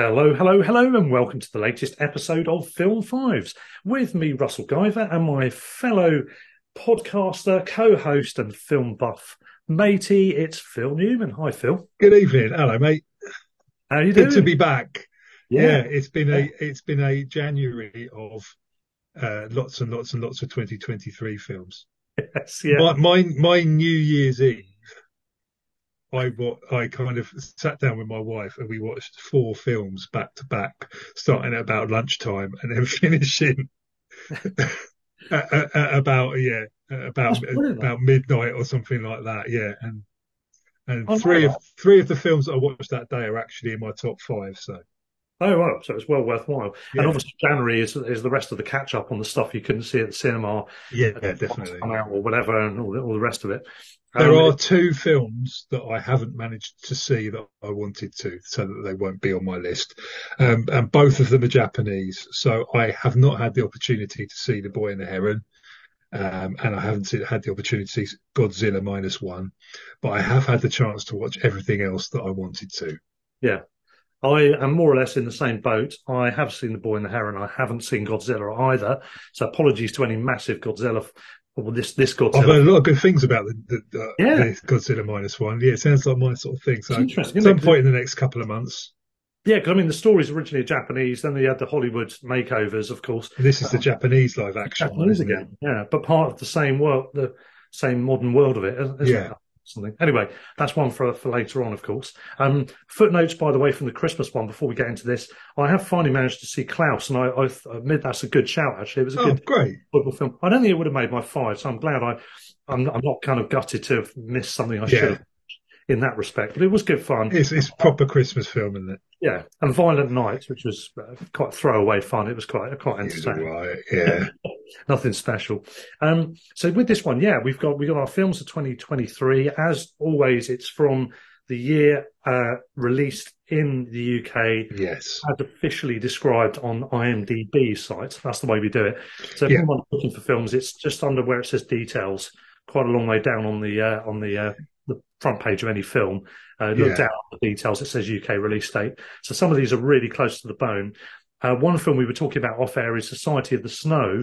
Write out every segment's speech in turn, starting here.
Hello, hello, hello, and welcome to the latest episode of Film Fives with me, Russell Guyver, and my fellow podcaster, co host, and film buff matey. It's Phil Newman. Hi, Phil. Good evening. Hello, mate. How you Good doing? to be back. Yeah. Yeah, it's been a it's been a January of uh, lots and lots and lots of 2023 films. Yes, yeah. My, my my New Year's Eve, I I kind of sat down with my wife and we watched four films back to back, starting at about lunchtime and then finishing at, at- at about yeah about about midnight or something like that. Yeah, and and Oh, three wow. of three of the films that I watched that day are actually in my top five. So. Oh, well, so it's well worthwhile. And obviously, January is, is the rest of the catch up on the stuff you couldn't see at the cinema, Yeah, uh, definitely. come out or whatever, and all the, all the rest of it. There Um, are two films that I haven't managed to see that I wanted to, so that they won't be on my list. Um, and both of them are Japanese. So I have not had the opportunity to see The Boy and the Heron. Um, and I haven't seen, had the opportunity to see Godzilla minus one, but I have had the chance to watch everything else that I wanted to. Yeah. I am more or less in the same boat. I have seen The Boy and the Heron. I haven't seen Godzilla either. So apologies to any massive Godzilla, well, this, this I've heard a lot of good things about the, the, Yeah. the Godzilla minus one. Yeah, it sounds like my sort of thing. So at some it? point in the next couple of months, Yeah, because I mean, the story's originally Japanese, then they had the Hollywood makeovers, of course. this is the uh, Japanese live action one, Japanese it? again, yeah, but part of the same world, the same modern world of it, Yeah. it? Something. Anyway, that's one for for later on, of course. Um, footnotes, by the way, from the Christmas one. Before we get into this, I have finally managed to see Klaus, and I, I admit that's a good shout. Actually, it was a Oh, good great. film. I don't think it would have made my five, so I'm glad I, I'm, I'm not kind of gutted to have missed something I should have in that respect. But it was good fun. It's it's proper Christmas film, isn't it? Yeah, and Violent Night, which was uh, quite throwaway fun. It was quite quite entertaining. right. Yeah. Nothing special. Um, so with this one, yeah, we've got we've got our films of 2023. As always, it's from the year uh, released in the UK yes. as officially described on IMDb site. That's the way we do it. So if Yeah. anyone's looking for films, it's just under where it says details, quite a long way down on the uh, on the uh, the front page of any film. Uh, look Yeah. down at the details. It says UK release date. So some of these are really close to the bone. Uh, one film we were talking about off air is Society of the Snow,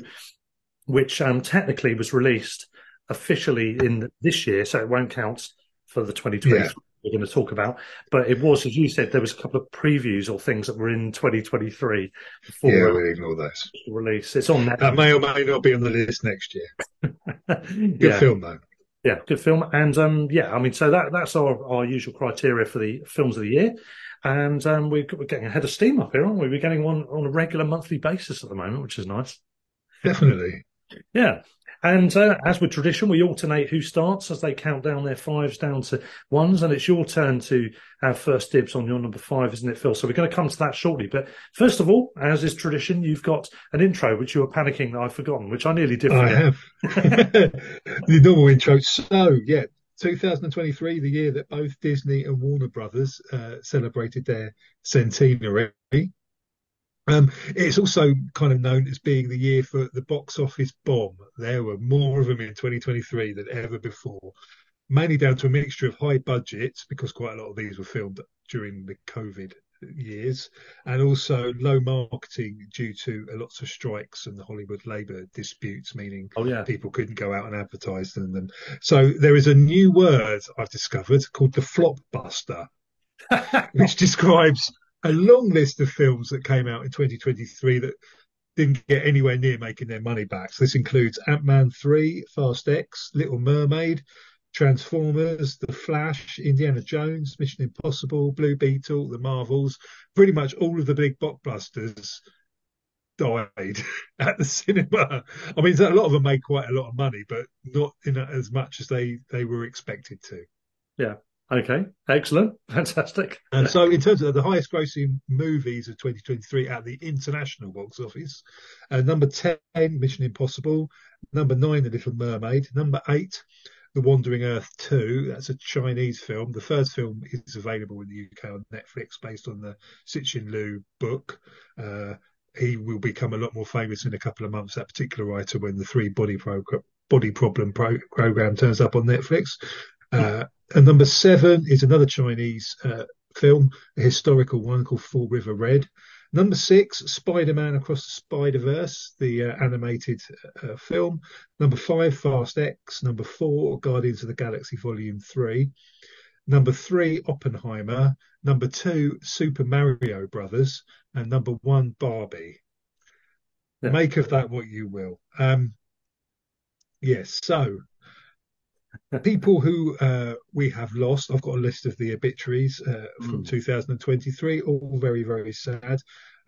which um, technically was released officially in this year, so it won't count for the 2023 Yeah. we're going to talk about. But it was, as you said, there was a couple of previews or things that were in 2023 before Yeah, uh, we'll ignore those. release. It's on That Netflix. may or may not be on the list next year. Good yeah, film, though. Yeah, good film. And um, yeah, I mean, so that that's our, our usual criteria for the films of the year. And um, we're, we're getting ahead of steam up here, aren't we? We're getting one on a regular monthly basis at the moment, which is nice. Definitely. Yeah. And uh, as with tradition, we alternate who starts as they count down their fives down to ones. And it's your turn to have first dibs on your number five, isn't it, Phil? So we're going to come to that shortly. But first of all, as is tradition, you've got an intro, which you were panicking that I've forgotten, which I nearly did I have. the normal intro. So, yeah, 2023, the year that both Disney and Warner Brothers uh, celebrated their centenary. Um, it's also kind of known as being the year for the box office bomb. There were more of them in 2023 than ever before, mainly down to a mixture of high budgets, because quite a lot of these were filmed during the COVID years, and also low marketing due to lots of strikes and the Hollywood labour disputes, meaning Oh, yeah. people couldn't go out and advertise them. them. So there is a new word I've discovered called the flopbuster, which describes a long list of films that came out in 2023 that didn't get anywhere near making their money back. So this includes Ant-Man 3, Fast X, Little Mermaid, Transformers, The Flash, Indiana Jones, Mission Impossible, Blue Beetle, The Marvels, pretty much all of the big blockbusters died at the cinema. I mean, a lot of them made quite a lot of money, but not in as much as they they were expected to. Okay. Excellent. Fantastic. And so, in terms of the highest grossing movies of 2023 at the international box office, uh, number 10, Mission Impossible. Number 9, The Little Mermaid. Number 8, The Wandering Earth 2. That's a Chinese film. The first film is available in the UK on Netflix based on the Cixin Liu book. Uh, he will become a lot more famous in a couple of months, that particular writer, when the Three Body, Pro- body Problem pro- program turns up on Netflix. Uh, and number seven is another Chinese uh, film, a historical one called Full River Red. Number six, Spider-Man Across the Spider-Verse, the uh, animated uh, film. Number five, Fast X. Number four, Guardians of the Galaxy Volume 3. Number three, Oppenheimer. Number two, Super Mario Brothers. And number one, Barbie. Yeah. Make of that what you will. Um, yes, so people who uh, we have lost. I've got a list of the obituaries uh, from mm. 2023, all very, very sad.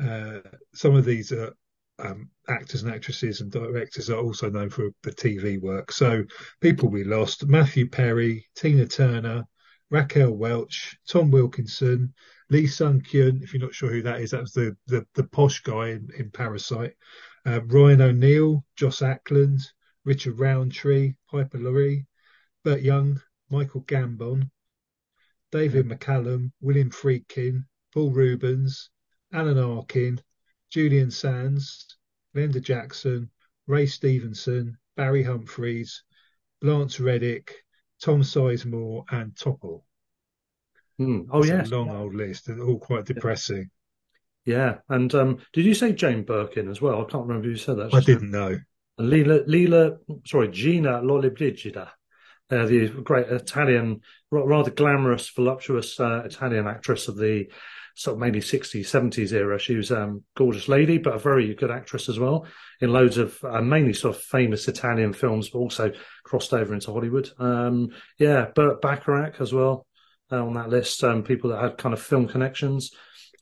Uh, some of these are um, actors and actresses and directors are also known for the TV work. So people we lost: Matthew Perry, Tina Turner, Raquel Welch, Tom Wilkinson, Lee Sun-kyun. If you're not sure who that is, that was the the, the posh guy in, in Parasite. Uh, Ryan O'Neal, Joss Ackland, Richard Roundtree, Piper Laurie, Burt Young, Michael Gambon, David McCallum, William Friedkin, Paul Reubens, Alan Arkin, Julian Sands, Glenda Jackson, Ray Stevenson, Barry Humphries, Lance Reddick, Tom Sizemore, and Topol. Mm. Oh, yeah. long old list, and all quite depressing. Yeah. And um, did you say Jane Birkin as well? I can't remember who said that. I didn't know. Lila, Lila, sorry, Gina Lollobrigida uh, the great Italian, rather glamorous, voluptuous uh, Italian actress of the sort of mainly 60s, 70s era. She was a um, gorgeous lady, but a very good actress as well in loads of uh, mainly sort of famous Italian films, but also crossed over into Hollywood. Um, yeah, Burt Bacharach as well uh, on that list. Um, people that had kind of film connections.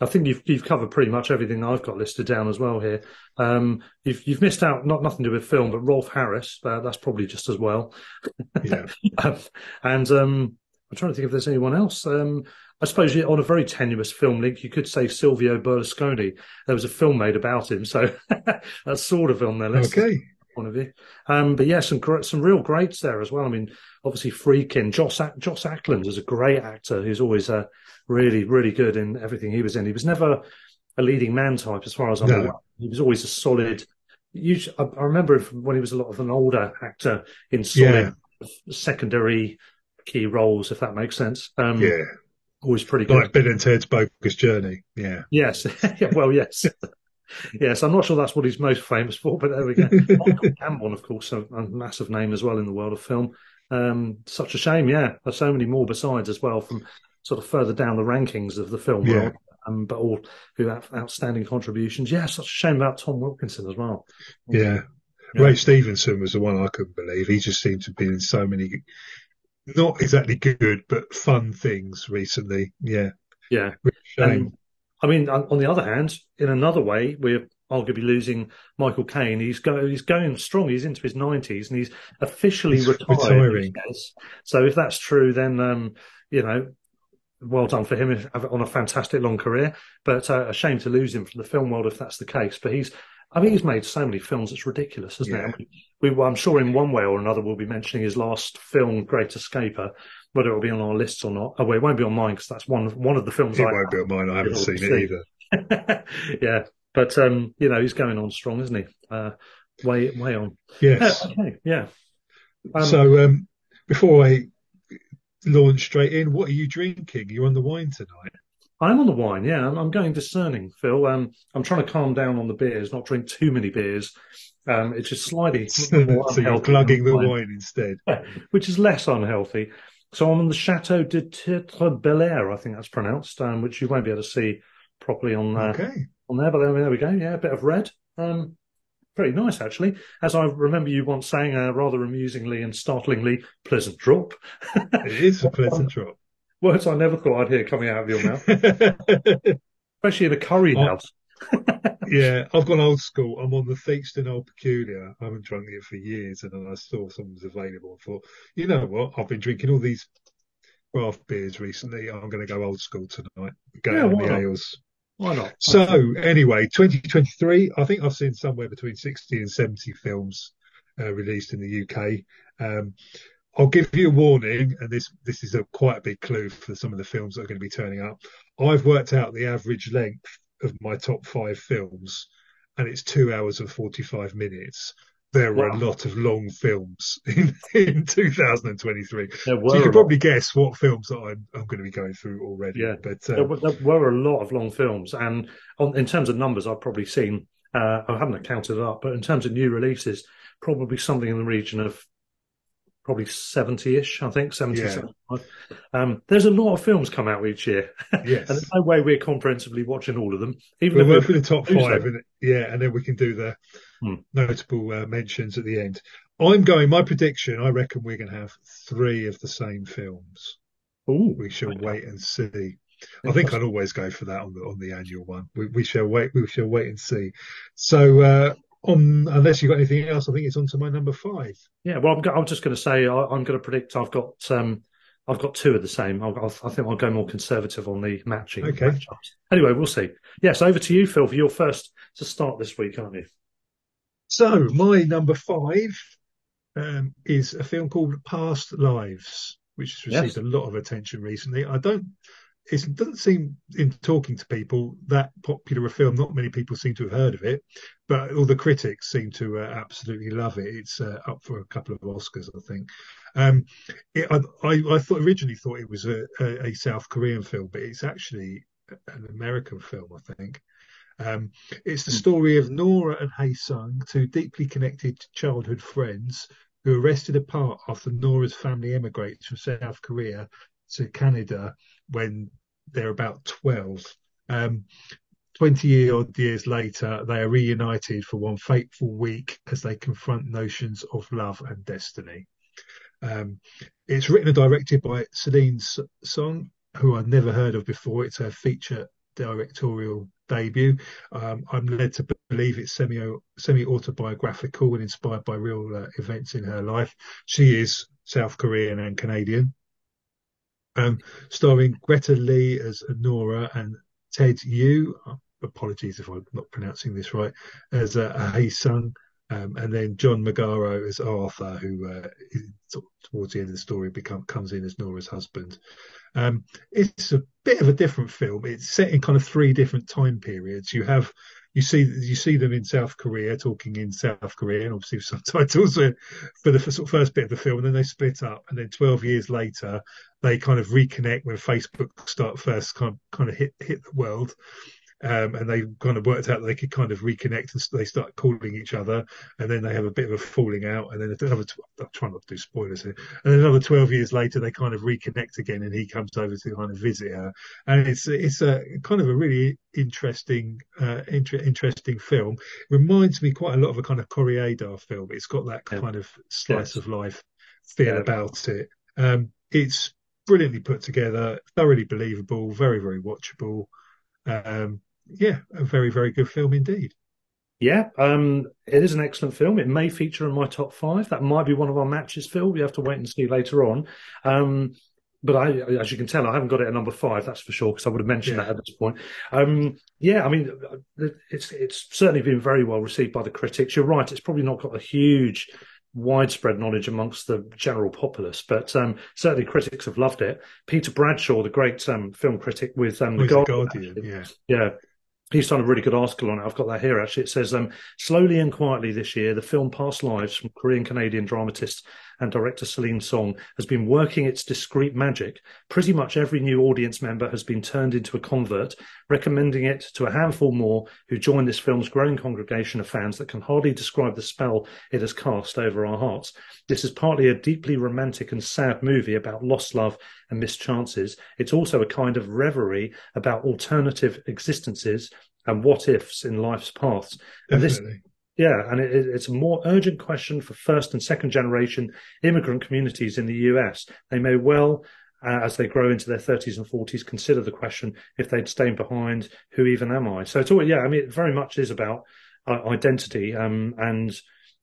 I think you've you've covered pretty much everything I've got listed down as well here. Um, you've you've missed out not nothing to do with film, but Rolf Harris. Uh, that's probably just as well. Yeah. um, and um, I'm trying to think if there's anyone else. Um, I suppose on a very tenuous film link, you could say Silvio Berlusconi. There was a film made about him, so that's sort of on their list. Okay. Point of view, um, but yeah, some some real greats there as well. I mean, obviously Friedkin, Joss Joss Ackland is a great actor who's always uh, really, really good in everything he was in. He was never a leading man type, as far as I'm no. aware. He was always a solid. Usually, I remember when he was a lot of an older actor in solid yeah. secondary key roles, if that makes sense. Um, yeah, always pretty good. Like Bill and Ted's Bogus Journey. Yeah. Yes. well, yes. yes, I'm not sure that's what he's most famous for, but there we go. Michael Gambon, of course, a, a, massive name as well in the world of film. Um, such a shame, yeah. There's so many more besides as well from sort of further down the rankings of the film yeah. world, um, but all who have outstanding contributions. Yeah, such a shame about Tom Wilkinson as well. Yeah. yeah. Ray Stevenson was the one I couldn't believe. He just seemed to be in so many, not exactly good, but fun things recently. Yeah. Yeah. Shame. Um, I mean, on the other hand, in another way, we're arguably losing Michael Caine. He's going, he's going strong. He's into his nineties and he's officially he's retired. Retiring. So if that's true, then um, you know well done for him on a fantastic long career. But uh, a shame to lose him from the film world if that's the case. But he's, I mean, he's made so many films. It's ridiculous, isn't yeah. it? We, we, I'm sure in one way or another we'll be mentioning his last film, Great Escaper. Whether it'll be on our lists or not, oh, well, it won't be on mine because that's one one of the films. It I won't be on mine. I haven't seen it either. yeah, but um, you know he's going on strong, isn't he? Uh, way way on. Yes. Uh, okay. Yeah. Um, so um, before I launch straight in. What are you drinking? You're on the wine tonight. I'm on the wine, yeah. I'm, I'm going discerning, Phil. Um, I'm trying to calm down on the beers, not drink too many beers. Um, it's just slightly so you're glugging the wine. wine instead, which is less unhealthy. So I'm on the Chateau de Titre Belair, I think that's pronounced, um, which you won't be able to see properly on uh, okay. on there. But there, there we go. Yeah, a bit of red. Um, pretty nice, actually. As I remember you once saying, uh, rather amusingly and startlingly, pleasant drop. it is a pleasant drop. Words I never thought I'd hear coming out of your mouth, especially in a curry oh, house. Yeah, I've gone old school. I'm on the Theakston Old Peculier. I haven't drunk it for years, and then I saw something was available. I thought, you know what? I've been drinking all these craft beers recently. I'm going to go old school tonight. Go yeah, on the ales. Why not? So anyway, 2023, I think I've seen somewhere between 60 and 70 films uh, released in the UK. Um, I'll give you a warning, and this this is a quite a big clue for some of the films that are going to be turning up. I've worked out the average length of my top five films, and it's two hours and 45 minutes. there were a lot of long films in, in 2023. So you can probably guess what films that I'm, I'm going to be going through already. Yeah. But There, um, were- there were a lot of long films, and on, in terms of numbers, I've probably seen. Uh, I haven't counted it up, but in terms of new releases, probably something in the region of probably seventy-ish. I think 70, Yeah. 75. Um, there's a lot of films come out each year, yes, and there's no way we're comprehensively watching all of them. Even we'll if go we're for the top so. five, and yeah, and then we can do the Hmm. notable uh, mentions at the end. I'm going. My prediction. I reckon we're going to have three of the same films. Ooh, We shall okay. wait and see. I think I'd always go for that on the on the annual one. We, we shall wait. We shall wait and see. So, uh, on unless you've got anything else, I think it's on to my number five. Yeah, well, I'm, go- I'm just going to say I, I'm going to predict I've got um, I've got two of the same. I'll, I'll, I think I'll go more conservative on the matching. Okay. matchups. Anyway, we'll see. Yes, over to you, Phil. For your first to start this week, aren't you? So, my number five um, is a film called Past Lives, which has received Yes. a lot of attention recently. I don't. It doesn't seem, in talking to people, that popular a film. Not many people seem to have heard of it, but all the critics seem to uh, absolutely love it. It's uh, up for a couple of Oscars, I think. Um, it, I, I, I thought originally thought it was a, a, a South Korean film, but it's actually an American film, I think. Um, it's the Hmm. story of Nora and Hae Sung, two deeply connected childhood friends who are arrested apart after Nora's family emigrates from South Korea to Canada when they're about 12. Um, 20 odd years later, they are reunited for one fateful week as they confront notions of love and destiny. Um, it's written and directed by Celine Song, who I'd never heard of before. It's her feature directorial debut. Um, I'm led to believe it's semi semi autobiographical and inspired by real uh, events in her life. She is South Korean and Canadian. Um, starring Greta Lee as Nora and Teo Yoo. Apologies if I'm not pronouncing this right. As uh, Hae Sung, um, and then John Magaro as Arthur, who uh, towards the end of the story become comes in as Nora's husband. Um, it's a bit of a different film. It's set in kind of three different time periods. You have you see you see them in South Korea talking in South Korean, obviously with subtitles for the first bit of the film, and then they split up. And then 12 years later, they kind of reconnect when Facebook start first kind of, kind of hit hit the world. Um, and they kind of worked out that they could kind of reconnect and they start calling each other and then they have a bit of a falling out and then another I'm trying not to do spoilers here and then another 12 years later they kind of reconnect again and he comes over to kind of visit her. And it's it's a kind of a really interesting uh, inter- interesting film. It reminds me quite a lot of a kind of Koreeda film. It's got that kind of slice Yes. of life feel Yeah. about it. Um, it's brilliantly put together thoroughly believable very very watchable. Um, yeah, a very, very good film indeed. Yeah, um, it is an excellent film. It may feature in my top five. That might be one of our matches, Phil. We have to wait and see later on. Um, but I, as you can tell, I haven't got it at number five. That's for sure, because I would have mentioned Yeah. that at this point. Um, yeah, I mean, it's it's certainly been very well received by the critics. You're right; it's probably not got a huge, widespread knowledge amongst the general populace, but um, certainly critics have loved it. Peter Bradshaw, the great um, film critic with um, the Guardian, Guardian, yeah. yeah. He's done a really good article on it. I've got that here actually. It says, um, slowly and quietly this year, the film Past Lives from Korean Canadian dramatist and director Celine Song has been working its discreet magic. Pretty much every new audience member has been turned into a convert, recommending it to a handful more who join this film's growing congregation of fans that can hardly describe the spell it has cast over our hearts. This is partly a deeply romantic and sad movie about lost love and missed chances. It's also a kind of reverie about alternative existences and what ifs in life's paths. And this Definitely. Yeah, and it, it- it's a more urgent question for first and second generation immigrant communities in the US. They may well, uh, as they grow into their 30s and 40s, consider the question if they'd stayed behind, who even am I? So it's all, yeah, I mean, it very much is about uh, identity um, and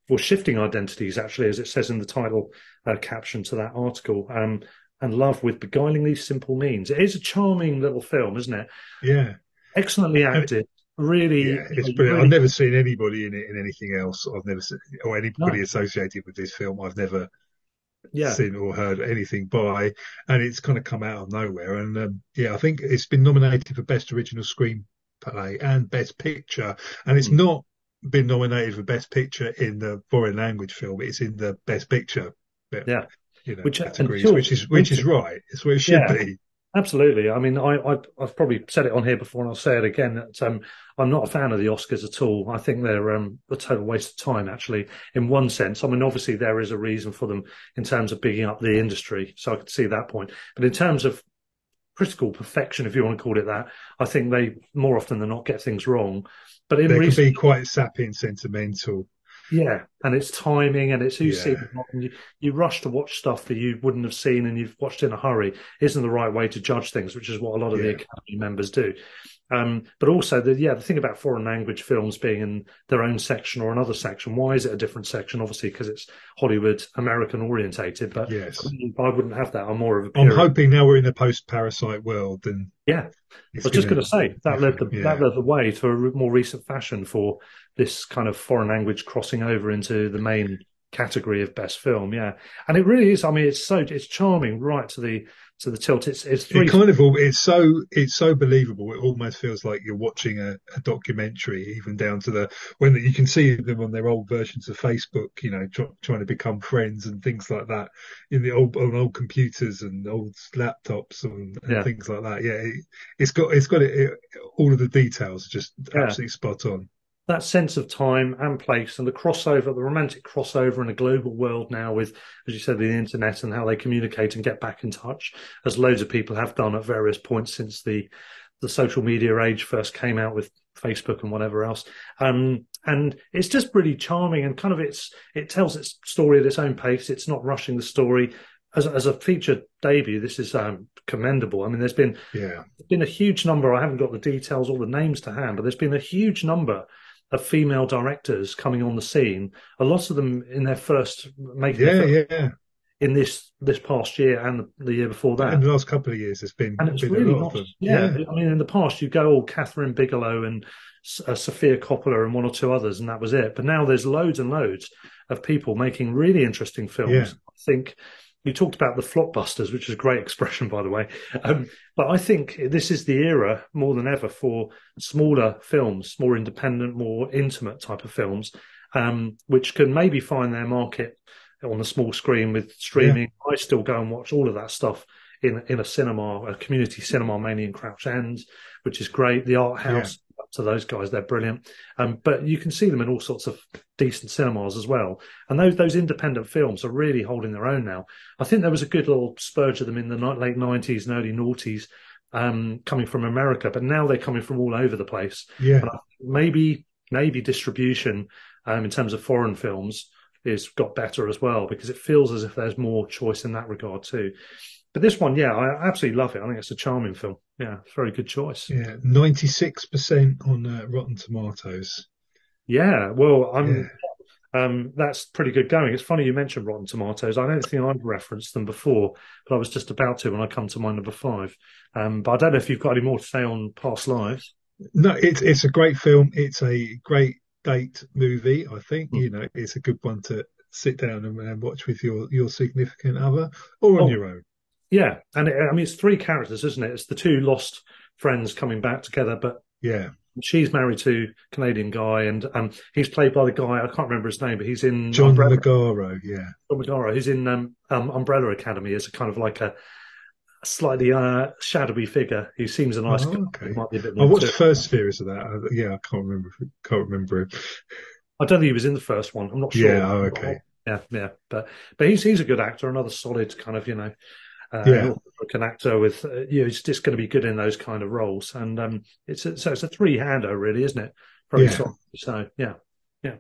well, shifting identities, actually, as it says in the title uh, caption to that article. Um, and love with beguilingly simple means. It is a charming little film, isn't it? Yeah. Excellently acted. Really, Yeah, it's really- I've never seen anybody in it in anything else. I've never seen, or anybody No. associated with this film. I've never yeah. seen or heard anything by, and it's kind of come out of nowhere. And um, yeah, I think it's been nominated for best original screenplay and best picture, and it's Mm. not been nominated for Best Picture in the foreign language film. It's in the Best Picture. Yeah. You know, Which- categories, until- which is which is right. It's where it should Yeah. be. Absolutely. I mean, I, I, I've probably said it on here before, and I'll say it again. That um, I'm not a fan of the Oscars at all. I think they're um, a total waste of time, actually. In one sense, I mean, obviously there is a reason for them in terms of bigging up the industry, so I could see that point. But in terms of critical perfection, if you want to call it that, I think they more often than not get things wrong. But in They can be quite sappy and sentimental. Yeah, and it's timing and it's who's Yeah. seen it. and You, you rush to watch stuff that you wouldn't have seen and you've watched in a hurry isn't the right way to judge things, which is what a lot of the Academy members do. Um, but also, the yeah, the thing about foreign language films being in their own section or another section, why is it a different section? Obviously, because it's Hollywood American orientated. But Yes. I wouldn't have that. I'm more of a I'm hoping now we're in a post-parasite world, and Yeah, I was just gonna- say that led the Yeah. that led the way to a more recent fashion for this kind of foreign language crossing over into the main category of best film. Yeah, and it really is. I mean, it's so it's charming right to the to the tilt. It's it's three. It kind of all it's so it's so believable. It almost feels like you're watching a, a documentary, even down to the when you can see them on their old versions of Facebook. You know, tr- trying to become friends and things like that in the old on old computers and old laptops and, and Yeah. things like that. Yeah, it, it's got it's got it, it, all of the details are just Yeah. absolutely spot on. That sense of time and place and the crossover, the romantic crossover in a global world now with, as you said, the internet and how they communicate and get back in touch, as loads of people have done at various points since the the social media age first came out with Facebook and whatever else. Um, and it's just really charming and kind of it's it tells its story at its own pace. It's not rushing the story. As, as a feature debut, this is um, commendable. I mean, there's been Yeah, been a huge number. I haven't got the details or the names to hand, but there's been a huge number of female directors coming on the scene. A lot of them in their first making yeah, yeah. in this this past year and the, year before that. In the last couple of years, there's been, And it's been really not, them. yeah, I mean, in the past, you go, all Kathryn Bigelow and uh, Sofia Coppola and one or two others, and that was it. But now there's loads and loads of people making really interesting films. Yeah. I think you talked about the flopbusters, which is a great expression, by the way. Um, but I think this is the era more than ever for smaller films, more independent, more intimate type of films, um, which can maybe find their market on the small screen with streaming. I still go and watch all of that stuff in in a cinema, a community cinema, mainly in Crouch End, which is great. The art house, up to those guys, they're brilliant. Um, but you can see them in all sorts of decent cinemas as well. And those those independent films are really holding their own now. I think there was a good little spurge of them in the late nineties and early noughties. Um, coming from America, but now they're coming from all over the place. Yeah, And I think maybe maybe distribution um, in terms of foreign films is got better as well because it feels as if there's more choice in that regard too. But this one, yeah, I absolutely love it. I think it's a charming film. Yeah, it's a very good choice. Yeah, yeah. Ninety six percent on uh, Rotten Tomatoes. Yeah, well, I'm. Yeah. Um, that's pretty good going. It's funny you mentioned Rotten Tomatoes. I don't think I've referenced them before, but I was just about to when I come to my number five. Um, but I don't know if you've got any more to say on Past Lives. No, it's it's a great film. It's a great date movie. I think Mm. you know it's a good one to sit down and, and watch with your your significant other or on Oh. your own. Yeah, and it, I mean it's three characters, isn't it? It's the two lost friends coming back together, but Yeah, she's married to a Canadian guy, and um, he's played by the guy I can't remember his name, but he's in John Umbrella, Magaro. Yeah, John Magaro, who's in um, um, Umbrella Academy as a kind of like a slightly uh, shadowy figure who seems a nice Oh, guy. okay. He might be a bit I watched the first series of that. Uh, yeah, I can't remember. Can't remember it. I don't think he was in the first one. I'm not sure. Yeah, oh, okay. Yeah, yeah, but but he's he's a good actor, another solid kind of you know, uh, Yeah. American actor with uh, you know he's just going to be good in those kind of roles, and um, it's a, so it's a three hander really, isn't it? Yeah. So yeah, yeah.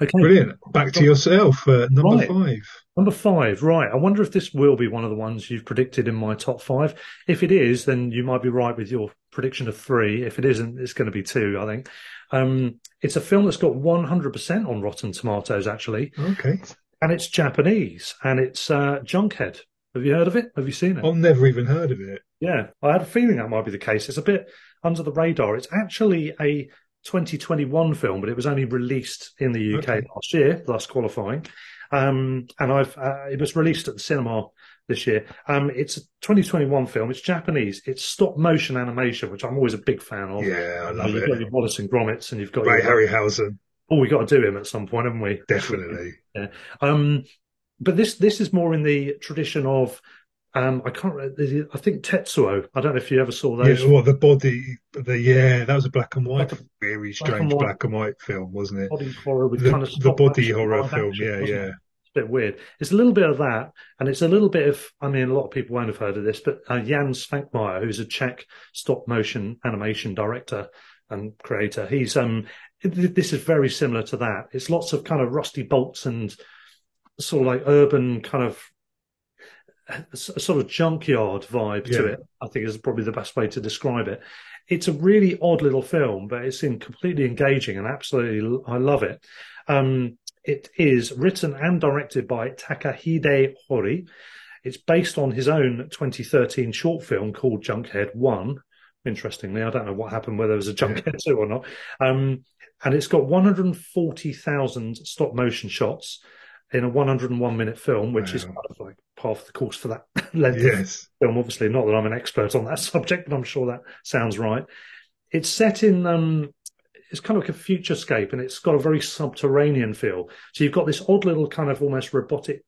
Okay, Brilliant. Back to yourself. Uh, number Right. five. number five, right? I wonder if this will be one of the ones you've predicted in my top five. If it is, then you might be right with your prediction of three. If it isn't, it's going to be two. I think. Um, it's a film that's got 100% on Rotten Tomatoes actually. Okay. and it's Japanese, and it's uh, Junkhead. Have you heard of it? Have you seen it? I've never even heard of it. Yeah, I had a feeling that might be the case. It's a bit under the radar. It's actually a 2021 film, but it was only released in the UK Okay. last year, thus qualifying. Um, and I've uh, it was released at the cinema this year. Um, it's a 2021 film. It's Japanese. It's stop motion animation, which I'm always a big fan of. Yeah, I love you've it. got your Wallace and Gromits, and you've got Ray your, Harryhausen, oh, we got to do him at some point, haven't we? definitely. Um, but this this is more in the tradition of um, I can't. I think Tetsuo. I don't know if you ever saw those. Yeah, well, the body, the yeah, that was a black and white, Like very black strange and white. black and white film, wasn't it? body horror with The, kind of the body horror film, action, yeah, wasn't it? yeah. It's a bit weird. It's a little bit of that, and it's a little bit of. I mean, a lot of people won't have heard of this, but uh, Jan Svankmajer, who's a Czech stop motion animation director and creator, he's um. th- This is very similar to that. It's lots of kind of rusty bolts and sort of like urban kind of a sort of junkyard vibe to it. I think is probably the best way to describe it. It's a really odd little film, but it's in completely engaging and absolutely I love it. Um, it is written and directed by Takahide Hori. It's based on his own 2013 short film called Junkhead One. Interestingly, I don't know what happened whether there was a Junkhead Two or not. Um, and it's got 140,000 stop motion shots in a 101 minute film, which is Wow. kind of like half the course for that length Yes, film. Obviously, not that I'm an expert on that subject, but I'm sure that sounds right. It's set in um, it's kind of like a futurescape, and it's got a very subterranean feel. So you've got this odd little kind of almost robotic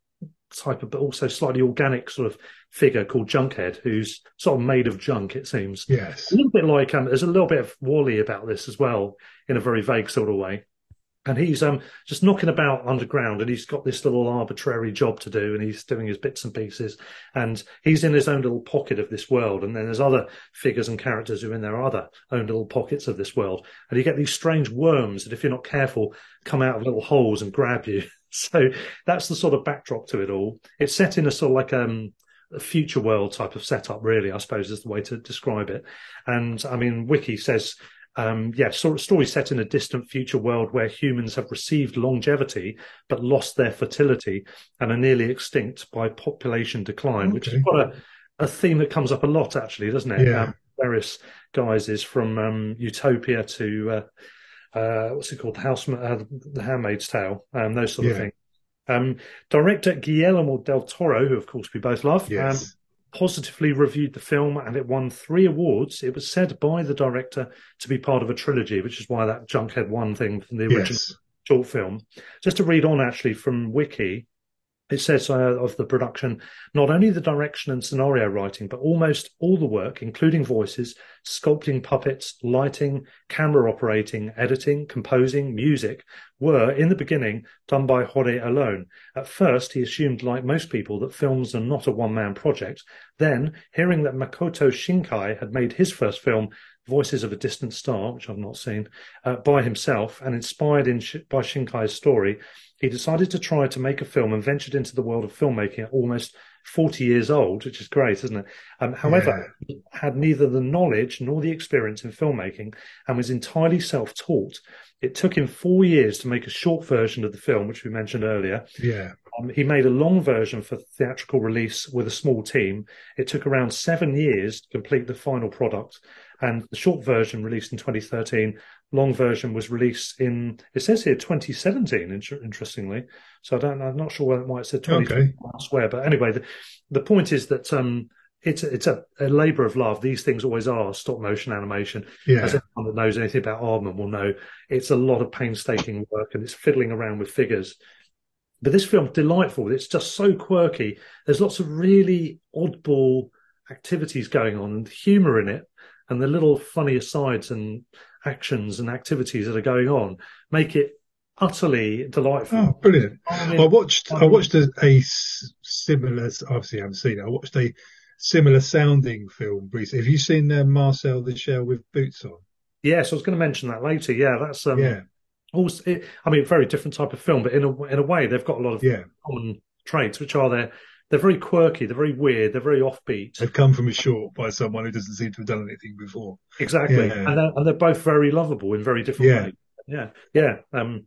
type of, but also slightly organic sort of figure called Junkhead, who's sort of made of junk. It seems yes. a little bit like um, there's a little bit of WALL-E about this as well, in a very vague sort of way. And he's um just knocking about underground, and he's got this little arbitrary job to do, and he's doing his bits and pieces, and he's in his own little pocket of this world. And then there's other figures and characters who are in their other own little pockets of this world, and you get these strange worms that, if you're not careful, come out of little holes and grab you. So that's the sort of backdrop to it all. It's set in a sort of like um a future world type of setup, really, I suppose is the way to describe it. And I mean, Wiki says, um, yeah, sort of story set in a distant future world where humans have received longevity but lost their fertility and are nearly extinct by population decline, which is Okay. quite a, a theme that comes up a lot, actually, doesn't it? Yeah. Um, various guises from um, Utopia to uh, uh, what's it called, the House, uh, the Handmaid's Tale, um, those sort of things. Um, director Guillermo del Toro, who of course we both love, um, Yes. Positively reviewed the film and it won three awards. It was said by the director to be part of a trilogy, which is why that Junkhead One thing from the original yes. short film. Just to read on actually from Wiki, it says uh, of the production not only the direction and scenario writing, but almost all the work, including voices, sculpting puppets, lighting, camera operating, editing, composing, music, were in the beginning done by Hori alone. At first, he assumed, like most people, that films are not a one man project. Then, hearing that Makoto Shinkai had made his first film, Voices of a Distant Star, which I've not seen, uh, by himself and inspired in Sh- by Shinkai's story, he decided to try to make a film and ventured into the world of filmmaking at almost 40 years old, which is great, isn't it? Um, however, he had neither the knowledge nor the experience in filmmaking and was entirely self taught. It took him four years to make a short version of the film, which we mentioned earlier. Yeah. Um, he made a long version for theatrical release with a small team. It took around seven years to complete the final product. And the short version released in 2013, long version was released in, it says here 2017, inter- interestingly. So I don't, I'm not sure why it said 2013 Okay. elsewhere. But anyway, the, the point is that um, it's, it's a, a labor of love. These things always are stop motion animation Yeah. as anyone that knows anything about Aardman will know, it's a lot of painstaking work and it's fiddling around with figures. But this film's delightful. It's just so quirky. There's lots of really oddball activities going on and humour in it, and the little funny asides and actions and activities that are going on make it utterly delightful. Oh, brilliant. I mean, I watched I watched a, a similar obviously I haven't seen it. I watched a similar sounding film recently. Have you seen uh, Marcel the Shell with boots on? yes, I was going to mention that later. Yeah, that's um, yeah, also, it, I mean, very different type of film, but in a in a way, they've got a lot of yeah. common traits, which are they're they're very quirky, they're very weird, they're very offbeat. They've come from a short by someone who doesn't seem to have done anything before. Exactly, Yeah. and they're, and they're both very lovable in very different Yeah. ways. Yeah, yeah. Um,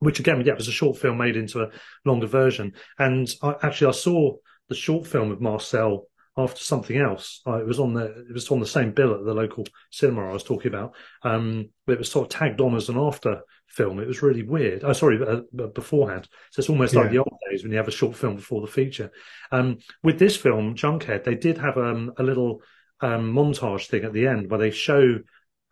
which again, yeah, it was a short film made into a longer version. And I, actually, I saw the short film of Marcel after something else. Uh, it was on the it was on the same bill at the local cinema I was talking about. Um, it was sort of tagged on as an after film. It was really weird. Oh, sorry, uh, beforehand. So it's almost yeah. like the old days when you have a short film before the feature. Um, with this film, Junkhead, they did have um, a little um, montage thing at the end where they show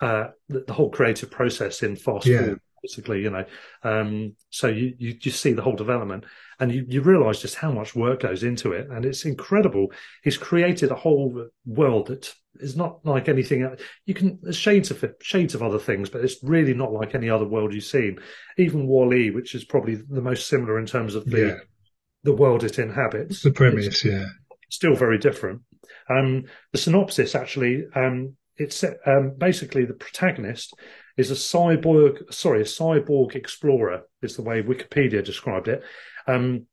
uh, the, the, whole creative process in fast yeah. forward basically, you know. Um, so you, you just see the whole development and you, you realize just how much work goes into it. And it's incredible. He's created a whole world that is not like anything. You can, there's shades of shades of other things, but it's really not like any other world you've seen. Even WALL-E, which is probably the most similar in terms of the, yeah. the world it inhabits. The premise, yeah. Still very different. Um, the synopsis actually, um, it's um, basically the protagonist is a cyborg, sorry, a cyborg explorer is the way Wikipedia described it. Um,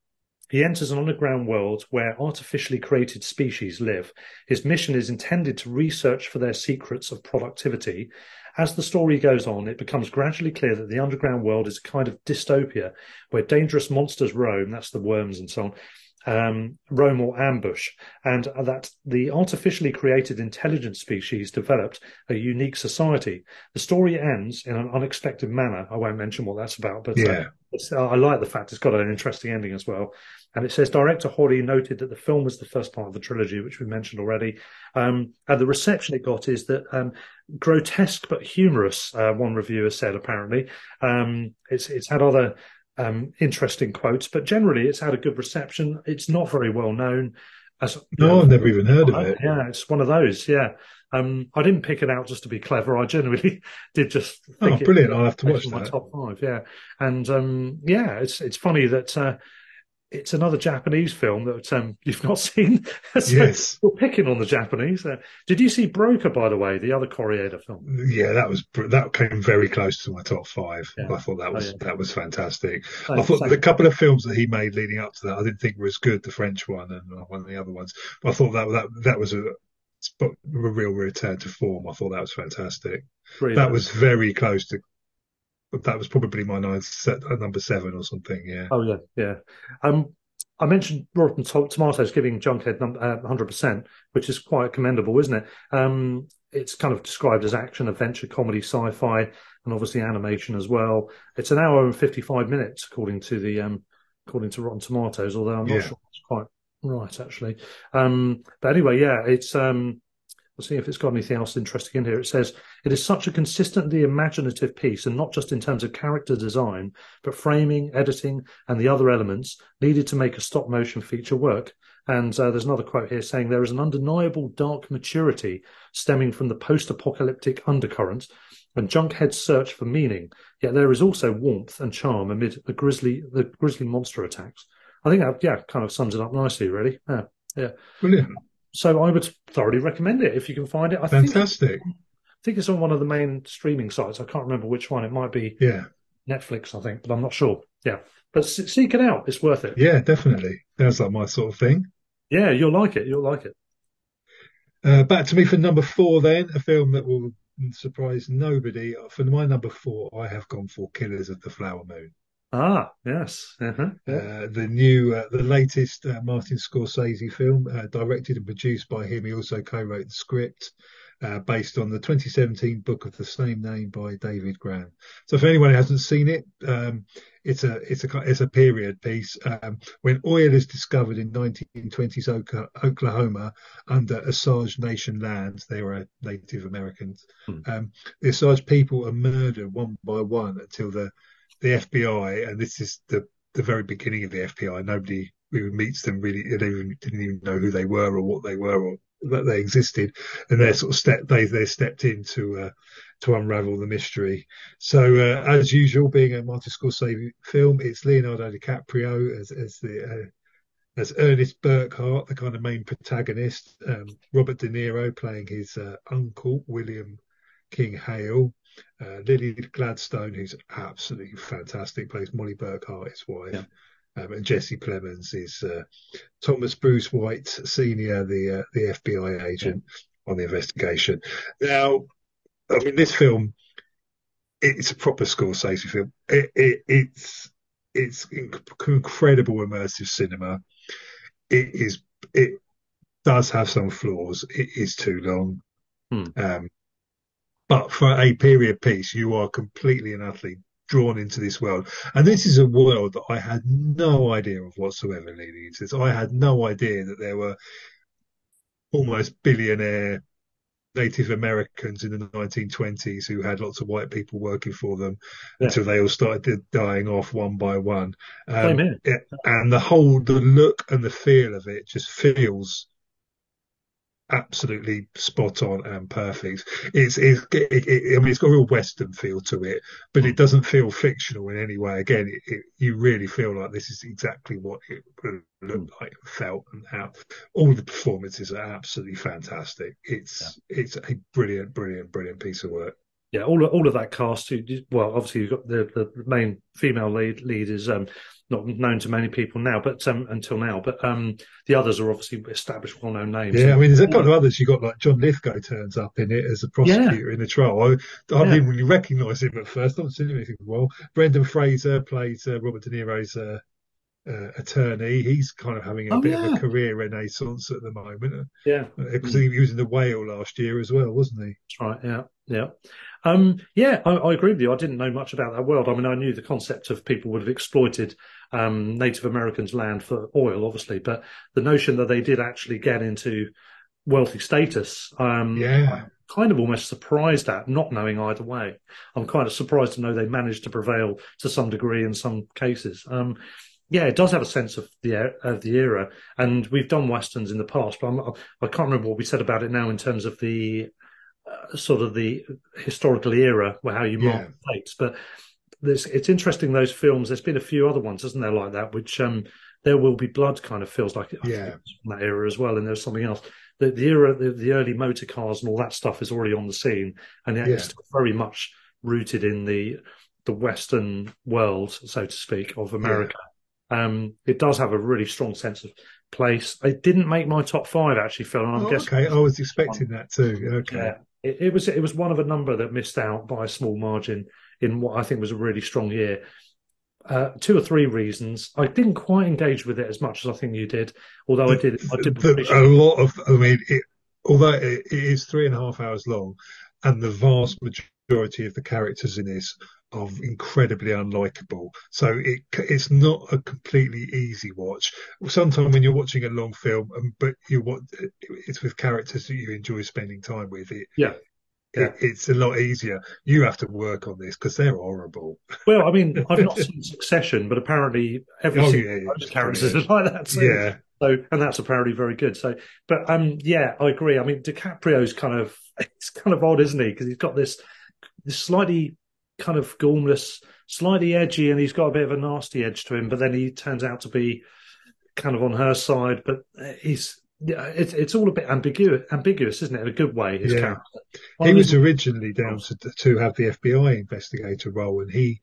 he enters an underground world where artificially created species live. His mission is intended to research for their secrets of productivity. As the story goes on, it becomes gradually clear that the underground world is a kind of dystopia where dangerous monsters roam, that's the worms and so on, um, roam or ambush, and that the artificially created intelligent species developed a unique society. The story ends in an unexpected manner. I won't mention what that's about, but uh, yeah. uh, I like the fact it's got an interesting ending as well. And it says director Hori noted that the film was the first part of the trilogy, which we mentioned already. Um, and the reception it got is that um, grotesque but humorous. Uh, one reviewer said apparently um, it's it's had other um, interesting quotes, but generally it's had a good reception. It's not very well known. As, no, know, I've never even heard of it. Yeah, it's one of those. Yeah. Um, I didn't pick it out just to be clever. I genuinely did just think oh, brilliant! I'll have to watch that. My top five, yeah, and um, yeah, it's it's funny that uh, it's another Japanese film that um, you've not seen. so yes, you're picking on the Japanese. Uh, did you see Broker, by the way, the other Koreeda film? Yeah, that was that came very close to my top five. Yeah. I thought that was oh, yeah. that was fantastic. Oh, I thought the couple of films that he made leading up to that, I didn't think were as good. The French one and one of the other ones, but I thought that that that was a a real return to form. I thought that was fantastic. Brilliant. That was very close to that was probably my ninth set, uh, number seven or something. Yeah. Oh yeah, yeah. Um, I mentioned Rotten Tomatoes giving Junkhead uh, 100%, which is quite commendable, isn't it? Um, it's kind of described as action, adventure, comedy, sci-fi, and obviously animation as well. It's an hour and 55 minutes, according to the um, according to Rotten Tomatoes. Although I'm not yeah. sure that's quite right, actually. Um, but anyway, yeah, it's um, We'll see if it's got anything else interesting in here. It says it is such a consistently imaginative piece, and not just in terms of character design, but framing, editing, and the other elements needed to make a stop motion feature work. And uh, there's another quote here saying there is an undeniable dark maturity stemming from the post-apocalyptic undercurrent and Junkhead's search for meaning. Yet there is also warmth and charm amid the grisly the grisly monster attacks. I think that yeah kind of sums it up nicely, really. Yeah, yeah. Brilliant so I would thoroughly recommend it if you can find it. I Fantastic. Think, I think it's on one of the main streaming sites. I can't remember which one. It might be yeah Netflix, I think, but I'm not sure. Yeah, but seek it out. It's worth it. Yeah, definitely. Sounds like my sort of thing. Yeah, you'll like it. You'll like it. Uh, back to me for number four, then a film that will surprise nobody. For my number four, I have gone for Killers of the Flower Moon. Ah, yes. Uh-huh. Uh, the new, uh, the latest uh, Martin Scorsese film, uh, directed and produced by him. He also co-wrote the script, uh, based on the 2017 book of the same name by David Grann. So, if anyone who hasn't seen it, um, it's a it's a it's a period piece. Um, when oil is discovered in 1920s Oklahoma under Osage Nation lands, they were Native Americans. Hmm. Um, the Osage people are murdered one by one until the the FBI, and this is the the very beginning of the FBI. Nobody who meets them really they didn't even know who they were or what they were or that they existed, and they're sort of step they they stepped in to uh, to unravel the mystery. So uh, as usual, being a Martin Scorsese film, it's Leonardo DiCaprio as as the uh, as Ernest Burkhart, the kind of main protagonist. Um, Robert De Niro playing his uh, uncle William King Hale, uh, Lily Gladstone, who's absolutely fantastic, plays Molly Burkhart, his wife. Yeah. Um, and Jesse Plemons is uh, Thomas Bruce White, senior, the uh, the FBI agent yeah. on the investigation. Now, I mean, this film, it's a proper Scorsese film. It, it, it's it's incredible immersive cinema. It is it does have some flaws. It is too long. Hmm. Um, but for a period piece, you are completely and utterly drawn into this world. And this is a world that I had no idea of whatsoever leading into this. I had no idea that there were almost billionaire Native Americans in the 1920s who had lots of white people working for them Yeah. until they all started dying off one by one. Um, it- and the whole, the look and the feel of it just feels absolutely spot on and perfect. It's, it's it, it, I mean, it's got a real Western feel to it, but it doesn't feel fictional in any way. Again, it, it, you really feel like this is exactly what it would look like, felt, and how all the performances are absolutely fantastic. It's it's a brilliant, brilliant, brilliant piece of work. Yeah, all all of that cast. Well, obviously you've got the, the main female lead. Lead is um, not known to many people now, but um, until now. But um, the others are obviously established, well-known names. Yeah, I mean, there's a couple of others. You got like John Lithgow turns up in it as a prosecutor in the trial. I, I Yeah. didn't really recognise him at first. I haven't seen him anything a while. Brendan Fraser plays uh, Robert De Niro's uh, uh, attorney. He's kind of having a Oh, bit of a career renaissance at the moment yeah, because he was in the Whale last year as well, wasn't he? that's right. Yeah, yeah, um, yeah. I, I agree with you. I didn't know much about that world. I mean, I knew the concept of people would have exploited um, Native Americans' land for oil, obviously, but the notion that they did actually get into wealthy status, um, Yeah. kind of almost surprised at, not knowing either way. I'm kind of surprised to know they managed to prevail to some degree in some cases. Um, yeah, it does have a sense of the of the era, and we've done westerns in the past, but I'm, I can't remember what we said about it now in terms of the uh, sort of the historical era, where how you mark Yeah. dates. But there's, it's interesting those films. There's been a few other ones, isn't there, like that, which um, there will be blood kind of feels like Yeah. from that era as well. And there's something else. The, the era, the, the early motor cars and all that stuff is already on the scene, and it's Yeah. very much rooted in the the Western world, so to speak, of America. Um, it does have a really strong sense of place. It didn't make my top five actually, Phil, and I'm Oh, guessing okay, I was expecting that too. Okay. yeah, it, it was it was one of a number that missed out by a small margin in what I think was a really strong year. Uh, two or three reasons. I didn't quite engage with it as much as I think you did, although I did. I did. The- a lot of, I mean, it, although it, it is three and a half hours long, and the vast majority of the characters in this are incredibly unlikable. So it it's not a completely easy watch. Sometimes when you're watching a long film, um, but you want it's with characters that you enjoy spending time with. It, Yeah. Yeah. It, it's a lot easier. You have to work on this because they're horrible. Well, I mean, I've not seen Succession, but apparently every Oh, single yeah, yeah, one of those it's characters is like that. Too. Yeah, So, and that's apparently very good. So, but um, yeah, I agree. I mean, DiCaprio's kind of it's kind of odd, isn't he? Because he's got this this slightly kind of gormless, slightly edgy, and he's got a bit of a nasty edge to him. But then he turns out to be kind of on her side. But uh, he's yeah, it's it's all a bit ambiguous, ambiguous, isn't it? In a good way. His Yeah. character. he was originally down to to have the FBI investigator role, and he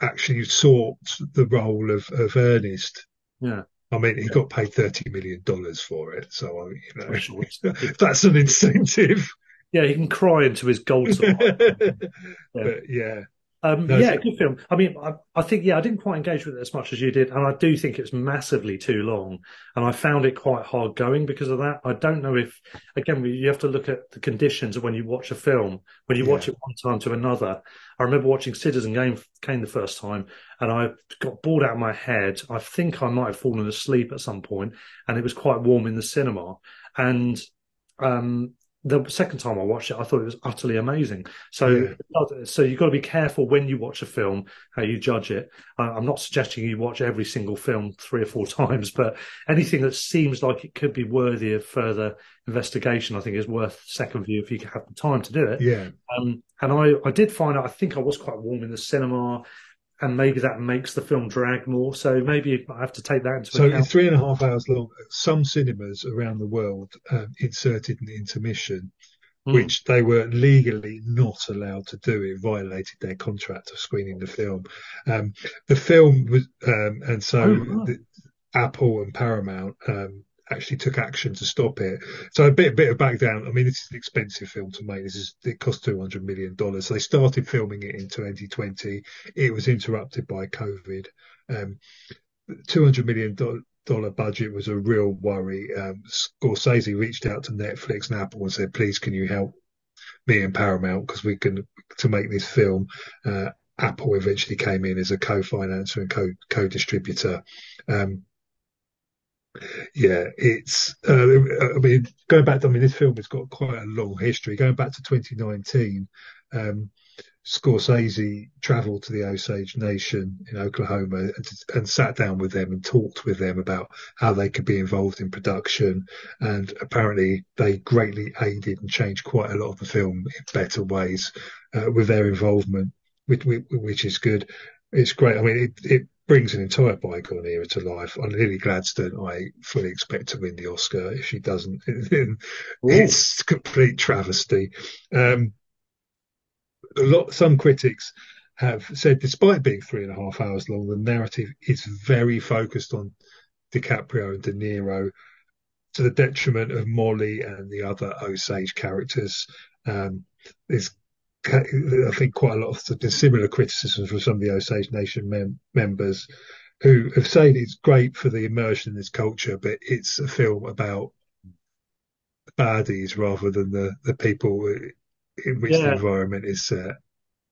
actually sought the role of of Ernest. Yeah. I mean, he Yeah. got paid thirty million dollars for it, so you know his- sure it's- that's an incentive. Yeah, he can cry into his gold. But yeah, Um, No, yeah, good film. I mean, I, I think yeah, I didn't quite engage with it as much as you did, and I do think it's massively too long, and I found it quite hard going because of that. I don't know if, again, you have to look at the conditions of when you watch a film. When you watch it one time to another, I remember watching Citizen Game Kane the first time, and I got bored out of my head. I think I might have fallen asleep at some point, and it was quite warm in the cinema, and um, the second time I watched it, I thought it was utterly amazing. So, so you've got to be careful when you watch a film how you judge it. I'm not suggesting you watch every single film three or four times, but anything that seems like it could be worthy of further investigation, I think is worth second view if you have the time to do it. yeah. Um, and I, I did find out, I think I was quite warm in the cinema, and maybe that makes the film drag more. So maybe I have to take that into So account. it's three and a half hours long. Some cinemas around the world um, inserted an intermission. Mm. which they were legally not allowed to do. It violated their contract of screening the film. Um, the film was, um, and so Oh, the, Apple and Paramount um, actually took action to stop it. So a bit, bit of background. I mean, this is an expensive film to make. This is it cost two hundred million dollars. So they started filming it in 2020. It was interrupted by COVID. Um, two hundred million dollar budget was a real worry. Um, Scorsese reached out to Netflix and Apple and said, "Please, can you help me and Paramount because we can to make this film." Uh, Apple eventually came in as a co-financer and co co-distributor. Um, yeah, it's. Uh, I mean, going back. To, I mean, this film has got quite a long history. Going back to 2019, um, Scorsese travelled to the Osage Nation in Oklahoma and, and, sat down with them and talked with them about how they could be involved in production. And apparently, they greatly aided and changed quite a lot of the film in better ways uh, with their involvement, which, which, is good. It's great. I mean, it, it brings an entire bygone era to life. On Lily Gladstone, I fully expect to win the Oscar. If she doesn't, it's complete travesty. Um, a lot, some critics have said, despite being three and a half hours long, the narrative is very focused on DiCaprio and De Niro to the detriment of Molly and the other Osage characters. Um, there's I think quite a lot of similar criticisms from some of the Osage Nation mem- members who have said it's great for the immersion in this culture, but it's a film about baddies rather than the, the people in which yeah. the environment is set.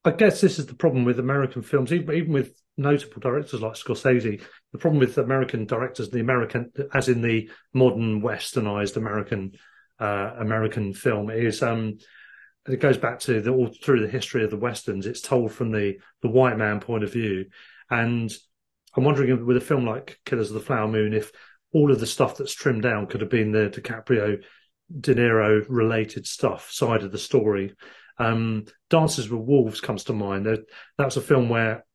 I guess this is the problem with American films, even, even with notable directors like Scorsese. The problem with American directors, the American, as in the modern westernized American uh, American film, is um, it goes back to the, all through the history of the westerns. It's told from the the white man point of view, and I'm wondering with a film like Killers of the Flower Moon, if all of the stuff that's trimmed down could have been the DiCaprio, De Niro related stuff side of the story. Um, Dances with Wolves comes to mind. That was a film where,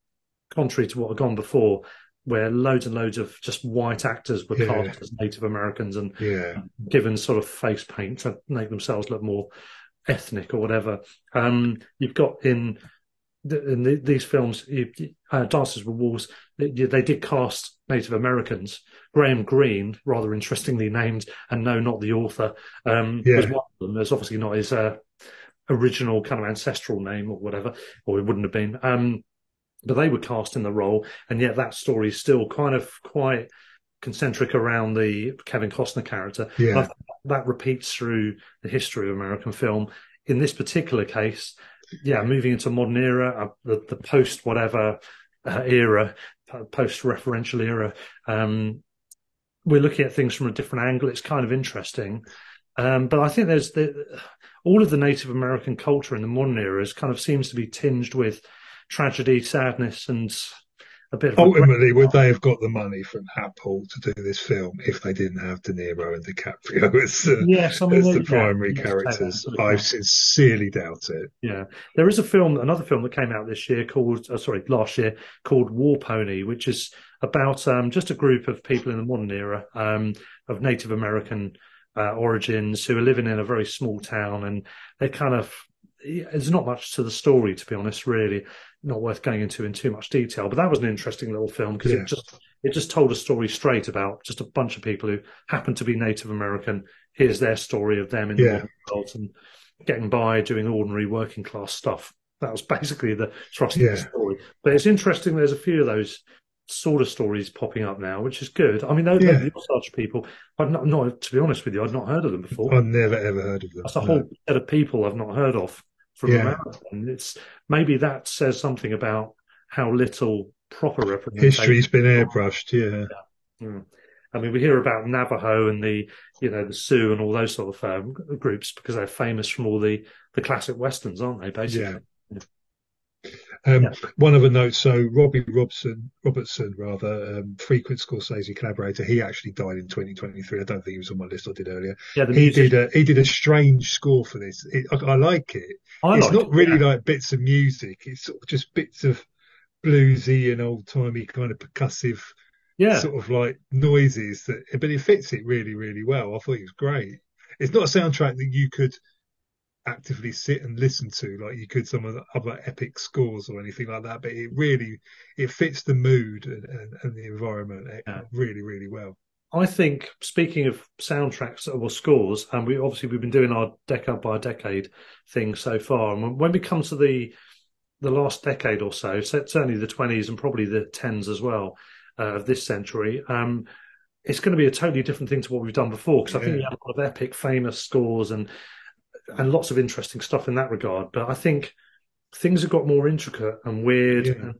contrary to what had gone before, where loads and loads of just white actors were yeah. cast as Native Americans and yeah. given sort of face paint to make themselves look more ethnic or whatever. Um, you've got in, the, in the, these films, you, uh, Dances with Wolves, they, they, did cast Native Americans. Graham Greene, rather interestingly named, and no, not the author, um, yeah. was one of them. There's obviously not his uh, original kind of ancestral name or whatever, or it wouldn't have been. Um, but they were cast in the role, and yet that story is still kind of quite concentric around the Kevin Costner character. Yeah. that repeats through the history of American film. In this particular case, yeah, moving into modern era, uh, the, the post whatever uh, era, post referential era, um, we're looking at things from a different angle. It's kind of interesting. Um, but I think there's the, all of the Native American culture in the modern era is kind of seems to be tinged with tragedy, sadness, and a bit. Ultimately, would they have got the money from Apple to do this film if they didn't have De Niro and DiCaprio as, uh, yes, I mean, as the primary characters? I sincerely doubt it. Yeah, there is a film, another film that came out this year called, uh, sorry, last year called War Pony, which is about um, just a group of people in the modern era um, of Native American. Uh, origins who are living in a very small town and they kind of there's not much to the story, to be honest. Really, not worth going into in too much detail. But that was an interesting little film because yeah. it just it just told a story straight about just a bunch of people who happen to be Native American. Here's their story of them in the world and getting by doing ordinary working class stuff. That was basically the thrust yeah. of the story. But it's interesting. There's a few of those sort of stories popping up now, which is good. I mean, those, yeah. such people. I've not, not, to be honest with you, I'd not heard of them before. I've never ever heard of them. That's a no. whole set of people I've not heard of from yeah. America. And it's maybe that says something about how little proper representation history's been airbrushed. Yeah. yeah. Mm. I mean, we hear about Navajo and the, you know, the Sioux and all those sort of um, groups because they're famous from all the the classic westerns, aren't they? Basically. Um, yeah. One other note: so Robbie Robson, Robertson, rather, um, frequent Scorsese collaborator, he actually died in 2023. I don't think he was on my list I did earlier. Yeah, he did a he did a strange score for this. It, I, I, like it. I it's like not it, really yeah. like bits of music. It's sort of just bits of bluesy and old timey kind of percussive, yeah, sort of like noises. That, but it fits it really, really well. I thought it was great. It's not a soundtrack that you could actively sit and listen to like you could some of the other epic scores or anything like that but it really it fits the mood and, and, and the environment yeah. really really well i think speaking of soundtracks or scores and we obviously we've been doing our decade by decade thing so far and when we come to the the last decade or so certainly the 20s and probably the 10s as well uh, of this century um, it's going to be a totally different thing to what we've done before because I think Yeah. we had a lot of epic, famous scores and and lots of interesting stuff in that regard. But I think things have got more intricate and weird Yeah. and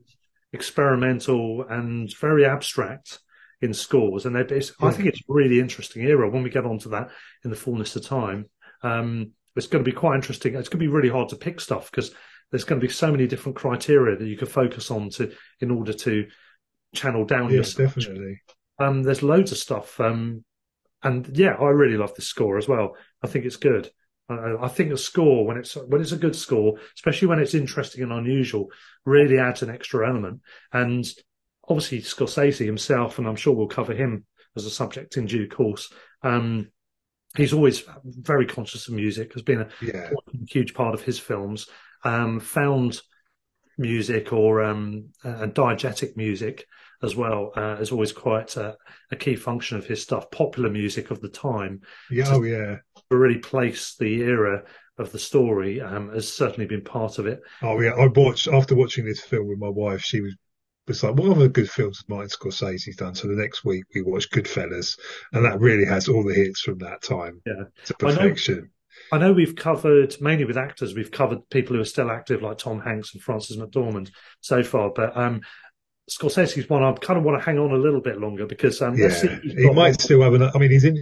experimental and very abstract in scores. And they're- I think it's a really interesting era when we get onto that in the fullness of time. Um, it's going to be quite interesting. It's going to be really hard to pick stuff because there's going to be so many different criteria that you can focus on to in order to channel down Yeah, your search. definitely. Um, there's loads of stuff. Um, and yeah, I really love this score as well. I think it's good. I think a score when it's when it's a good score, especially when it's interesting and unusual, really adds an extra element. And obviously Scorsese himself, and I'm sure we'll cover him as a subject in due course. Um, he's always very conscious of music. Has been a Yeah. huge part of his films. Um, found music or um, uh, diegetic music as well uh, is always quite a, a key function of his stuff. Popular music of the time Yeah. Oh, yeah. To really place the era of the story um, has certainly been part of it. Oh, yeah. I watched after watching this film with my wife. She was was like, "What other good films has Martin Scorsese's done?" So the next week we watched Goodfellas, and that really has all the hits from that time Yeah. to I know- perfection. I know we've covered mainly with actors. We've covered people who are still active, like Tom Hanks and Frances McDormand, so far. But um, Scorsese's one I kind of want to hang on a little bit longer because um, Yeah, let's see if he's he might still have another. I mean, he's in.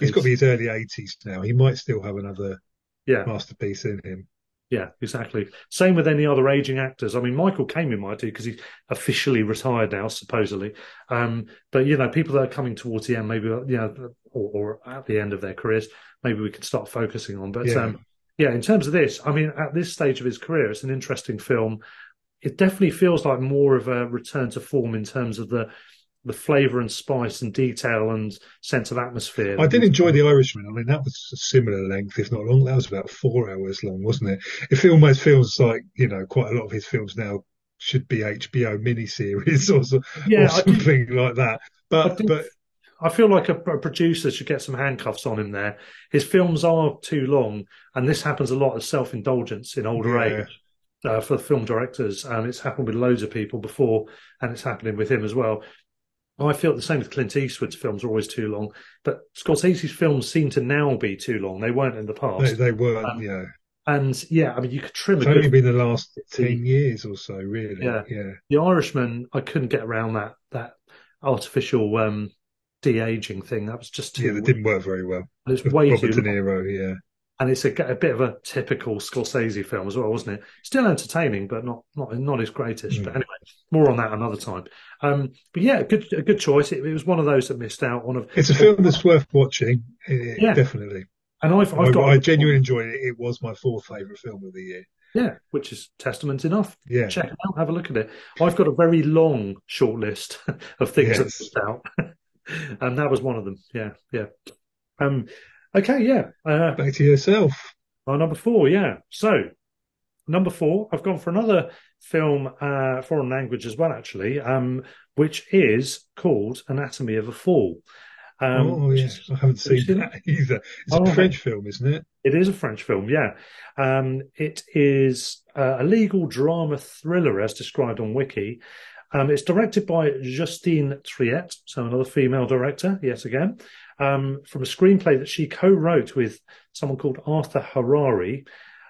He's got to be his early eighties now. He might still have another yeah, masterpiece in him. yeah, exactly. Same with any other aging actors. I mean, Michael Caine might do because he's officially retired now, supposedly. Um, but you know, people that are coming towards the end, maybe you know, or, or at the end of their careers, maybe we can start focusing on. But Yeah. um, yeah, in terms of this, I mean, at this stage of his career, it's an interesting film. It definitely feels like more of a return to form in terms of the the flavour and spice and detail and sense of atmosphere. I did enjoy The Irishman. I mean, that was a similar length, if not long. That was about four hours long, wasn't it? It almost feels like you know quite a lot of his films now should be HBO miniseries or, so, Yeah, or I do- something like that. I But do- but I feel like a, a producer should get some handcuffs on him there. His films are too long, and this happens a lot as self indulgence in older Yeah. age uh, for film directors. And it's happened with loads of people before, and it's happening with him as well. I feel the same with Clint Eastwood's films are always too long, but Scorsese's films seem to now be too long. They weren't in the past. they weren't. Um, know, and yeah, I mean, you could trim it's only been the last ten years or so, really. Yeah. yeah. The Irishman, I couldn't get around that that artificial um, de aging thing. That was just too. Yeah, that didn't work very well. It's way Robert too De long. Niro, yeah. And it's a, a bit of a typical Scorsese film as well, wasn't it? Still entertaining, but not not not his greatest. Mm. But anyway, more on that another time. Um, but yeah, good a good choice. It, it was one of those that missed out on. Of, It's a film that's worth watching. eh, Yeah. Definitely. and I've I, I've got I genuinely enjoyed it. It was my fourth favourite film of the year. yeah, which is testament enough. Yeah. Check it out, have a look at it. I've got a very long short list of things that missed out, and that was one of them. Yeah, yeah. Um, okay, yeah. Uh, Back to yourself. Oh, number four, yeah. So, number four, I've gone for another film, uh, foreign language as well, actually, um, which is called Anatomy of a Fall. Um, oh, is- I haven't seen seen that either. It's Oh, a. French film, isn't it? It is a French film, yeah. Um, it is uh, a legal drama thriller, as described on Wiki. Um, it's directed by Justine Triet, so another female director, yet again, um, from a screenplay that she co-wrote with someone called Arthur Harari.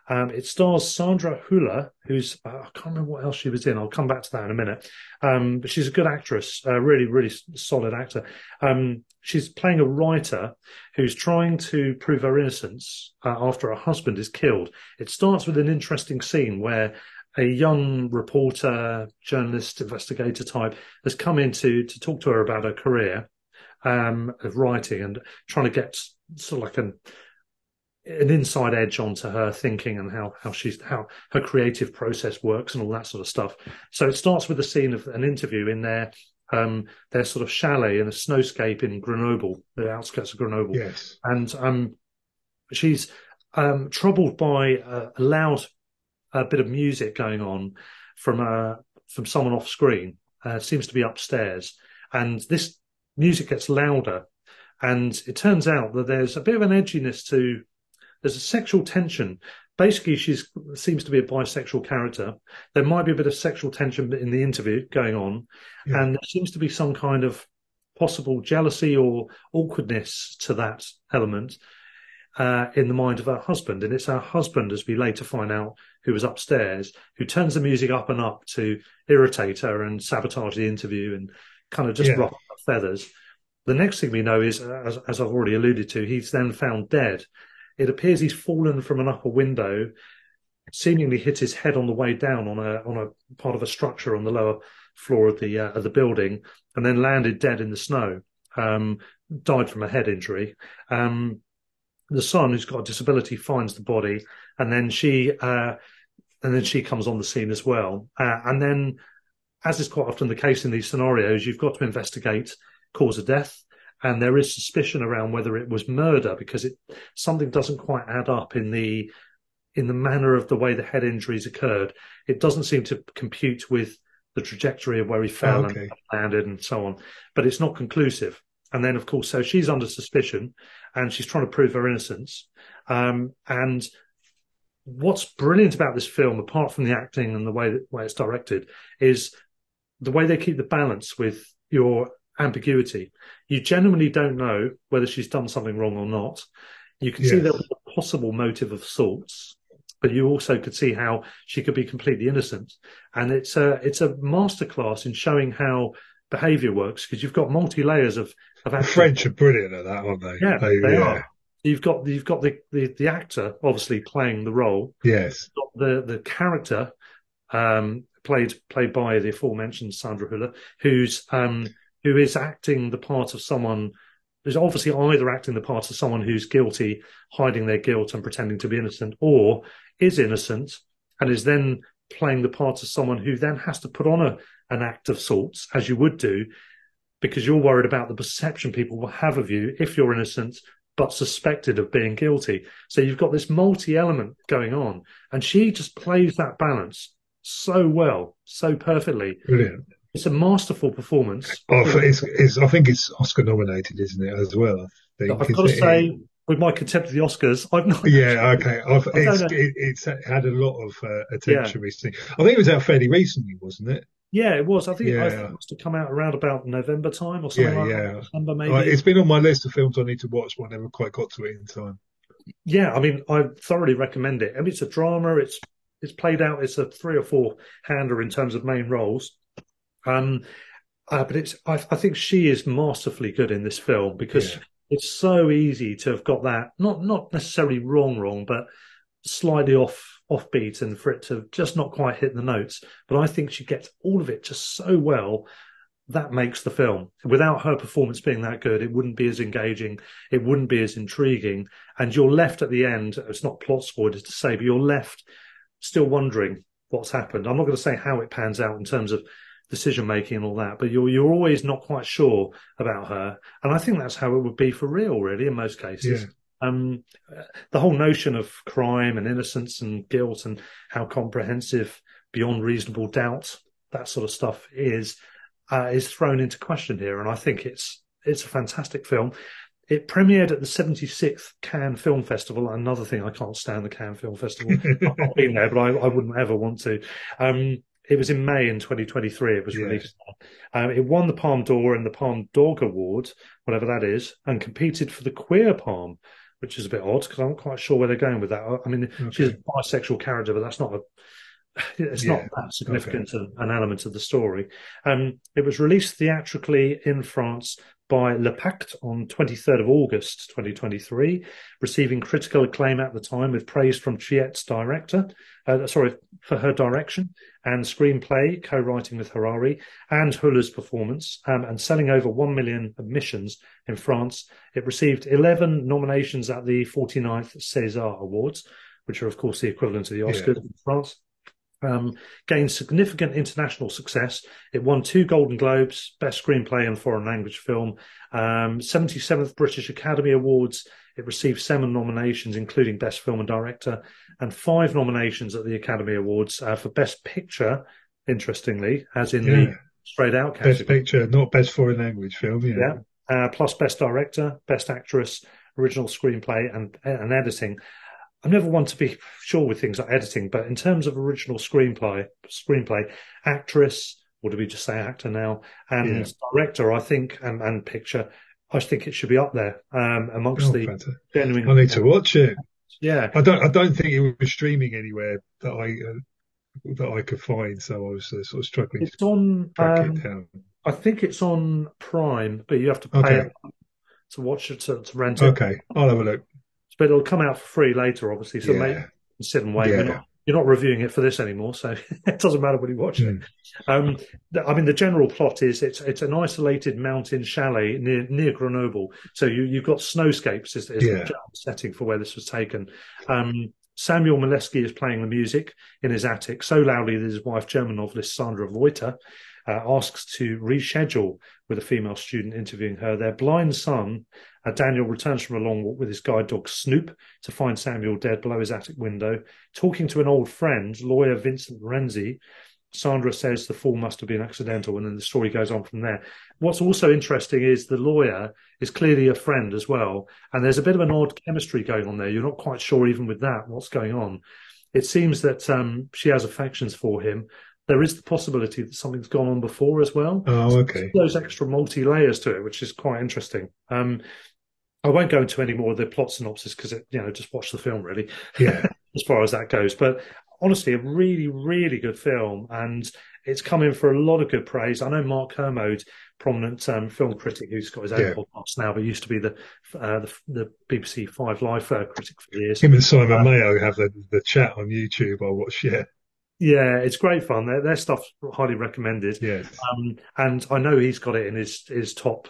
Um, it stars Sandra Hüller, who's uh, I can't remember what else she was in. I'll come back to that in a minute. Um, but she's a good actress, a really, really solid actor. Um, she's playing a writer who's trying to prove her innocence uh, after her husband is killed. It starts with an interesting scene where a young reporter, journalist, investigator type has come in to, to talk to her about her career um, of writing and trying to get sort of like an an inside edge onto her thinking and how how she's how her creative process works and all that sort of stuff. So it starts with a scene of an interview in their um, their sort of chalet in a snowscape in Grenoble, the outskirts of Grenoble Yes. and um, she's um, troubled by a, a loud uh, bit of music going on from uh, from someone off screen. Uh, seems to be upstairs, and this music gets louder, and it turns out that there's a bit of an edginess to. There's a sexual tension. Basically, she seems to be a bisexual character. There might be a bit of sexual tension in the interview going on, Yeah. and there seems to be some kind of possible jealousy or awkwardness to that element uh, in the mind of her husband. And it's her husband, as we later find out, who was upstairs, who turns the music up and up to irritate her and sabotage the interview and kind of just yeah. her feathers. The next thing we know is, as, as I've already alluded to, he's then found dead. It appears he's fallen from an upper window, seemingly hit his head on the way down on a on a part of a structure on the lower floor of the uh, of the building, and then landed dead in the snow. Um, died from a head injury. Um, the son, who's got a disability, finds the body, and then she uh, and then she comes on the scene as well. Uh, and then, as is quite often the case in these scenarios, you've got to investigate cause of death, and there is suspicion around whether it was murder because it something doesn't quite add up in the in the manner of the way the head injuries occurred. It doesn't seem to compute with the trajectory of where he fell oh, okay. and landed and so on, but it's not conclusive. And then, of course, so she's under suspicion and she's trying to prove her innocence. Um, and what's brilliant about this film, apart from the acting and the way that way it's directed, is the way they keep the balance with your ambiguity. You genuinely don't know whether she's done something wrong or not. You can yes. see there was a possible motive of sorts, but you also could see how she could be completely innocent. And it's a it's a masterclass in showing how behavior works because you've got multi layers of of acting. The French are brilliant at that, aren't they? Yeah, they, they yeah. are. You've got you've got the, the, the actor obviously playing the role. Yes. The the character um, played played by the aforementioned Sandra Hüller, who's um, who is acting the part of someone who's obviously either acting the part of someone who's guilty, hiding their guilt and pretending to be innocent, or is innocent and is then playing the part of someone who then has to put on a an act of sorts, as you would do, because you're worried about the perception people will have of you if you're innocent but suspected of being guilty. So you've got this multi element going on, and she just plays that balance so well, so perfectly. Brilliant. It's a masterful performance. Oh, it's, it's, I think it's Oscar nominated, isn't it, as well? I have got to say, with my contempt of the Oscars, I've not. Yeah, okay. I've, it's, it, it's had a lot of uh, attention yeah. recently. I think it was out fairly recently, wasn't it? Yeah, it was. I think, yeah. I think it must have come out around about November time or something yeah, like yeah. that. December maybe. It's been on my list of films I need to watch, but I never quite got to it in time. Yeah, I mean, I thoroughly recommend it. I mean, it's a drama. It's it's played out. It's a three or four hander in terms of main roles. Um, uh, but it's I, I, think she is masterfully good in this film because yeah. it's so easy to have got that not not necessarily wrong wrong, but slightly off offbeat and for it to just not quite hit the notes. But I think she gets all of it just so well that makes the film. Without her performance being that good, it wouldn't be as engaging, it wouldn't be as intriguing, and you're left at the end. It's not plot spoilers to say, but you're left still wondering what's happened. I'm not going to say how it pans out in terms of decision making and all that, but you're you're always not quite sure about her, and I think that's how it would be for real, really, in most cases. Yeah um, the whole notion of crime and innocence and guilt and how comprehensive beyond reasonable doubt that sort of stuff is uh, is thrown into question here, and I think it's it's a fantastic film. It premiered at the 76th Cannes Film Festival. Another thing I can't stand the Cannes Film Festival. I've not been there, but I, I wouldn't ever want to. Um, it was in May in 2023. It was yeah. released. Um, it won the Palme d'Or and the Palm Dog Award, whatever that is, and competed for the Queer Palm, which is a bit odd because I'm not quite sure where they're going with that. I mean, okay. she's a bisexual character, but that's not a it's yeah. not that significant okay. an element of the story. Um, it was released theatrically in France by Le Pacte on 23rd of August 2023, receiving critical acclaim at the time with praise from Triet's director, uh, sorry, for her direction and screenplay, co-writing with Harari, and Hüller's performance, um, and selling over 1 million admissions in France. It received 11 nominations at the 49th César Awards, which are, of course, the equivalent of the Oscars yeah. in France um, gained significant international success. It won two Golden Globes, Best Screenplay and Foreign Language Film, um, 77th British Academy Awards. It received seven nominations, including Best Film and Director, and five nominations at the Academy Awards uh, for Best Picture, interestingly, as in yeah. the straight out category. Best Picture, not Best Foreign Language Film. Yeah. yeah. Uh, plus Best Director, Best Actress, Original Screenplay, and, and Editing. I'm never one to be sure with things like editing, but in terms of original screenplay, screenplay, actress, or do we just say actor now? And yeah. director, I think, and, and, picture, I think it should be up there um, amongst oh, the fantastic. genuine. I need to watch it. Yeah, I don't. I don't think it was streaming anywhere that I uh, that I could find, so I was uh, sort of struggling. It's on. Um, it I think it's on Prime, but you have to pay okay. to watch it to, to rent it. Okay, I'll have a look. But it'll come out for free later, obviously. So yeah. maybe sit and wait. Yeah you're not reviewing it for this anymore, so it doesn't matter when you watch mm. it. Um, I mean, the general plot is it's it's an isolated mountain chalet near near Grenoble. So you you've got snowscapes is, is yeah. the setting for where this was taken. Um, Samuel Maleski is playing the music in his attic so loudly that his wife, German novelist Sandra Voyter, uh, asks to reschedule with a female student interviewing her. Their blind son, uh, Daniel, returns from a long walk with his guide dog Snoop to find Samuel dead below his attic window. Talking to an old friend, lawyer Vincent Renzi, Sandra says the fall must have been accidental, and then the story goes on from there. What's also interesting is the lawyer is clearly a friend as well, and there's a bit of an odd chemistry going on there. You're not quite sure, even with that, what's going on. It seems that um, she has affections for him, there is the possibility that something's gone on before as well. Oh, okay. So those extra multi layers to it, which is quite interesting. Um, I won't go into any more of the plot synopsis because you know just watch the film really. Yeah. as far as that goes, but honestly, a really really good film, and it's coming for a lot of good praise. I know Mark Kermode, prominent um, film critic who's got his own yeah. podcast now, but used to be the uh, the, the, BBC Five Live uh, critic for years. Him and Simon um, Mayo have the, the chat on YouTube. I watch. Yeah. Yeah, it's great fun. Their, their stuff's highly recommended. Yes. Um, and I know he's got it in his his top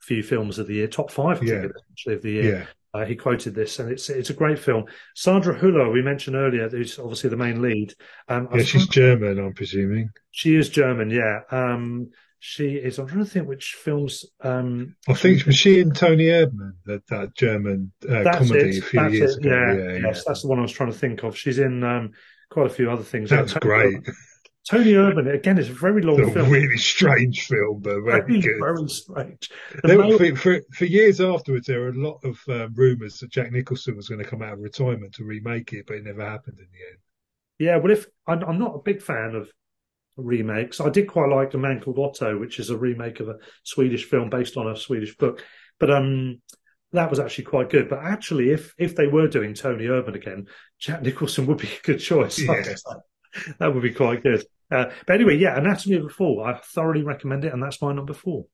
few films of the year, top five yeah. actually of the year. Yeah. Uh, he quoted this, and it's it's a great film. Sandra Hüller, we mentioned earlier, who's obviously the main lead. Um, yeah, she's German, I'm presuming. She is German, yeah. Um, she is. I'm trying to think which films. Um, I think was she in Toni Erdmann, that that German uh, comedy it. a few that's years it. ago. Yeah, yeah, yes, yeah. that's the one I was trying to think of. She's in um, quite a few other things. That's great. Toni Erdmann. again, it's a very long a film. really strange film, but very, very good. Very strange. There, for, for, for, years afterwards, there were a lot of um, rumours that Jack Nicholson was going to come out of retirement to remake it, but it never happened in the end. Yeah, well, if I'm, I'm not a big fan of remakes, I did quite like A Man Called Otto, which is a remake of a Swedish film based on a Swedish book. But um, that was actually quite good. But actually, if if they were doing Toni Erdmann again, Jack Nicholson would be a good choice. Yeah. that would be quite good. Uh, but anyway, yeah, Anatomy of a Fall. I thoroughly recommend it, and that's my number four.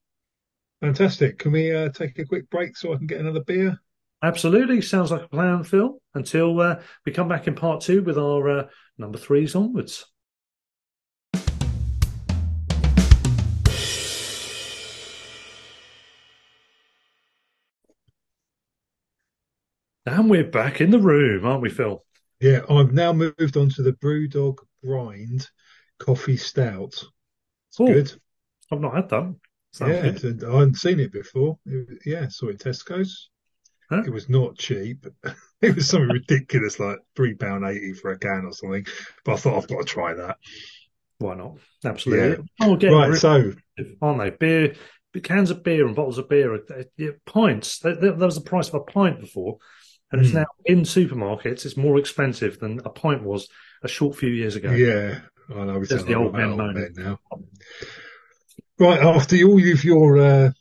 Fantastic. Can we uh, take a quick break so I can get another beer? Absolutely. Sounds like a plan, Phil. Until uh, we come back in part two with our uh, number threes onwards. And we're back in the room, aren't we, Phil? Yeah, I've now moved on to the Brewdog Grind Coffee Stout. It's Ooh, good. I've not had that. yeah, I hadn't seen it before. It, yeah, saw it Tesco's. Huh? It was not cheap. it was something ridiculous, like three pound eighty for a can or something. But I thought I've got to try that. Why not? Absolutely. Yeah. Oh, right. So, aren't they beer? Cans of beer and bottles of beer, uh, pints. There, there was the price of a pint before and it's mm. now in supermarkets. It's more expensive than a pint was a short few years ago. Yeah, I know. It's the old old men now. Right after all of your uh,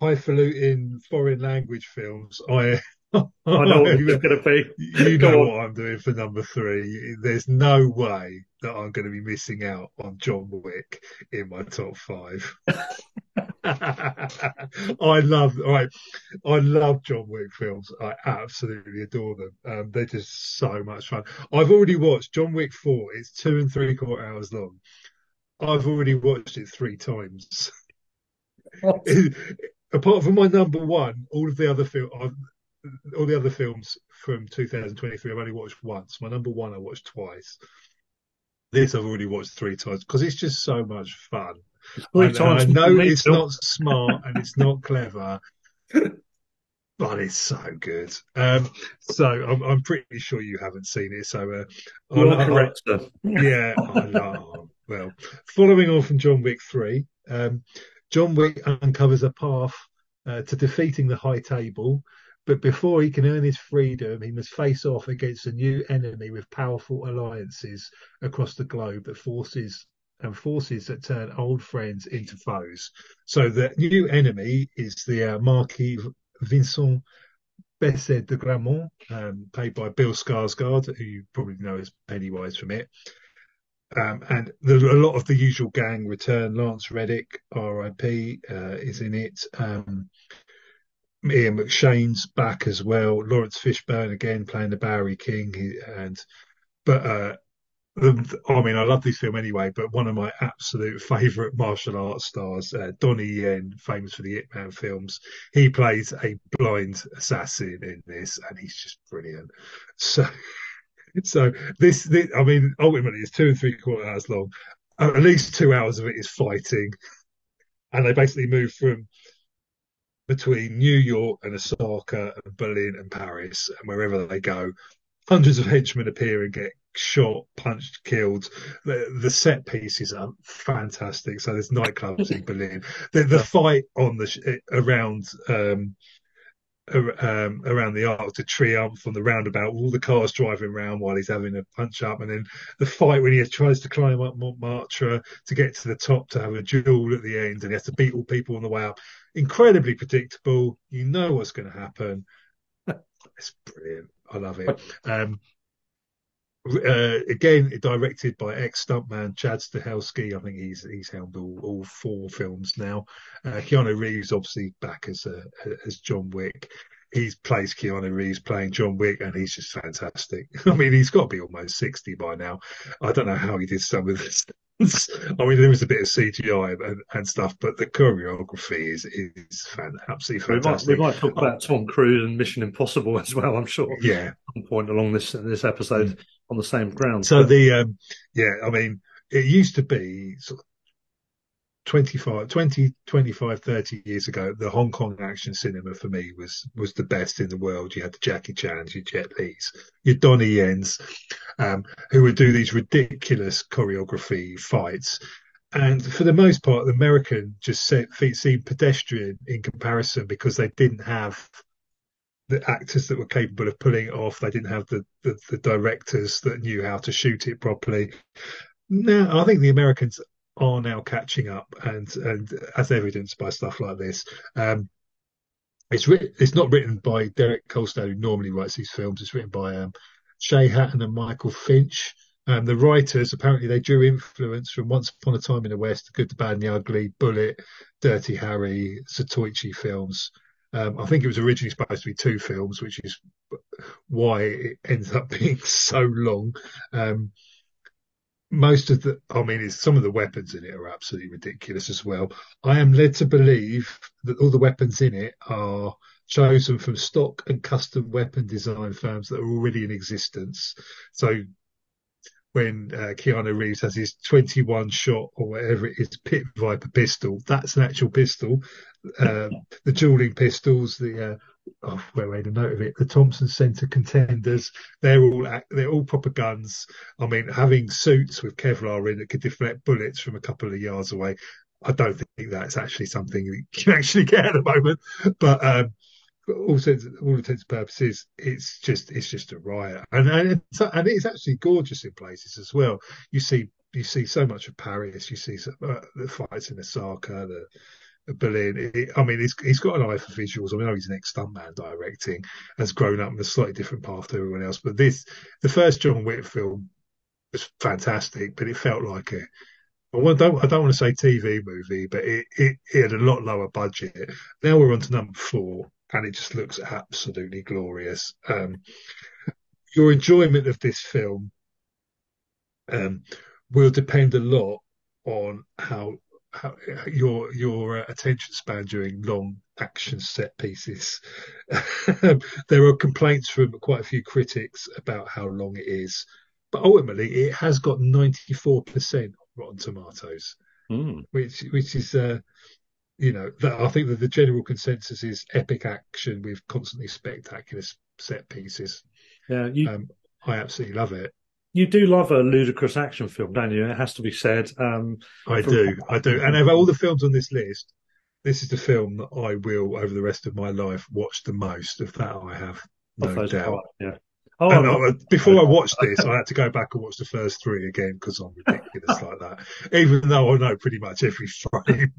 highfalutin foreign language films, I I know what it's going to be. You know what I'm doing for number three. There's no way that I'm going to be missing out on John Wick in my top five. I love, right, I love John Wick films. I absolutely adore them. Um, they're just so much fun. I've already watched John Wick four. It's two and three quarter hours long. I've already watched it three times. Apart from my number one, all of the other film, all the other films from 2023, I've only watched once. My number one, I watched twice. This I've already watched three times because it's just so much fun. Three times. I know it's not smart and it's not clever, but it's so good. Um, so I'm, I'm, pretty sure you haven't seen it. So uh, you're I, correct. I, yeah. well, following on from John Wick three, um, John Wick uncovers a path uh, to defeating the High Table. But before he can earn his freedom, he must face off against a new enemy with powerful alliances across the globe that forces and forces that turn old friends into foes. So the new enemy is the uh, Marquis Vincent Bisset de Gramont, um, played by Bill Skarsgård, who you probably know as Pennywise from it. Um, and there's a lot of the usual gang return. Lance Reddick, R.I.P., uh, is in it. Um, Ian McShane's back as well. Laurence Fishburne again playing the Bowery King, he, and but uh, I mean, I love this film anyway, but one of my absolute favourite martial arts stars, uh, Donnie Yen, famous for the Ip Man films, he plays a blind assassin in this, and he's just brilliant. So, so this, this I mean, ultimately, it's two and three quarter hours long. At least two hours of it is fighting, and they basically move from between New York and Osaka and Berlin and Paris and wherever they go. Hundreds of henchmen appear and get shot, punched, killed. The, the set pieces are fantastic. So there's nightclubs in Berlin. The, the fight on the around um, um, around the Arc de Triomphe on the roundabout, all the cars driving around while he's having a punch up, and then the fight when he tries to climb up Montmartre to get to the top to have a duel at the end, and he has to beat all people on the way up. Incredibly predictable. You know what's going to happen. It's brilliant. I love it. Um, uh, again, directed by ex stuntman Chad Stahelski. I think he's he's helmed all, all four films now. Uh, Keanu Reeves, obviously, back as uh, as John Wick. He plays Keanu Reeves playing John Wick, and he's just fantastic. I mean, he's got to be almost sixty by now. I don't know how he did some of this. I mean, there was a bit of CGI and, and stuff, but the choreography is is fan, absolutely fantastic. We might, we might talk about Tom Cruise and Mission Impossible as well. I'm sure. Yeah, some point along this this episode. Mm on the same ground. So but... the um, yeah, I mean, it used to be sort of 25, 20, 25, 30 years ago, the Hong Kong action cinema for me was was the best in the world. You had the Jackie Chan's, your Jet Li's, your Donnie Yen's, um, who would do these ridiculous choreography fights. And for the most part, the American just seemed pedestrian in comparison because they didn't have the actors that were capable of pulling it off. They didn't have the, the, the directors that knew how to shoot it properly. Now, I think the Americans are now catching up, and and as evidenced by stuff like this. Um, it's written, it's not written by Derek Kolstad, who normally writes these films. It's written by um, Shay Hatten and Michael Finch. Um, the writers apparently they drew influence from Once Upon a Time in the West, The Good, the Bad, and the Ugly, Bullitt, Dirty Harry, Zatoichi films. Um, I think it was originally supposed to be two films, which is why it ends up being so long. Um, most of the, I mean, some of the weapons in it are absolutely ridiculous as well. I am led to believe that all the weapons in it are chosen from stock and custom weapon design firms that are already in existence. So when uh, Keanu Reeves has his 21 shot or whatever it is, Pit Viper pistol. That's an actual pistol. Uh, the dueling pistols, the uh, oh, where made a note of it, the Thompson Center contenders. They're all they're all proper guns. I mean, having suits with Kevlar in that could deflect bullets from a couple of yards away. I don't think that's actually something you can actually get at the moment, but um, all sense, all intents and purposes, it's just it's just a riot, and and it's, and it's actually gorgeous in places as well. You see you see so much of Paris, you see some, uh, the fights in Osaka, the Berlin. I mean, he's he's got an eye for visuals. I mean, I know he's an ex stuntman directing, has grown up in a slightly different path to everyone else. But this, the first John Wick film, was fantastic, but it felt like a I don't, I don't want to say TV movie, but it, it, it had a lot lower budget. Now we're on to number four, and it just looks absolutely glorious. Um, your enjoyment of this film um, will depend a lot on how your your uh, attention span during long action set pieces. there are complaints from quite a few critics about how long it is, but ultimately it has got ninety four percent Rotten Tomatoes, mm. which which is uh, you know, that I think that the general consensus is epic action with constantly spectacular set pieces. Yeah, you, um, I absolutely love it. You do love a ludicrous action film, don't you? It has to be said. Um, I from... do, I do. And of all the films on this list, this is the film that I will, over the rest of my life, watch the most. Of that, I have no doubt. yeah. Oh, I- before I watched this, I had to go back and watch the first three again because I'm ridiculous like that. Even though I know pretty much every frame,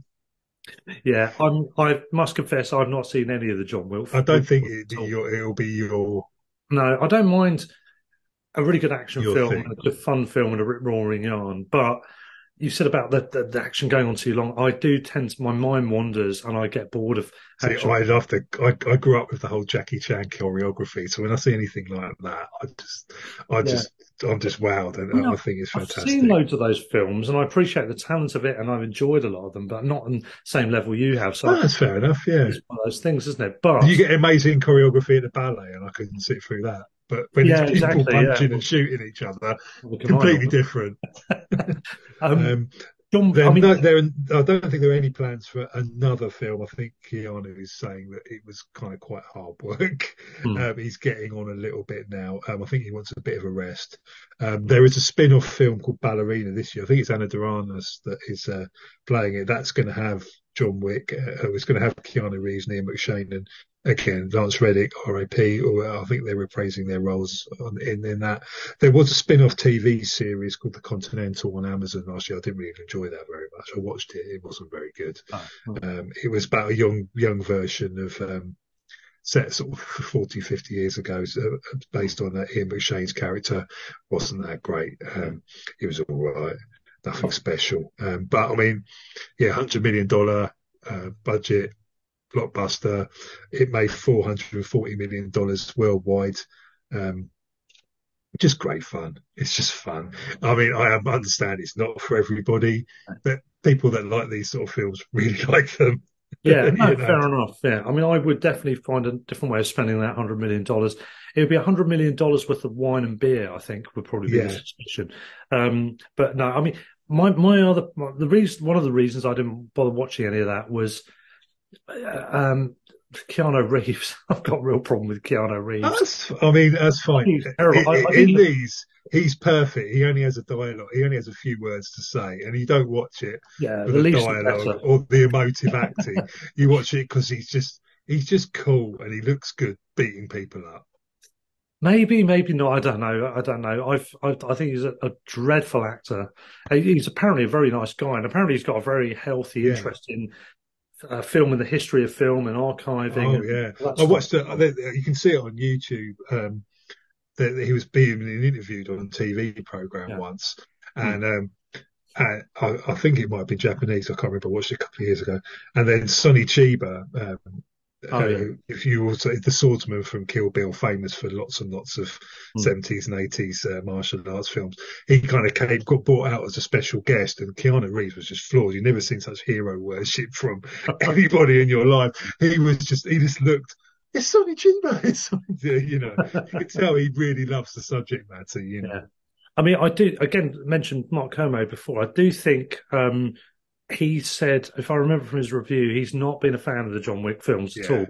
yeah, I'm. I must confess, I've not seen any of the John Wick. I don't think it, at all. your, it'll be your. No, I don't mind a really good action Your film, thing. a good fun film, and a rip roaring yarn. But you said about the, the, the action going on too long. I do tend to, my mind wanders, and I get bored of See, action. I love the. I, I grew up with the whole Jackie Chan choreography, so when I see anything like that, I just, I just, I'm just wowed, and Yeah, I think it's fantastic. I've seen loads of those films, and I appreciate the talent of it, and I've enjoyed a lot of them, but not on the same level you have. So Oh, that's fair enough. Yeah, it's one of those things, isn't it? But you get amazing choreography at the ballet, and I couldn't sit through that. But when Yeah, it's people exactly, yeah. punching and shooting each other, we can completely mind. different. Um, Um, John, There, I mean, no, I don't think there are any plans for another film. I think Keanu is saying that it was kind of quite hard work. Hmm. Um, he's getting on a little bit now. Um, I think he wants a bit of a rest. Um, there is a spin-off film called Ballerina this year. I think it's Ana de Armas that is uh, playing it. That's going to have John Wick. Uh, it's going to have Keanu Reeves, Ian McShane, and again Lance Reddick, R.I.P. Or I think they're reprising their roles on, in in that. There was a spin-off TV series called The Continental on Amazon last year. I didn't really enjoy that very much. I watched it; it wasn't very good. oh, Um, it was about a young young version of um, set sort of 40, 50 years ago, so uh, based on uh, Ian McShane's character. wasn't that great. Um, it was all right, nothing special. Um, but I mean, yeah, hundred million dollar uh, budget blockbuster. It made four hundred and forty million dollars worldwide. Um, just great fun. It's just fun. I mean, I understand it's not for everybody, but people that like these sort of films really like them. Yeah, no, fair enough. Yeah, I mean, I would definitely find a different way of spending that hundred million dollars. It would be a hundred million dollars worth of wine and beer. I think would probably be the Yeah. suspicion. Um, but no, I mean, my my other my, the reason one of the reasons I didn't bother watching any of that was uh, um, Keanu Reeves. I've got a real problem with Keanu Reeves. That's, I mean, that's fine. He's terrible. In, I in these, he's perfect. He only has a dialogue. He only has a few words to say, and you don't watch it yeah, for the the dialogue better. or the emotive acting. You watch it because he's just he's just cool and he looks good beating people up. Maybe, maybe not. I don't know. I don't know. I've, I, I think he's a, a dreadful actor. He's apparently a very nice guy, and apparently he's got a very healthy Yeah. interest in uh, film and the history of film and archiving. Oh and yeah, I watched. You can see it on YouTube. Um, that he was being interviewed on a TV program Yeah. Hmm. once, and um, I, I think it might have been Japanese. I can't remember. I watched it a couple of years ago, and then Sonny Chiba. Um, Oh, uh. If you also the swordsman from Kill Bill, famous for lots and lots of Hmm. seventies and eighties uh, martial arts films, he kind of came got brought out as a special guest, and Keanu Reeves was just flawed. You've never seen such hero worship from anybody in your life. He was just he just looked. It's Sonny Chiba. It's Sonny, you know. You can tell he really loves the subject matter. You know. Yeah. I mean, I do again mentioned Mark Kermode before. I do think um, he said, if I remember from his review, he's not been a fan of the John Wick films at all.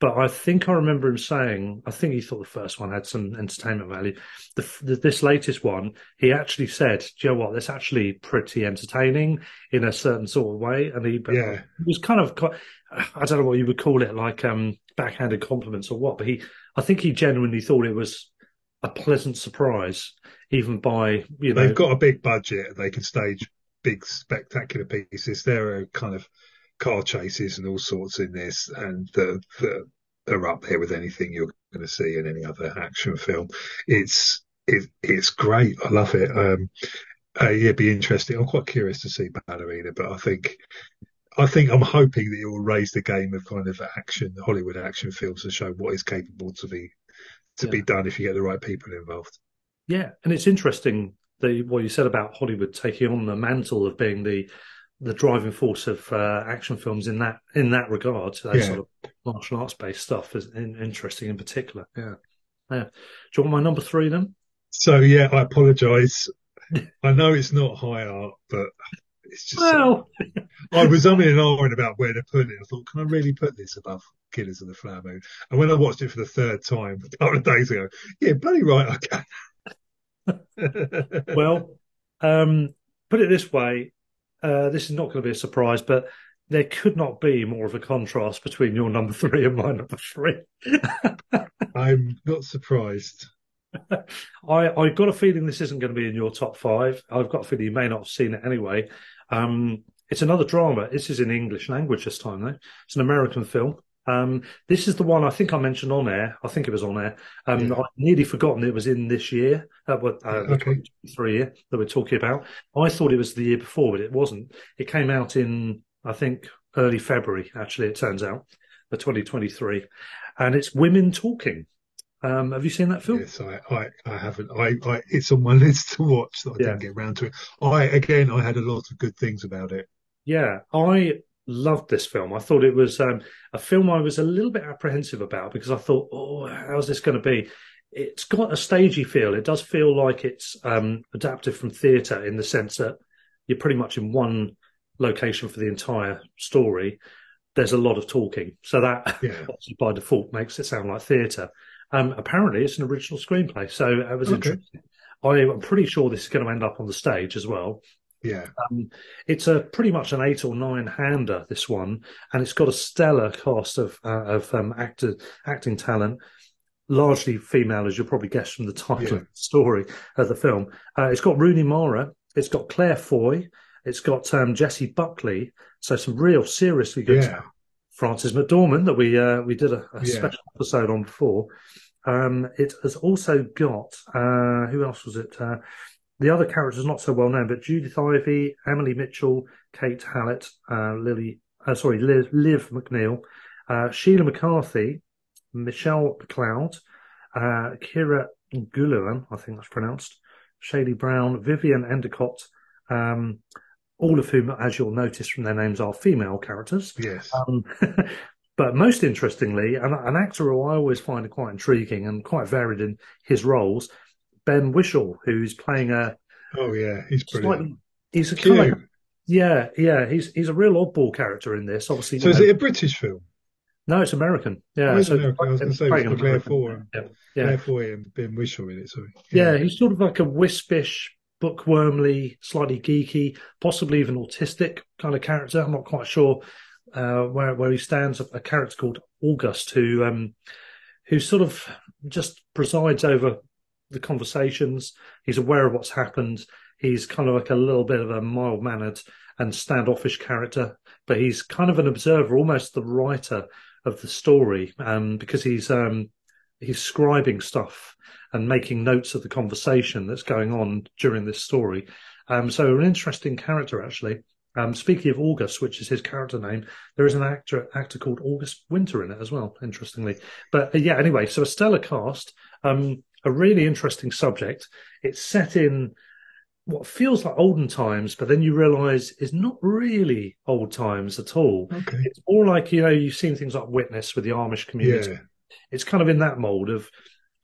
But I think I remember him saying, I think he thought the first one had some entertainment value. The, the, this latest one, he actually said, "Do you know what? That's actually pretty entertaining in a certain sort of way." And he, Yeah. was kind of, quite- I don't know what you would call it, like um, backhanded compliments or what. But he, I think he genuinely thought it was a pleasant surprise, even by you know, They've got a big budget. They can stage big spectacular pieces. There are kind of car chases and all sorts in this, and the, the are up there with anything you're going to see in any other action film. It's it, it's great. I love it. Um, uh, yeah, it'd be interesting. I'm quite curious to see Ballerina, but I think I think I'm hoping that it will raise the game of kind of action, Hollywood action films, and show what is capable to be to be done if you get the right people involved. Yeah, and it's interesting the what you said about Hollywood taking on the mantle of being the the driving force of uh, action films in that in that regard. That Yeah. sort of martial arts based stuff is in, interesting in particular. Yeah, yeah. Do you want my number three then? So yeah, I apologise. I know it's not high art, but it's just. Well, I was umming and ahhing about where to put it. I thought, can I really put this above Killers of the Flower Moon? And when I watched it for the third time a couple of days ago, yeah, bloody right, I can. well, um, put it this way: uh, this is not going to be a surprise, but there could not be more of a contrast between your number three and my number three. I'm not surprised. I I've got a feeling this isn't going to be in your top five. I've got a feeling you may not have seen it anyway. Um, it's another drama. This is in English language this time, though. It's an American film. Um, this is the one I think I mentioned on air. I think it was on air. Um, yeah. I'd nearly forgotten it was in this year, uh, uh, okay. three year that we're talking about. I thought it was the year before, but it wasn't. It came out in, I think, early February, actually, it turns out, the 2023. And it's Women Talking. Um, have you seen that film? Yes, I, I, I haven't. I, I, it's on my list to watch that I yeah. didn't get around to it. I, again, I had a lot of good things about it. Yeah, I loved this film. I thought it was um, a film I was a little bit apprehensive about because I thought, oh, how's this going to be? It's got a stagey feel. It does feel like it's um, adapted from theatre in the sense that you're pretty much in one location for the entire story. There's a lot of talking, so that yeah. by default makes it sound like theatre. Um, apparently, it's an original screenplay, so it was okay. interesting. I'm pretty sure this is going to end up on the stage as well. Yeah. Um, it's a pretty much an eight or nine hander, this one, and it's got a stellar cast of uh, of um, actor acting talent, largely female, as you'll probably guess from the title yeah. of the story of the film. Uh, it's got Rooney Mara, it's got Claire Foy, it's got um, Jessie Buckley, so some real seriously good. Yeah. Frances McDormand that we uh, we did a, a yeah. special episode on before. Um, it has also got uh, who else was it? Uh, the other characters not so well known, but Judith Ivey, Emily Mitchell, Kate Hallett, uh, Lily, uh, sorry, Liv, Liv McNeil, uh, Sheila McCarthy, Michelle McLeod, uh, Kira Gullivan, I think that's pronounced, Shady Brown, Vivien Endicott, um, all of whom, as you'll notice from their names, are female characters. Yes. Um, but most interestingly, an, an actor who I always find quite intriguing and quite varied in his roles Ben Whishaw, who's playing a. Oh yeah, he's brilliant. Slightly, he's a kind of, yeah, yeah. He's he's a real oddball character in this. Obviously, so is know, it a British film? No, it's American. Yeah, oh, so American. I was going to say it's Claire Foy, yeah. yeah. Claire Foy and Ben Whishaw in it. Sorry. Yeah. yeah, he's sort of like a wispish, bookwormly, slightly geeky, possibly even autistic kind of character. I'm not quite sure uh, where where he stands. A character called August, who um, who sort of just presides over the conversations. He's aware of what's happened. He's kind of like a little bit of a mild mannered and standoffish character, but he's kind of an observer, almost the writer of the story, um, because he's um, he's scribing stuff and making notes of the conversation that's going on during this story. Um, so an interesting character actually. Um, speaking of August, which is his character name, there is an actor actor called August Winter in it as well. Interestingly, but uh, yeah. Anyway, so a stellar cast. Um, a really interesting subject. It's set in what feels like olden times, but then you realise is not really old times at all. Okay. It's more like you know you've seen things like Witness with the Amish community. Yeah. It's kind of in that mold of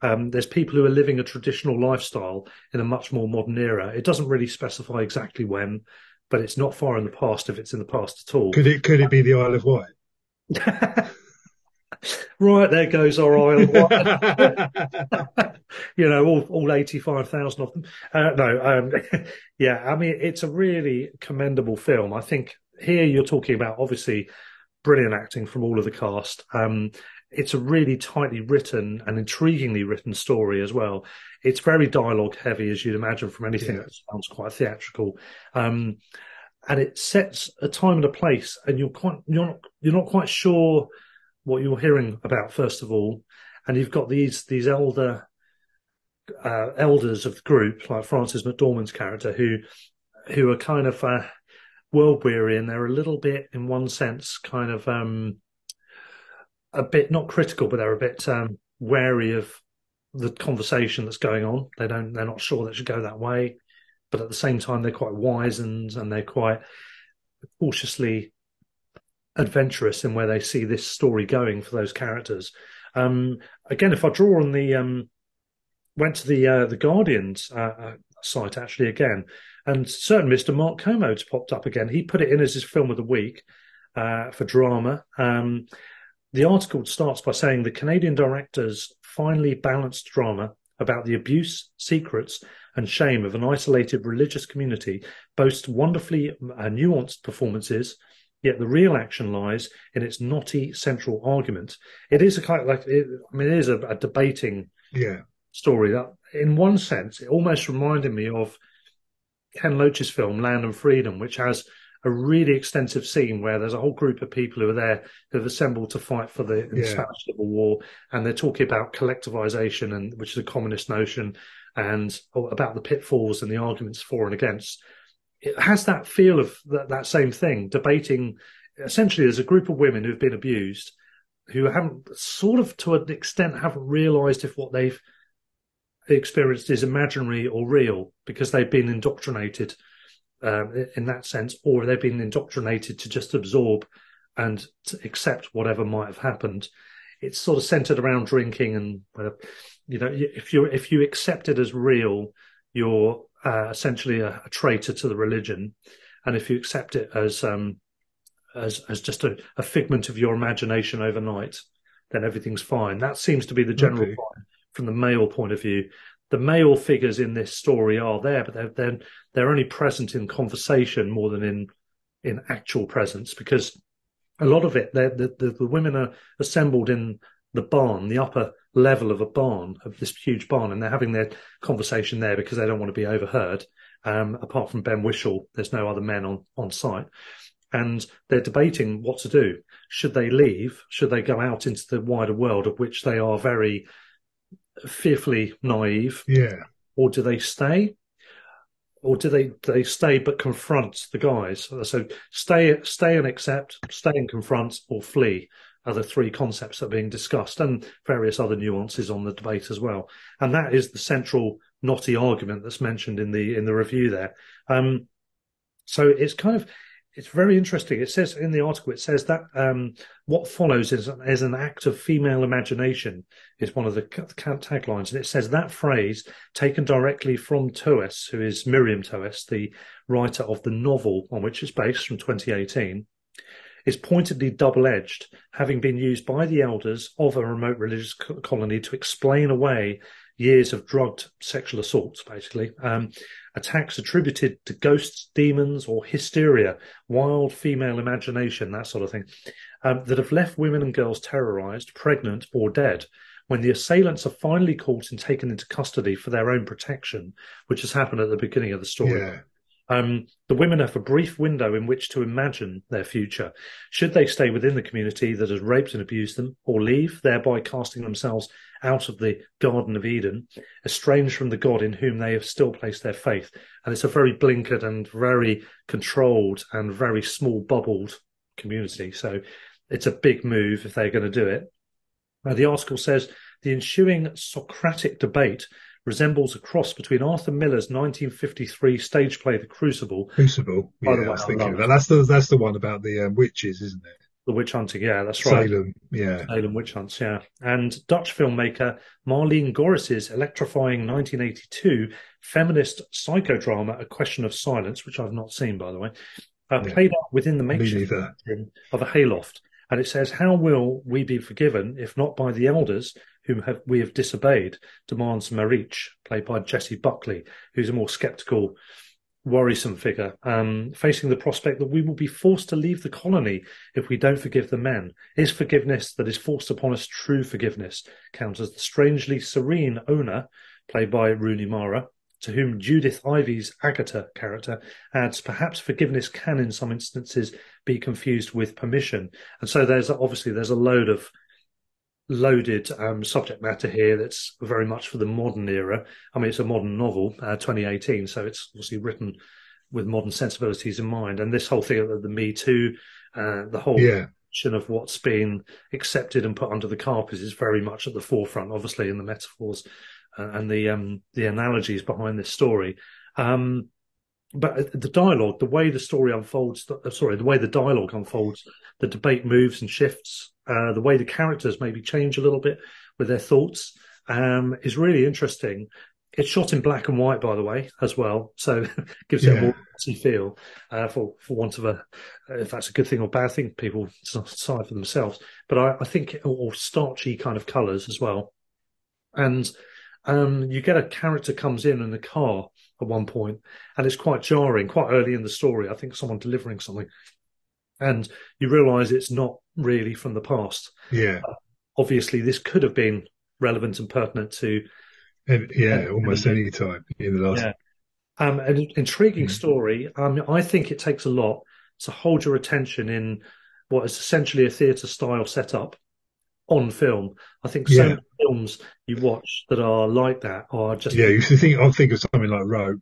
um, there's people who are living a traditional lifestyle in a much more modern era. It doesn't really specify exactly when, but it's not far in the past if it's in the past at all. Could it could it be the Isle of Wight? right there goes our oil. you know, all, all 85,000 of them. Uh, no, um, yeah, I mean, it's a really commendable film. I think here you're talking about obviously brilliant acting from all of the cast. Um, it's a really tightly written and intriguingly written story as well. It's very dialogue heavy, as you'd imagine from anything yeah. that sounds quite theatrical. Um, and it sets a time and a place, and you're quite you're not you're not quite sure what you're hearing about first of all, and you've got these these elder uh, elders of the group, like Frances McDormand's character, who who are kind of uh, world weary, and they're a little bit, in one sense, kind of um, a bit not critical, but they're a bit um, wary of the conversation that's going on. They don't, they're not sure that should go that way, but at the same time, they're quite wise and and they're quite cautiously adventurous in where they see this story going for those characters. Um, again, if I draw on the um, went to the uh, the Guardian's uh, uh, site actually again, and certain Mr. Mark Kermode's popped up again. He put it in as his film of the week uh, for drama. Um, the article starts by saying the Canadian director's finely balanced drama about the abuse, secrets, and shame of an isolated religious community boasts wonderfully uh, nuanced performances Yet the real action lies in its knotty central argument. It is a kind of like, it, I mean, it is a, a debating yeah. story that, in one sense, it almost reminded me of Ken Loach's film Land and Freedom, which has a really extensive scene where there's a whole group of people who are there who have assembled to fight for the, the Spanish Civil War, and they're talking about collectivization, and which is a communist notion, and oh, about the pitfalls and the arguments for and against. It has that feel of that, that same thing, debating. Essentially, there's a group of women who've been abused, who haven't sort of to an extent haven't realised if what they've experienced is imaginary or real because they've been indoctrinated um, in that sense, or they've been indoctrinated to just absorb and to accept whatever might have happened. It's sort of centered around drinking, and uh, you know, if you if you accept it as real, you're uh, essentially a, a, traitor to the religion, and if you accept it as um, as as just a, a figment of your imagination overnight, then everything's fine. That seems to be the general okay. point from the male point of view the male figures in this story are there, but they're they're, they're only present in conversation more than in in actual presence because a lot of it the, the, the women are assembled in the barn, the upper level of a barn of this huge barn, and they're having their conversation there because they don't want to be overheard. Um, apart from Ben Whishaw, there's no other men on on site. And they're debating what to do. Should they leave? Should they go out into the wider world, of which they are very fearfully naive? Yeah. Or do they stay? Or do they do they stay but confront the guys? So stay stay and accept, stay and confront, or flee the three concepts that are being discussed, and various other nuances on the debate as well. And that is the central knotty argument that's mentioned in the in the review there. Um, so it's kind of it's very interesting. It says in the article, it says that um, what follows is, is an act of female imagination is one of the taglines, and it says that phrase taken directly from Toews, who is Miriam Toews, the writer of the novel on which it's based from 2018, is pointedly double-edged, having been used by the elders of a remote religious colony to explain away years of drugged sexual assaults, basically. Um, attacks attributed to ghosts, demons, or hysteria, wild female imagination, that sort of thing, um, that have left women and girls terrorized, pregnant, or dead. When the assailants are finally caught and taken into custody for their own protection, which has happened at the beginning of the story. Yeah. Um, the women have a brief window in which to imagine their future. Should they stay within the community that has raped and abused them, or leave, thereby casting themselves out of the Garden of Eden, estranged from the God in whom they have still placed their faith? And it's a very blinkered and very controlled and very small bubbled community. So it's a big move if they're going to do it. Now, the article says the ensuing Socratic debate resembles a cross between Arthur Miller's 1953 stage play The Crucible. Crucible, yeah, I was thinking that. That's the that's the one about the um, witches, isn't it? The witch hunting, yeah, that's right. Salem, yeah. Salem witch hunts, yeah. And Dutch filmmaker Marleen Gorris's electrifying 1982 feminist psychodrama, A Question of Silence, which I've not seen, by the way, uh, yeah. played out within the makeshift of a hayloft. And it says, How will we be forgiven if not by the elders whom have, we have disobeyed, demands Mariche, played by Jessie Buckley, who's a more sceptical, worrisome figure, um, facing the prospect that we will be forced to leave the colony if we don't forgive the men. Is forgiveness that is forced upon us true forgiveness? Counters the strangely serene Ona, played by Rooney Mara, to whom Judith Ivey's Agatha character adds, perhaps forgiveness can in some instances be confused with permission. And so there's obviously there's a load of loaded um, subject matter here that's very much for the modern era. I mean, it's a modern novel, uh, 2018, so it's obviously written with modern sensibilities in mind. And this whole thing of the Me Too, uh, the whole yeah. of what's been accepted and put under the carpet is very much at the forefront, obviously, in the metaphors and the um, the analogies behind this story. Um, but the dialogue, the way the story unfolds, uh, sorry, the way the dialogue unfolds, the debate moves and shifts, uh, the way the characters maybe change a little bit with their thoughts, um, is really interesting. It's shot in black and white, by the way, as well, so gives yeah. it a more feel. Uh, for for want of a, if that's a good thing or bad thing, people decide for themselves. But I, I think, or starchy kind of colours as well, and um, you get a character comes in in the car at one point, and it's quite jarring, quite early in the story. I think someone delivering something, and you realise it's not really from the past. Yeah. Uh, obviously, this could have been relevant and pertinent to And, yeah, almost any time in the last. Yeah. Um, an intriguing Mm. story. Um, I think it takes a lot to hold your attention in what is essentially a theatre style setup on film. I think so Yeah. many films you watch that are like that are just Yeah, you think. I'll think of something like Rope.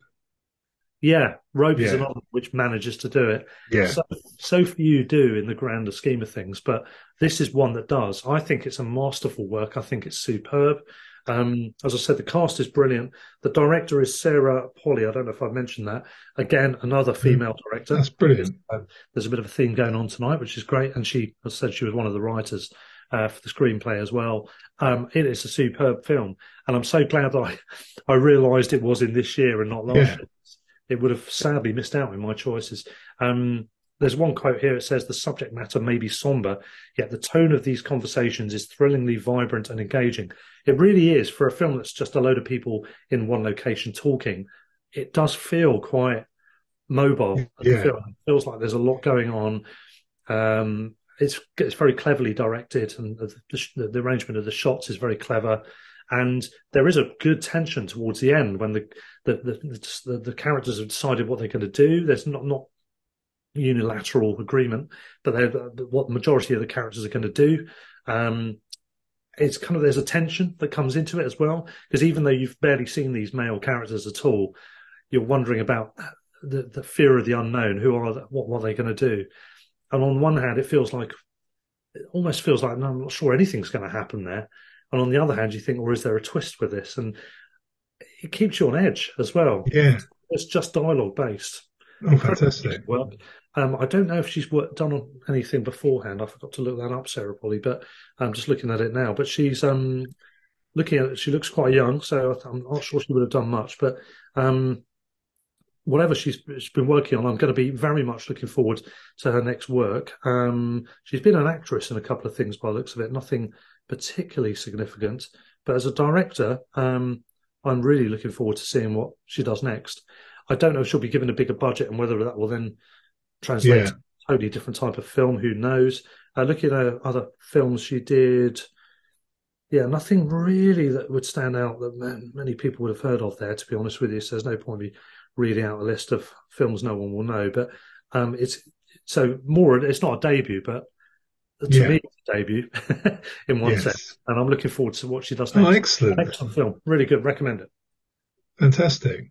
yeah. Rope is Yeah. another which manages to do it. Yeah, So, so few do in the grander scheme of things, but this is one that does. I think it's a masterful work. I think it's superb. Um, as I said, the cast is brilliant. The director is Sarah Polley. I don't know if I've mentioned that. Again, another female director. that's brilliant. Um, there's a bit of a theme going on tonight, which is great. And she, as I said, she was one of the writers uh, for the screenplay as well. Um, it is a superb film, and I'm so glad I I realised it was in this year and not last Yeah. year. It would have sadly missed out in my choices. Um, there's one quote here. It says the subject matter may be somber, yet the tone of these conversations is thrillingly vibrant and engaging. It really is for a film that's just a load of people in one location talking. It does feel quite mobile. Yeah. It feels like there's a lot going on. Um, it's it's very cleverly directed, and the, the, the arrangement of the shots is very clever. And there is a good tension towards the end when the the the, the, characters have decided what they're going to do. There's not not unilateral agreement, but they're what the majority of the characters are going to do. Um, it's kind of there's a tension that comes into it as well because even though you've barely seen these male characters at all, you're wondering about the, the fear of the unknown. Who are what, what are they going to do? And on one hand, it feels like it almost feels like no, I'm not sure anything's going to happen there. And on the other hand, you think, or is there a twist with this? And it keeps you on edge as well. Yeah. It's just dialogue based. Oh, fantastic. Work. Um, I don't know if she's worked, done on anything beforehand. I forgot to look that up, Sarah Polley, but I'm just looking at it now. But she's um, looking at it. She looks quite young, so I'm not sure she would have done much. But um, whatever she's, she's been working on, I'm going to be very much looking forward to her next work. Um, she's been an actress in a couple of things by the looks of it, nothing particularly significant. But as a director, um, I'm really looking forward to seeing what she does next. I don't know if she'll be given a bigger budget and whether that will then translate Yeah. to a totally different type of film. Who knows? Uh, looking at other films she did, yeah, nothing really that would stand out that many people would have heard of there. To be honest with you, so there's no point in me reading out a list of films no one will know. But um, it's so more. It's not a debut, but to Yeah. me, it's a debut in one Yes. sense. And I'm looking forward to what she does next. Oh, excellent. Excellent film, really good. Recommend it. Fantastic.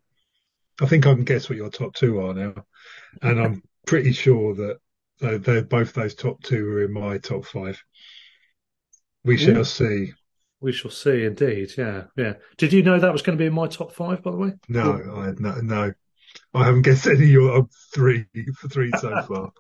I think I can guess what your top two are now. And I'm pretty sure that they're, they're both those top two are in my top five. We shall Ooh. see. We shall see. Indeed, yeah, yeah. Did you know that was going to be in my top five? By the way, No, I no, no. I haven't guessed any of your uh, three for three so far.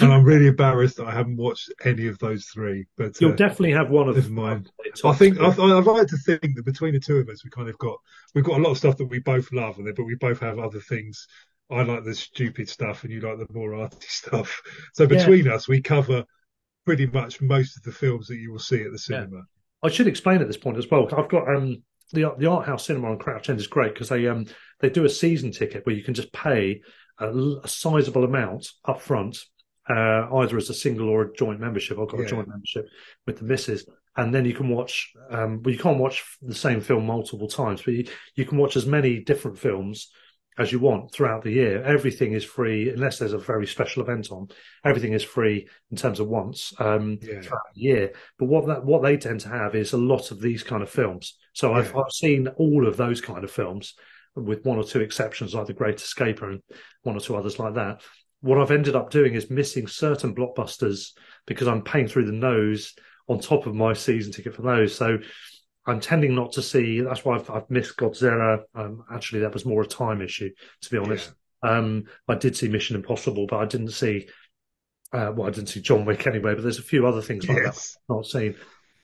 And I'm really embarrassed that I haven't watched any of those three. But you'll uh, definitely have one of. never mind. I think. I, I'd like to think that between the two of us, we kind of got we've got a lot of stuff that we both love, and but we both have other things. I like the stupid stuff, and you like the more arty stuff. So between us, we cover pretty much most of the films that you will see at the cinema. I should explain at this point as well. I've got um the the art house cinema on Crouch End is great because they um they do a season ticket where you can just pay a sizable amount up front, uh, either as a single or a joint membership. I've got a joint membership with the missus, and then you can watch. Um, well, you can't watch the same film multiple times, but you, you can watch as many different films as you want throughout the year. Everything is free unless there's a very special event on. Everything is free in terms of once um, Yeah. throughout the year. But what that what they tend to have is a lot of these kind of films. So I've I've seen all of those kind of films, with one or two exceptions like The Great Escaper and one or two others like that. What I've ended up doing is missing certain blockbusters because I'm paying through the nose on top of my season ticket for those. So I'm tending not to see. That's why I've, I've missed Godzilla. Um, actually, that was more a time issue, to be honest. Um, I did see Mission Impossible, but I didn't see. Uh, well, I didn't see John Wick anyway. But there's a few other things like that I've not seen.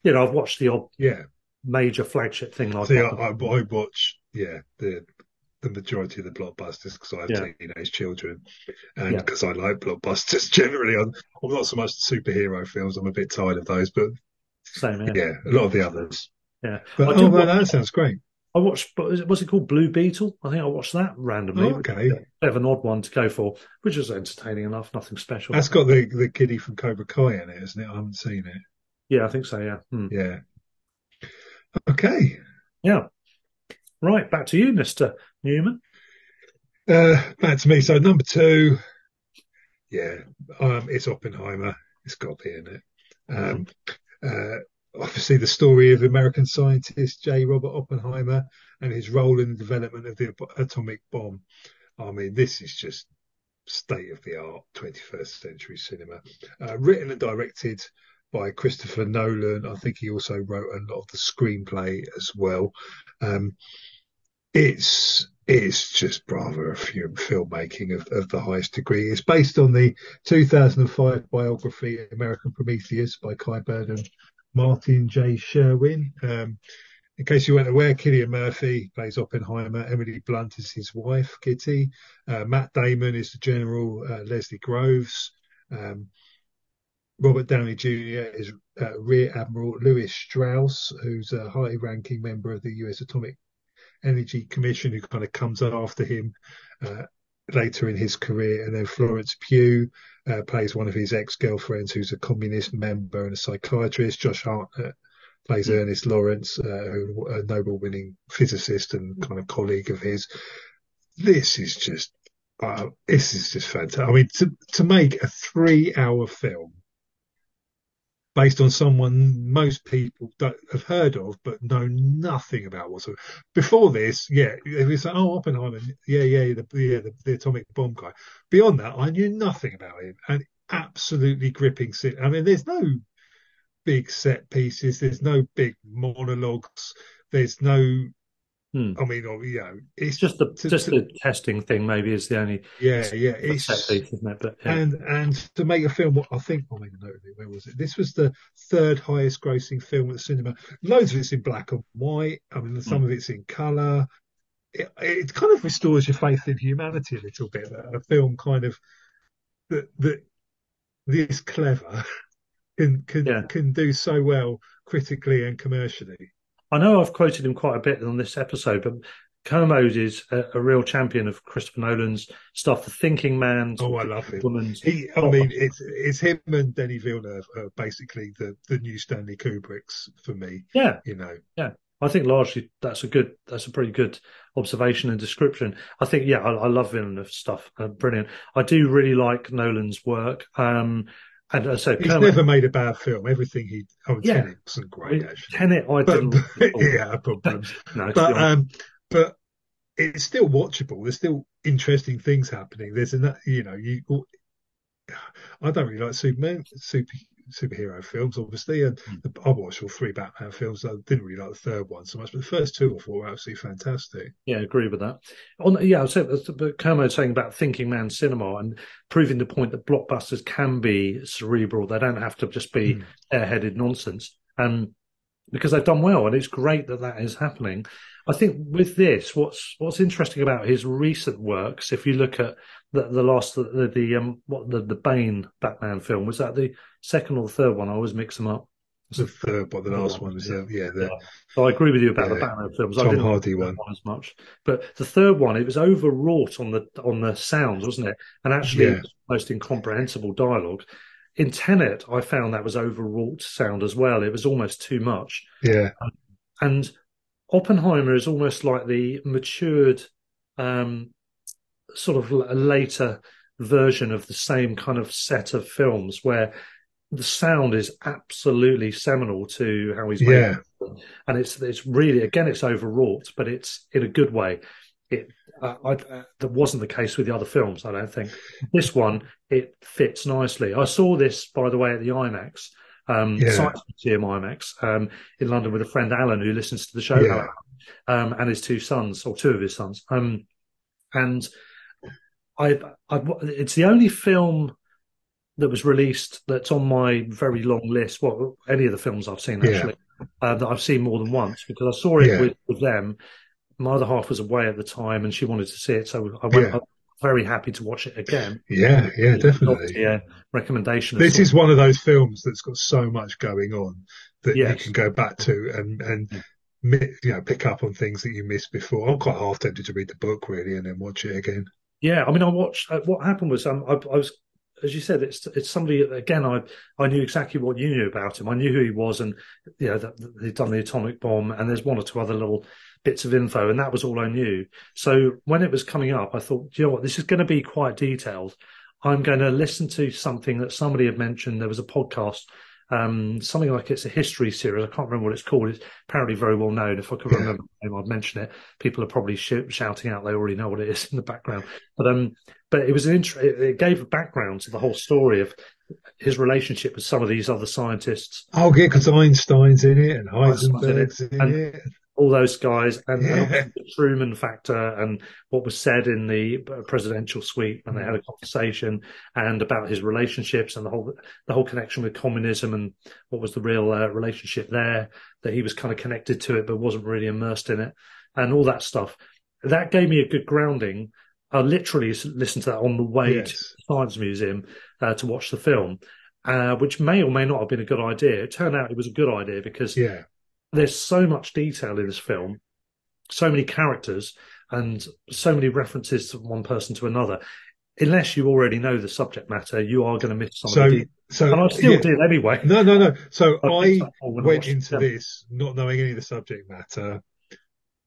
You know, I've watched the odd Yeah. major flagship thing like See, I, that. I, I watch, yeah, the the majority of the blockbusters because I have Yeah. teenage children, and Yeah. because I like blockbusters generally. I'm, I'm not so much superhero films. I'm a bit tired of those, but Same, yeah. yeah, a lot of the others. Yeah. But I oh, man, watch- that sounds great. I watched, but was it, called Blue Beetle? I think I watched that randomly. Oh, okay. Bit of an odd one to go for, which was entertaining enough, nothing special. That's got the the kiddie from Cobra Kai in it, isn't it? I haven't seen it. yeah, I think so. Yeah, Hmm. Yeah. Okay. yeah. Right, back to you, Mister Newman. Uh, back to me. So number two, yeah, um, it's Oppenheimer. It's got to be in it. Um, uh, obviously, the story of American scientist J. Robert Oppenheimer and his role in the development of the atomic bomb. I mean, this is just state of the art 21st century cinema. Uh, written and directed by Christopher Nolan. I think he also wrote a lot of the screenplay as well. Um, it's it's just bravo filmmaking of, of the highest degree. It's based on the 2005 biography American Prometheus by Kai Bird and Martin J. Sherwin. Um, in case you weren't aware, Cillian Murphy plays Oppenheimer. Emily Blunt is his wife, Kitty. Uh, Matt Damon is the General uh, Leslie Groves. Um, Robert Downey Jr. is uh, Rear Admiral Lewis Strauss, who's a high ranking member of the US Atomic Energy Commission, who kind of comes after him uh, later in his career. And then Florence Pugh uh, plays one of his ex girlfriends, who's a communist member and a psychiatrist. Josh Hartnett plays mm. Ernest Lawrence, uh, a Nobel winning physicist and kind of colleague of his. This is just, uh, this is just fantastic. I mean, to, to make a three hour film based on someone most people don't have heard of but know nothing about whatsoever. Before this, yeah, it was like, oh Oppenheimer, yeah, yeah, the yeah the, the, atomic bomb guy. Beyond that, I knew nothing about him, and absolutely gripping. I mean, there's no big set pieces, there's no big monologues, there's no Hmm. I mean, you know, it's just the to, just to, the testing thing. Maybe is the only yeah yeah it's piece, isn't it? But yeah. and and to make a film, what I think I made a note of it. Where was it? This was the third highest grossing film at the cinema. Loads of it's in black and white. I mean, some hmm. of it's in color. It, it, kind of restores your faith in humanity a little bit. A film kind of that that this clever can can yeah. can do so well critically and commercially. I know I've quoted him quite a bit on this episode, but Kermode is a, a, real champion of Christopher Nolan's stuff. The Thinking Man. Oh, I love him. He, I mean, it's it's him and Denis Villeneuve are basically the the new Stanley Kubricks for me. Yeah, you know. Yeah, I think largely that's a good, that's a pretty good observation and description. I think, yeah, I, I love Villeneuve stuff. Uh, brilliant. I do really like Nolan's work. Um, and uh, so he's never made a bad film. Everything he oh yeah, Tenet wasn't great actually. Tenet, I but, didn't. But, yeah, problems. no, but um, but it's still watchable. There's still interesting things happening. There's an you know you. I don't really like Superman super superhero films, obviously, and mm. the, I watched all three Batman films. I didn't really like the third one so much, but the first two or four were absolutely fantastic. Yeah, I agree with that. On yeah, I was saying, but Kermode was saying about thinking man cinema and proving the point that blockbusters can be cerebral. They don't have to just be mm. airheaded nonsense. Um, because they've done well, and it's great that that is happening. I think with this, what's what's interesting about his recent works, if you look at the, the last the, the um what the the Bane Batman film was that the second or the third one? I always mix them up. It's the third, but the last one was yeah, yeah, the, yeah. So I agree with you about yeah, the Batman films. Tom I didn't Hardy one. one as much, but the third one it was overwrought on the on the sounds, wasn't it? And actually, yeah. most incomprehensible dialogue. In Tenet, I found that was overwrought sound as well. It was almost too much. Yeah, um, and Oppenheimer is almost like the matured um, sort of a later version of the same kind of set of films where the sound is absolutely seminal to how he's made yeah. it. and it's it's really again it's overwrought but it's in a good way it uh, I, uh, that wasn't the case with the other films i don't think this one it fits nicely i saw this by the way at the imax um yeah. science museum imax um in london with a friend alan who listens to the show yeah. um and his two sons or two of his sons um and I, I, it's the only film that was released that's on my very long list. Well, any of the films I've seen actually yeah. uh, that I've seen more than once because I saw it with, with, them. My other half was away at the time and she wanted to see it, so I went. Yeah. very happy to watch it again. Yeah, yeah, definitely. Yeah, recommendation. This is one of those films that's got so much going on that yes. you can go back to and and you know pick up on things that you missed before. I'm quite half tempted to read the book really and then watch it again. Yeah, I mean, I watched. Uh, what happened was, um, I, I, was, as you said, it's it's somebody. Again, I I knew exactly what you knew about him. I knew who he was, and you know that, that he'd done the atomic bomb. And there's one or two other little bits of info, and that was all I knew. So when it was coming up, I thought, you know what, this is going to be quite detailed. I'm going to listen to something that somebody had mentioned. There was a podcast um, something like it's a history series. I can't remember what it's called. It's apparently very well known. If I could remember the name, I'd mention it. People are probably sh- shouting out; they already know what it is in the background. But um, but it was an int- it, gave a background to the whole story of his relationship with some of these other scientists. Oh, yeah, because Einstein's in it and Heisenberg's in it. And it. All those guys and, and the Truman factor and what was said in the presidential suite when they had a conversation and about his relationships and the whole the whole connection with communism and what was the real uh, relationship there that he was kind of connected to it but wasn't really immersed in it and all that stuff that gave me a good grounding I literally listened to that on the way to the Science Museum uh, to watch the film uh, which may or may not have been a good idea. It turned out it was a good idea because Yeah. There's so much detail in this film, so many characters, and so many references from one person to another. Unless you already know the subject matter, you are going to miss some So, of the detail. so And I still yeah. did anyway. No, no, no. So I I picked up on when I went watched it, into this not knowing any of the subject matter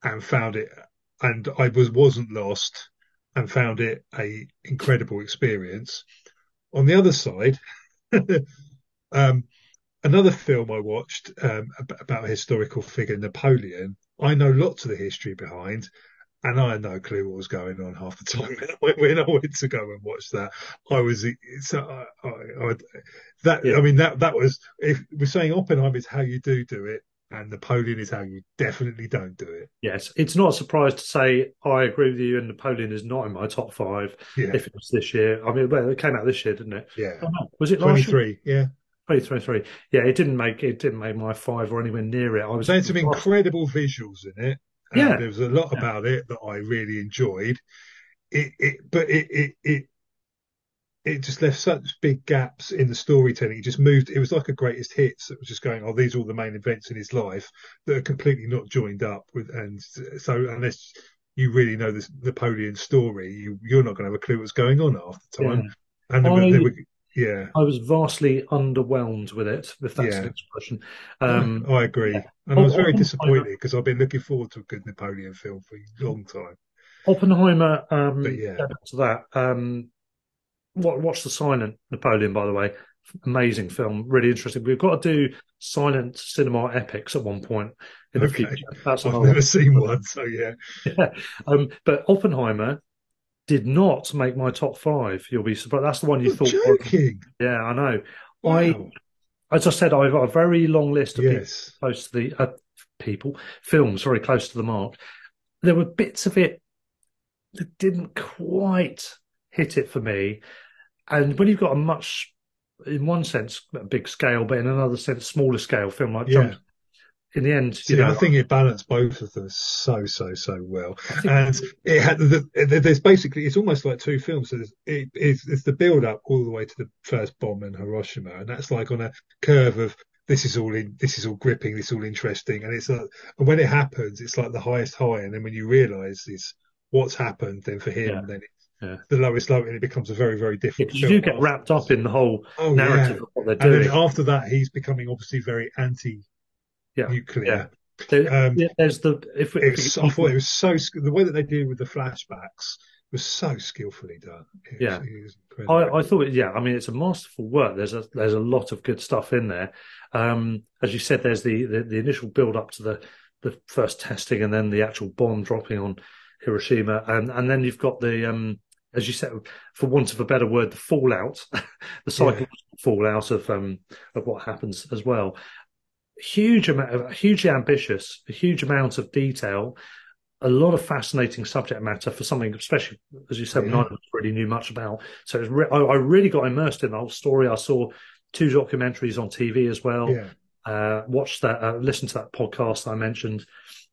and found it, and I was wasn't lost and found it a incredible experience. On the other side, um, another film I watched um, about a historical figure, Napoleon. I know lots of the history behind, and I had no clue what was going on half the time when I went, to go and watch that. I was so I, I, I, that yeah. I mean that that was if we're saying Oppenheimer is how you do do it, and Napoleon is how you definitely don't do it. Yes, it's not a surprise to say I agree with you, and Napoleon is not in my top five. Yeah. If it was this year, I mean, well, it came out this year, didn't it? Yeah. Oh, was it last 23. Yeah. 23, sorry. Yeah, it didn't make it didn't make my five or anywhere near it. I was saying some five. incredible visuals in it. Yeah, there was a lot yeah. about it that I really enjoyed. It, it, but it, it, it, it just left such big gaps in the storytelling. It just moved. It was like a greatest hits that was just going, oh, these are all the main events in his life that are completely not joined up with. And so, unless you really know this Napoleon story, you, you're not going to have a clue what's going on half the time. Yeah. And I, they were, yeah, I was vastly underwhelmed with it, if that's Yeah. an expression. Um, I agree. yeah. And I was Oh, very oh, disappointed because I've been looking forward to a good Napoleon film for a long time. Oppenheimer, um, But yeah. to that. Um, what, watch the Silent Napoleon, by the way. Amazing film, really interesting. We've got to do silent cinema epics at one point in the Okay. future. That's I've never seen one, so yeah. Yeah. Um, but Oppenheimer did not make my top five. You'll be surprised. That's the one you You're thought. joking. Yeah, I know. Wow. I, as I said, I've got a very long list of people close to the uh, people films very close to the mark. There were bits of it that didn't quite hit it for me, and when you've got a much, in one sense, a big scale, but in another sense, smaller scale film like Yeah. Jump, in the end, See, you know, I think it balanced both of them so, so, so well. And it had the, the- there's basically it's almost like two films. There's, it, it's, it's the build up all the way to the first bomb in Hiroshima, and that's like on a curve of this is all in, this is all gripping, this is all interesting, and it's like and when it happens, it's like the highest high, and then when you realise is what's happened, then for him, Yeah. then it's Yeah. the lowest low, and it becomes a very, very different. you do get wrapped up in the whole oh, narrative yeah. of what they're And doing. then after that, he's becoming obviously very anti-nuclear. Yeah. There- Um, yeah, there's the if, if It's, I thought it was so the way that they deal with the flashbacks was so skillfully done. Was- Yeah. I, I thought, yeah, I mean, it's a masterful work. There's a there's a lot of good stuff in there. Um, as you said, there's the, the the initial build up to the the first testing, and then the actual bomb dropping on Hiroshima, and and then you've got the um, as you said, for want of a better word, the fallout, the psychological fallout of um of what happens as well. Huge amount, of, hugely ambitious, a huge amount of detail, a lot of fascinating subject matter for something, especially as you said, Yeah. none of us really knew much about. So re- I, I really got immersed in the whole story. I saw two documentaries on TV as well. yeah, Uh, watched that, uh, listened to that podcast I mentioned,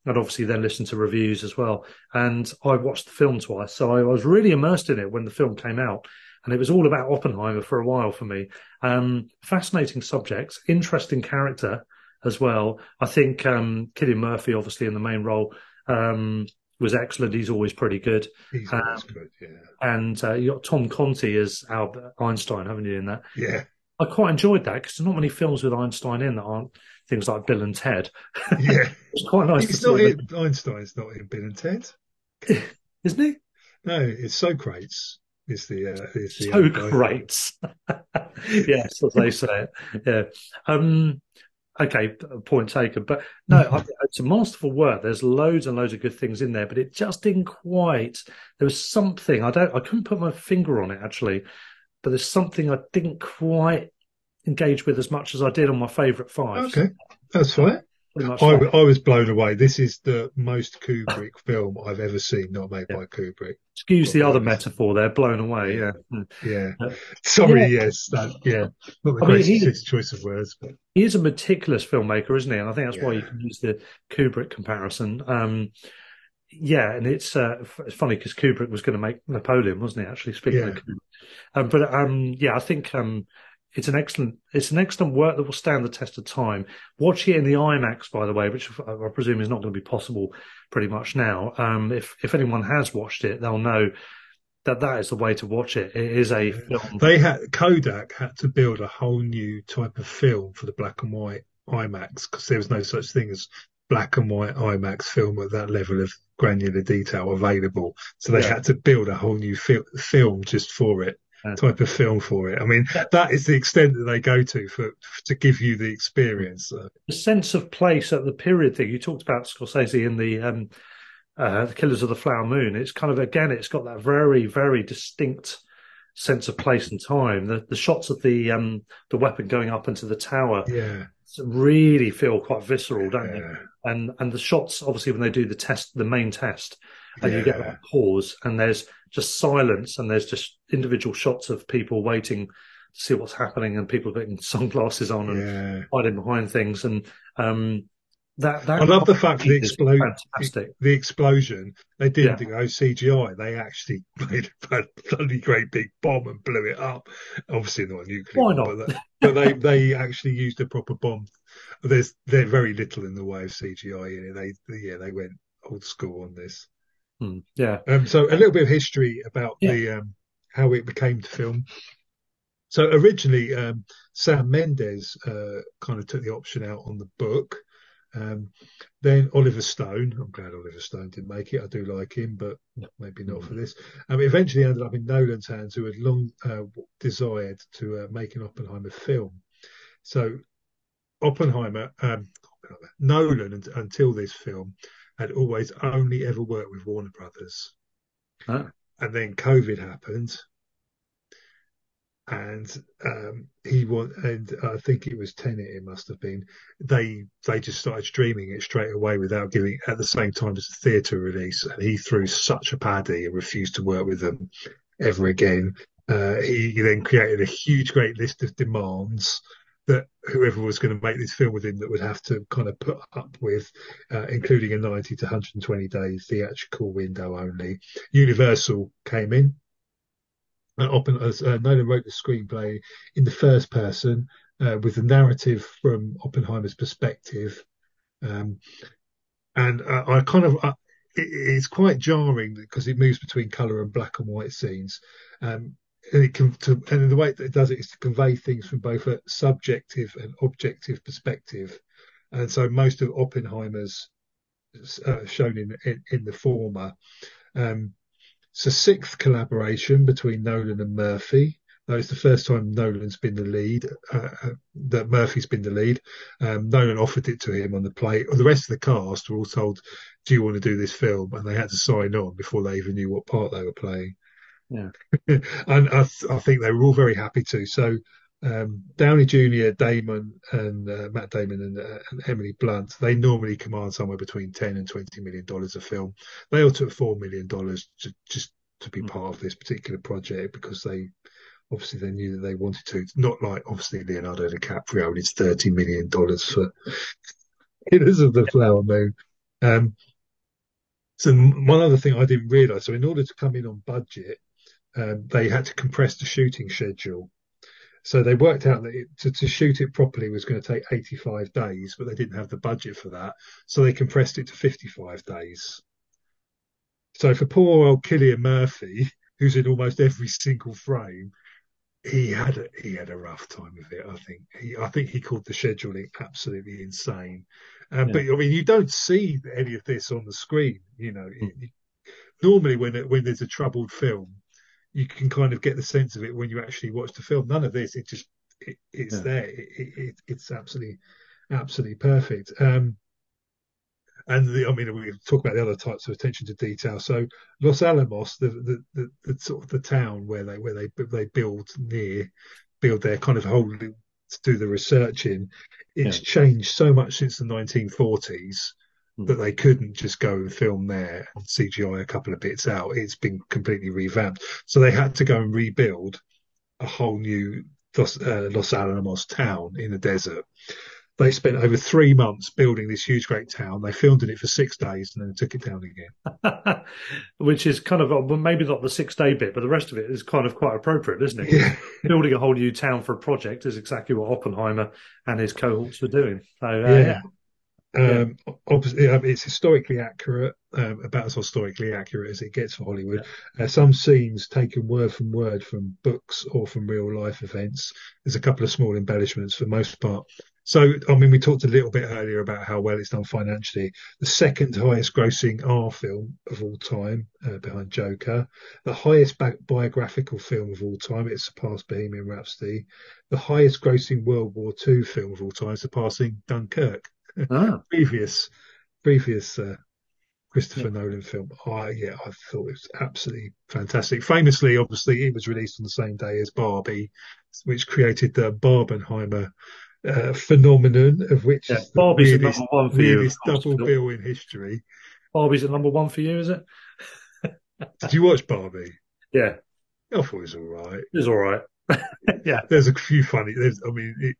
and obviously then listened to reviews as well. And I watched the film twice, so I was really immersed in it when the film came out. And it was all about Oppenheimer for a while for me. Um, fascinating subjects, interesting character as well. I think um, Cillian Murphy, obviously in the main role, um, was excellent. He's always pretty good. he's Um, always good. Yeah, And uh, you got Tom Conti as Albert Einstein, haven't you? In that, yeah, I quite enjoyed that because there's not many films with Einstein in that aren't things like Bill and Ted. Yeah, it's quite nice. It's not in, Einstein's not in Bill and Ted, isn't he? No, it's Socrates. Is the uh, is the Socrates? yes, as they say it. Yeah. Um, okay, point taken. But no, mm-hmm. I, it's a masterful work. There's loads and loads of good things in there, but it just didn't quite. There was something I don't. I couldn't put my finger on it actually, but there's something I didn't quite engage with as much as I did on my favourite five. Okay, that's fine. I, I, was blown away. This is the most Kubrick film I've ever seen, not made yeah. by Kubrick. Excuse the other metaphor there, blown away. Yeah, yeah. Uh, Sorry, yeah. yes, that, yeah. Not the I greatest mean, he, choice of words, but he is a meticulous filmmaker, isn't he? And I think that's yeah. why you can use the Kubrick comparison. Um, yeah, and it's uh, it's funny because Kubrick was going to make Napoleon, wasn't he? Actually, speaking yeah. of Kubrick, um, but um, yeah, I think um, it's an excellent it's an excellent work that will stand the test of time. Watch it in the IMAX, by the way, which I presume is not going to be possible pretty much now. Um, if if anyone has watched it, they'll know that that is the way to watch it. It is a film. They had Kodak had to build a whole new type of film for the black and white IMAX because there was no such thing as black and white IMAX film at that level of granular detail available. So they yeah. had to build a whole new fil- film just for it type of film for it. I mean, that is the extent that they go to for to give you the experience. The sense of place at the period thing you talked about Scorsese in the um, uh, the Killers of the Flower Moon. It's kind of again, it's got that very very distinct sense of place and time. The the shots of the um, the weapon going up into the tower, yeah, really feel quite visceral, don't yeah. they? And and the shots, obviously, when they do the test, the main test, and yeah. you get that pause, and there's just silence and there's just individual shots of people waiting to see what's happening and people putting sunglasses on and yeah. hiding behind things. And um, that, that I love the fact the explosion the explosion they didn't yeah. go CGI they actually made a bloody great big bomb and blew it up. Obviously not a nuclear Why not? But, they, but they they actually used a proper bomb. There's there's very little in the way of CGI in it. They yeah they went old school on this Mm, yeah. Um, so a little bit of history about yeah. the um, how it became the film. So originally, um, Sam Mendes uh, kind of took the option out on the book. Um, then Oliver Stone. I'm glad Oliver Stone didn't make it. I do like him, but maybe not for hmm. this. Um, it eventually ended up in Nolan's hands, who had long uh, desired to uh, make an Oppenheimer film. So Oppenheimer, um, Nolan, until this film, had always only ever worked with Warner Brothers. Oh. And then COVID happened. And um, he was, and I think it was Tenet. It must have been. They they just started streaming it straight away without giving at the same time as the theatre release. And he threw such a paddy and refused to work with them ever again. Uh, he then created a huge, great list of demands that whoever was going to make this film with him that would have to kind of put up with, uh, including a 90 to 120 days theatrical window only. Universal came in. Uh, Oppen, uh, Nolan wrote the screenplay in the first person uh, with the narrative from Oppenheimer's perspective. Um, and uh, I kind of, uh, it, it's quite jarring because it moves between colour and black and white scenes. Um, and it can to, and the way that it does it is to convey things from both a subjective and objective perspective and so most of oppenheimer's uh, shown in, in, in the former um, it's a sixth collaboration between nolan and murphy that was the first time Nolan's been the lead, uh, uh, that Murphy's been the lead. Um, Nolan offered it to him on the plate. The rest of the cast were all told, "Do you want to do this film?" And they had to sign on before they even knew what part they were playing. Yeah. and I, I, think they were all very happy to. So um, Downey Jr., Damon, and uh, Matt Damon and, uh, and, Emily Blunt, they normally command somewhere between 10 and 20 million dollars a film. They all took $4 million to, just to be mm. part of this particular project because they obviously they knew that they wanted to. It's not like obviously Leonardo DiCaprio needs $30 million for Killers of the Flower Moon. Um, so one other thing I didn't realize, so in order to come in on budget, um, they had to compress the shooting schedule. So they worked out that it, to, to, shoot it properly was going to take 85 days, but they didn't have the budget for that. So they compressed it to 55 days. So for poor old Cillian Murphy, who's in almost every single frame, he had a, he had a rough time of it. I think he I think he called the scheduling absolutely insane. Um, yeah. But I mean, you don't see any of this on the screen. You know, mm. it, normally when it, when there's a troubled film, you can kind of get the sense of it when you actually watch the film. None of this. It just it, it's yeah. there. It, it's absolutely absolutely perfect. Um, and the, I mean, we talk about the other types of attention to detail. So Los Alamos, the the, the, the sort of the town where they where they they build near, build their kind of whole to do the research in. It's yeah. changed so much since the 1940s hmm. That they couldn't just go and film there and CGI a couple of bits out. It's been completely revamped, so they had to go and rebuild a whole new Los, uh, Los Alamos town in the desert they spent over three months building this huge, great town. They filmed in it for six days and then took it down again. Which is kind of, well, maybe not the six day bit, but the rest of it is kind of quite appropriate, isn't it? Yeah. Building a whole new town for a project is exactly what Oppenheimer and his cohorts were doing. So, uh, yeah. yeah. Um, obviously, um, it's historically accurate, um, about as historically accurate as it gets for Hollywood. Yeah. Uh, some scenes taken word from word from books or from real life events. There's a couple of small embellishments for the most part. So, I mean, we talked a little bit earlier about how well it's done financially. The second highest grossing R film of all time, uh, behind Joker. The highest bi- biographical film of all time. It surpassed Bohemian Rhapsody. The highest grossing World War II film of all time, surpassing Dunkirk. Ah. previous, previous, uh, Christopher yeah. Nolan film. I yeah, I thought it was absolutely fantastic. Famously, obviously, it was released on the same day as Barbie, which created the Barbenheimer uh, phenomenon of which yeah, Barbie's weirdest, number one for you. double bill in history. Barbie's at number one for you, is it? Did you watch Barbie? Yeah, I thought it was all right. It was all right. yeah, there's a few funny. There's, I mean, it,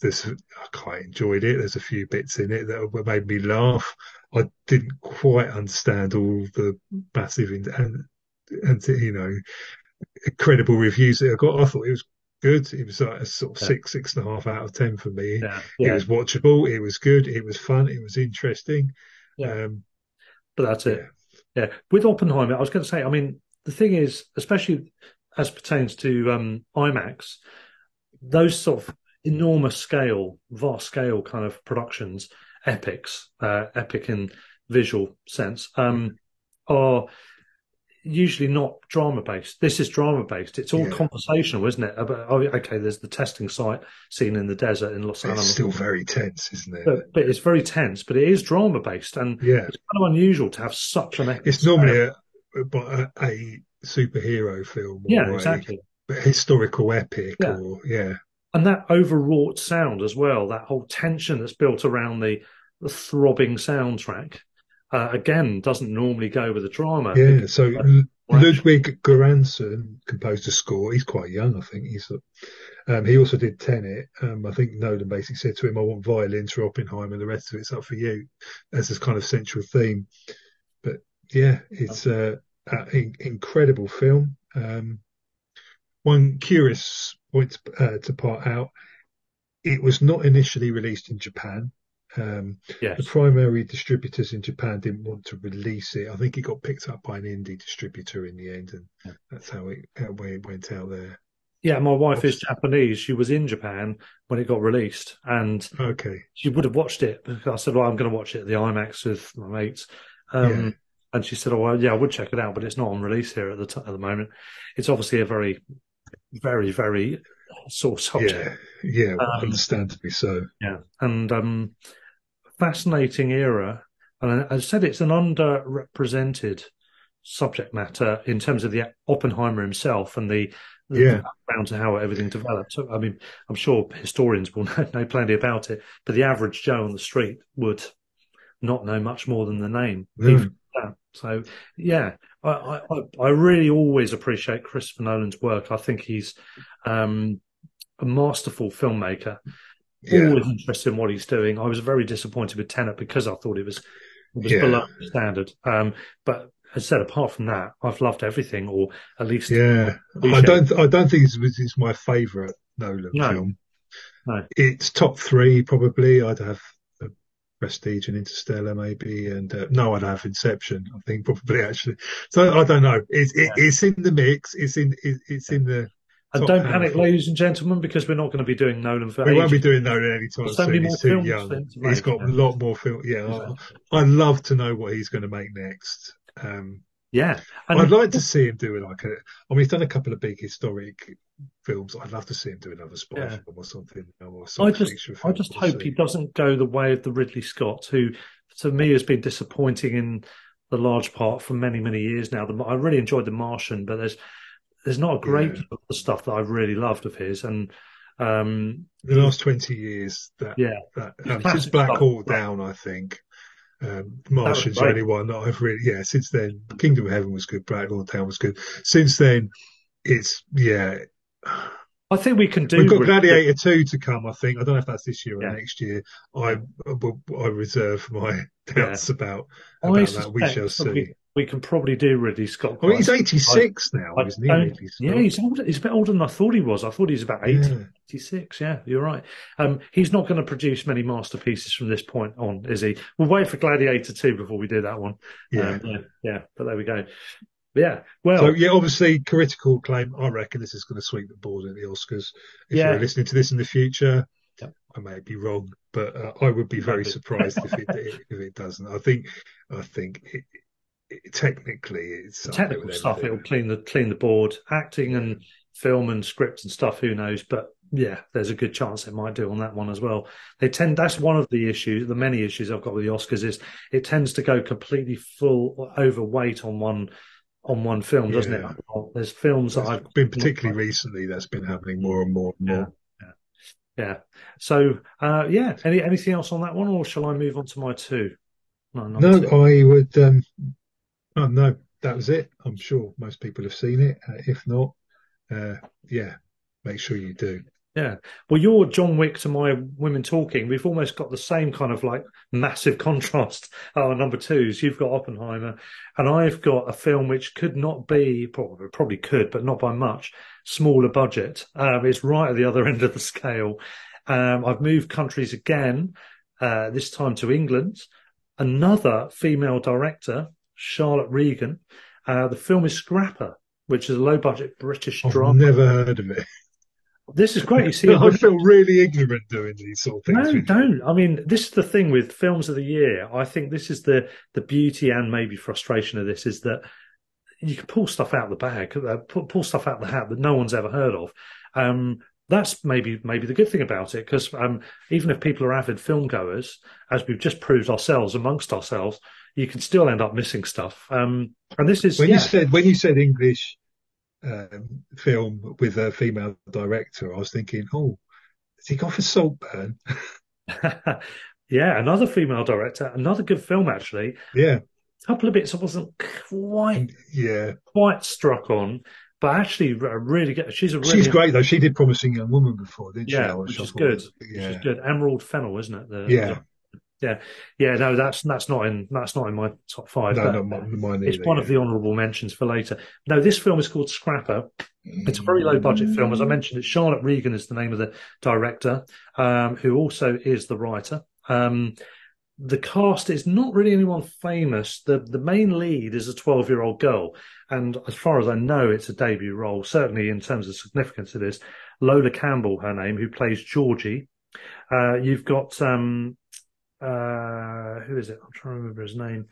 there's I quite enjoyed it. There's a few bits in it that made me laugh. I didn't quite understand all the massive and and you know incredible reviews that I got. I thought it was good. It was like a sort of yeah. six, six and a half out of ten for me. Yeah. Yeah. It was watchable. It was good. It was fun. It was interesting. Yeah. Um, but that's it. Yeah. With Oppenheimer, I was going to say. I mean, the thing is, especially as pertains to um, IMAX, those sort of enormous scale, vast scale kind of productions, epics, uh, epic in visual sense, um, are usually not drama based. This is drama based. It's all yeah. conversational, isn't it? About oh, okay, there's the testing site scene in the desert in Los Angeles. It's still very tense, isn't it? But, but, it's very tense. But it is drama based, and yeah, it's kind of unusual to have such an. It's normally a, a, a, superhero film. yeah, exactly. A historical epic, yeah. or yeah. And that overwrought sound as well. That whole tension that's built around the, the throbbing soundtrack uh, again doesn't normally go with the drama. Yeah, so Ludwig Göransson composed a score. He's quite young, I think. He's um, he also did Tenet. Um, I think Nolan basically said to him, "I want violins for Oppenheimer, and the rest of it's up for you," as this kind of central theme. But yeah, it's uh, an incredible film. Um, one curious point uh, to part out: it was not initially released in Japan. Um, yes. The primary distributors in Japan didn't want to release it. I think it got picked up by an indie distributor in the end, and yeah. that's how it, how it went out there. Yeah, my wife is Japanese. She was in Japan when it got released, and okay, she would have watched it. I said, "Well, I'm going to watch it at the IMAX with my mates." Um, yeah. And she said, "Oh, well, yeah, I would check it out, but it's not on release here at the t- at the moment. It's obviously a very, very, very sore subject. Yeah, yeah, um, understandably so. Yeah, and um, fascinating era. And I said it's an underrepresented subject matter in terms of the Oppenheimer himself and the, the yeah. background to how everything developed. So, I mean, I'm sure historians will know, know, plenty about it, but the average Joe on the street would not know much more than the name. Mm. So, yeah, I, I, I, really always appreciate Christopher Nolan's work. I think he's um, a masterful filmmaker yeah. always interested in what he's doing. I was very disappointed with Tenet because I thought it was, it was yeah. below standard. Um, but as I said, apart from that, I've loved everything, or at least yeah. I don't I don't think it's, it's my favourite Nolan no. film. No. It's top three probably. I'd have Prestige and Interstellar maybe, and uh, no, I'd have Inception. I think probably actually. So I don't know. It's it, it's in the mix. It's in it, it's in the And don't panic, ladies and gentlemen, because we're not going to be doing Nolan for. We ages. won't be doing Nolan anytime so soon. He's too young. He's got yeah. a lot more film. Yeah, I, would love to know what he's going to make next. Um, yeah, and I'd like to see him do like a. I mean, he's done a couple of big historic films. I'd love to see him do another spy yeah. film or something. Or I just, I just hope see. he doesn't go the way of the Ridley Scott, who to me has been disappointing in the large part for many, many years now. The, I really enjoyed The Martian, but there's there's not a great yeah. the stuff that I've really loved of his. And um, the last twenty years, that yeah, that, um, Black Hawk Down, I think. Um, Martian's the only one that I've really, yeah. Since then, Kingdom of Heaven was good, Black Hawk Down was good. Since then, it's yeah. I think we can do. We've got Gladiator two to come. I think I don't know if that's this year or yeah. next year. I I reserve my doubts yeah. about about that. We shall see. We, can probably do Ridley Scott. Oh, he's eighty six now, isn't he? Yeah, he's older, he's a bit older than I thought he was. I thought he was about 80, yeah. 86. Yeah, you're right. Um, he's not going to produce many masterpieces from this point on, is he? We'll wait for Gladiator two before we do that one. Yeah, um, yeah, yeah. But there we go. Yeah, well, so yeah, obviously critical claim. I reckon this is going to sweep the board at the Oscars. If yeah. you're listening to this in the future, yeah. I may be wrong, but uh, I would be very surprised if it if it doesn't. I think I think it, technically it's technical stuff. It'll clean the clean the board. Acting and film and script and stuff. Who knows? But yeah, there's a good chance it might do on that one as well. They tend that's one of the issues, the many issues I've got with the Oscars is it tends to go completely full or overweight on one on one film, doesn't yeah. it? There's films that I've been particularly recently that's been happening more and more and more. Yeah. yeah. yeah. So uh, yeah, any anything else on that one, or shall I move on to my two? No, no. I would. Um, oh, no, that was it. I'm sure most people have seen it. Uh, if not, uh, yeah, make sure you do. Yeah. Well, you're John Wick to my Women Talking. We've almost got the same kind of like massive contrast. Our number twos. You've got Oppenheimer, and I've got a film which could not be, probably, probably could, but not by much, smaller budget. Um, it's right at the other end of the scale. Um, I've moved countries again, uh, this time to England. Another female director, Charlotte Regan. Uh, the film is Scrapper, which is a low budget British I've drama. Never heard of it. This is great. You see, I feel really ignorant doing these sort of things. No, don't. I mean, this is the thing with films of the year. I think this is the the beauty and maybe frustration of this is that you can pull stuff out of the bag, uh, pull, pull stuff out of the hat that no one's ever heard of. Um, that's maybe maybe the good thing about it because um, even if people are avid film goers, as we've just proved ourselves amongst ourselves, you can still end up missing stuff. Um, and this is when yeah. you said when you said English um, film with a female director, I was thinking, oh, has he gone for Saltburn? yeah, another female director, another good film actually. Yeah, a couple of bits I wasn't quite yeah quite struck on, but actually really good. She's a really, she's great though. She did Promising Young Woman before, didn't yeah, she? Which is good. Yeah. Which is good. Emerald Fennell, isn't it? The, yeah. Yeah, yeah, no, that's that's not in that's not in my top five. No, not mine It's one yeah. of the honourable mentions for later. No, this film is called Scrapper. It's a very low budget film, as I mentioned. It's Charlotte Regan is the name of the director, um, who also is the writer. Um, the cast is not really anyone famous. The the main lead is a 12 year old girl. And as far as I know, it's a debut role, certainly in terms of significance it is. Lola Campbell, her name, who plays Georgie. Uh, you've got um, uh, who is it? I'm trying to remember his name.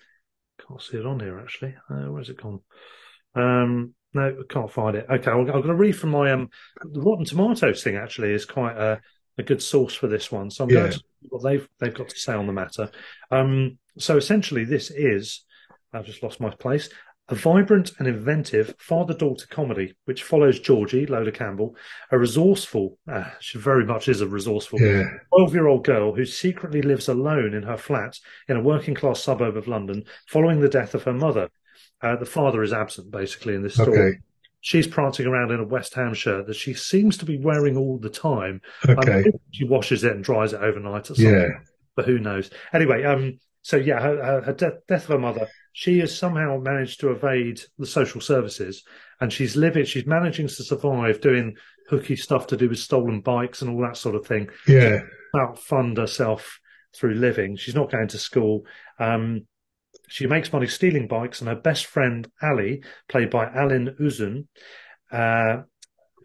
Can't see it on here actually. Uh, where's it gone? Um, no, I can't find it. Okay, I'm, going to read from my um, the Rotten Tomatoes thing. Actually, is quite a, a good source for this one. So I'm yeah. going to see what they've they've got to say on the matter. Um, so essentially, this is I've just lost my place a vibrant and inventive father daughter comedy which follows Georgie, Lola Campbell, a resourceful, uh, she very much is a resourceful 12 year old girl who secretly lives alone in her flat in a working class suburb of London following the death of her mother. Uh, the father is absent basically in this story. Okay. She's prancing around in a West Ham shirt that she seems to be wearing all the time. Okay. Um, she washes it and dries it overnight or something. Yeah. But who knows? Anyway, um, so yeah, her, her, her death, death of her mother she has somehow managed to evade the social services and she's living she's managing to survive doing hooky stuff to do with stolen bikes and all that sort of thing. Yeah. About fund herself through living. She's not going to school. Um, she makes money stealing bikes and her best friend ali played by Alin Uzun uh,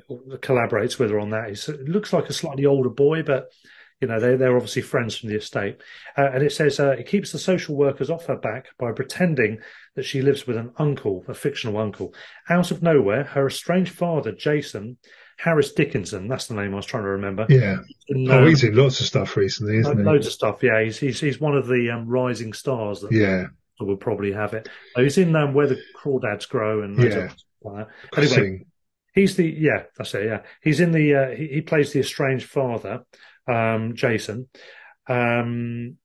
collaborates with her on that. He's, it looks like a slightly older boy, but you know, they, they're obviously friends from the estate. Uh, and it says uh, it keeps the social workers off her back by pretending that she lives with an uncle, a fictional uncle. Out of nowhere, her estranged father, Jason, Harris Dickinson, that's the name I was trying to remember. Yeah. Oh, he's in lots of stuff recently, isn't he? Loads of stuff, yeah. He's, he's, he's one of the um, rising stars that yeah. will probably have it. Oh, he's in um, Where the Crawdads Grow and yeah. like Anyway, he's the, yeah, that's it, yeah. He's in the, uh, he, he plays the estranged father um, Jason. Um,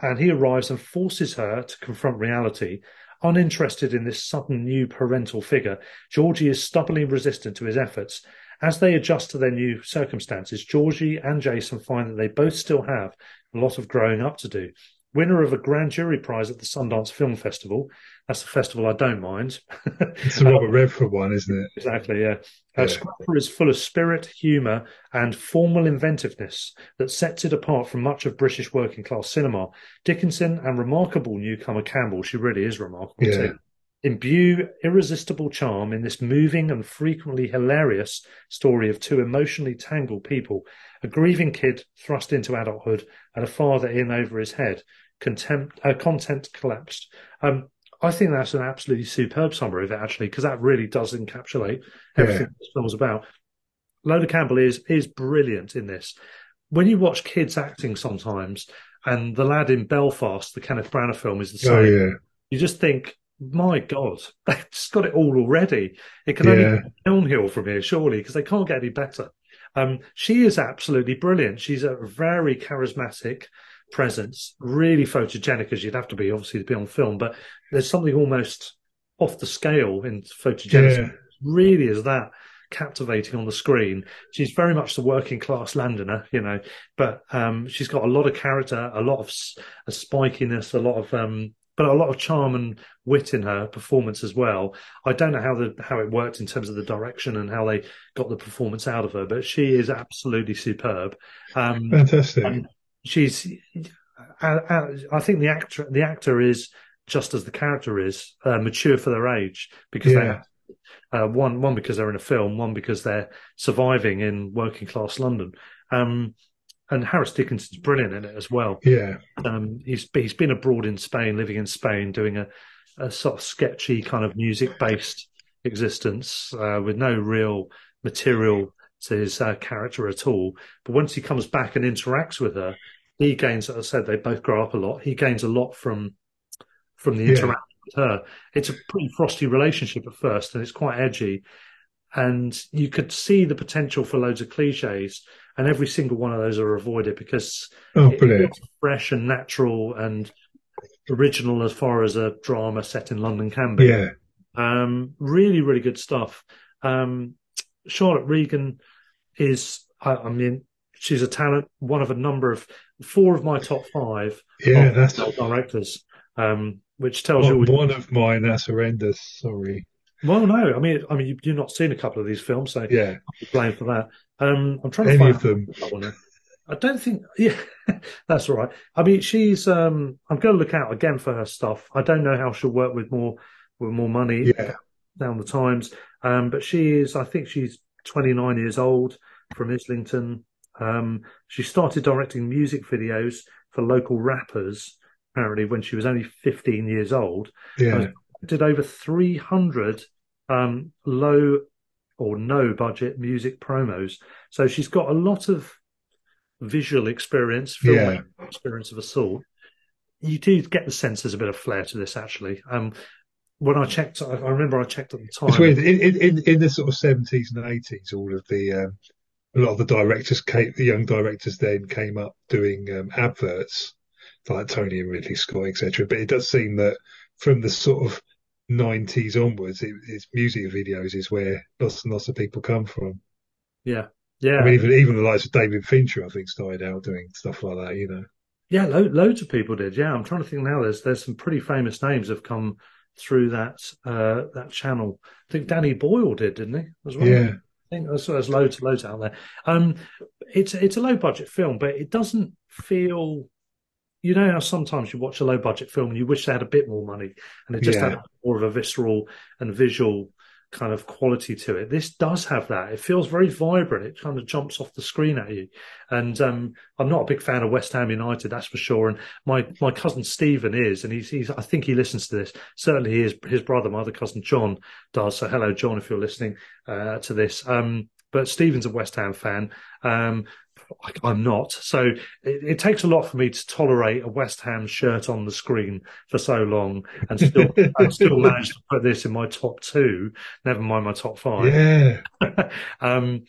and he arrives and forces her to confront reality. Uninterested in this sudden new parental figure, Georgie is stubbornly resistant to his efforts. As they adjust to their new circumstances, Georgie and Jason find that they both still have a lot of growing up to do winner of a grand jury prize at the Sundance Film Festival. That's the festival I don't mind. it's a Robert Redford one, isn't it? Exactly, yeah. Uh, Scrapper is full of spirit, humour, and formal inventiveness that sets it apart from much of British working class cinema. Dickinson and remarkable newcomer Campbell, she really is remarkable yeah. too imbue irresistible charm in this moving and frequently hilarious story of two emotionally tangled people a grieving kid thrust into adulthood and a father in over his head contempt uh, content collapsed um, i think that's an absolutely superb summary of it actually because that really does encapsulate everything yeah. this film's about lola campbell is is brilliant in this when you watch kids acting sometimes and the lad in belfast the kenneth branagh film is the oh, same oh, yeah. you just think my God, they've just got it all already. It can yeah. only go downhill from here, surely, because they can't get any better. Um, she is absolutely brilliant. She's a very charismatic presence, really photogenic as you'd have to be, obviously, to be on film. But there's something almost off the scale in photogenic. Yeah. Really, is that captivating on the screen. She's very much the working class Londoner, you know, but um, she's got a lot of character, a lot of a spikiness, a lot of um, but a lot of charm and wit in her performance as well. I don't know how the how it worked in terms of the direction and how they got the performance out of her, but she is absolutely superb. Um, Fantastic. She's, I, I, think the actor the actor is just as the character is uh, mature for their age because yeah. they uh, one one because they're in a film, one because they're surviving in working class London. Um, and Harris Dickinson's brilliant in it as well. Yeah, um, he's he's been abroad in Spain, living in Spain, doing a, a sort of sketchy kind of music based existence uh, with no real material to his uh, character at all. But once he comes back and interacts with her, he gains. As I said, they both grow up a lot. He gains a lot from from the interaction yeah. with her. It's a pretty frosty relationship at first, and it's quite edgy. And you could see the potential for loads of cliches and every single one of those are avoided because oh, it's fresh and natural and original as far as a drama set in London can be. Yeah. Um, really, really good stuff. Um, Charlotte Regan is, I, I, mean, she's a talent. One of a number of four of my top five. Yeah, that's directors. Um, which tells you one of mine. That's horrendous. Sorry. Well, no, I mean, I mean, you've not seen a couple of these films, so yeah, blame for that. Um, I'm trying to Any find of them. I don't think, yeah, that's all right. I mean, she's. Um, I'm going to look out again for her stuff. I don't know how she'll work with more with more money yeah. down the times. Um, but she is. I think she's 29 years old from Islington. Um, she started directing music videos for local rappers apparently when she was only 15 years old. Yeah did over 300 um, low or no budget music promos. So she's got a lot of visual experience, film yeah. experience of a sort. You do get the sense there's a bit of flair to this, actually. Um, when I checked, I, remember I checked at the time. It's weird. In, in, in the sort of 70s and 80s, all of the um, a lot of the directors, came, the young directors, then came up doing um, adverts like Tony and Ridley Scott, etc. But it does seem that from the sort of 90s onwards, it, it's music videos is where lots and lots of people come from. Yeah. Yeah. I mean, even, even the likes of David Fincher, I think, started out doing stuff like that, you know. Yeah, lo- loads of people did. Yeah, I'm trying to think now. There's there's some pretty famous names have come through that uh, that channel. I think Danny Boyle did, didn't he? As well. Yeah. I think there's, there's loads loads out there. Um, it's it's a low budget film, but it doesn't feel you know how sometimes you watch a low budget film and you wish they had a bit more money and it just yeah. had more of a visceral and visual kind of quality to it. This does have that. It feels very vibrant. It kind of jumps off the screen at you. And um, I'm not a big fan of West Ham United, that's for sure. And my my cousin Stephen is, and he's, he's I think he listens to this. Certainly, his his brother, my other cousin John, does. So hello, John, if you're listening uh, to this. Um, but Stephen's a West Ham fan. Um, I'm not. So it, it, takes a lot for me to tolerate a West Ham shirt on the screen for so long and still and still manage to put this in my top two, never mind my top five. Yeah. um,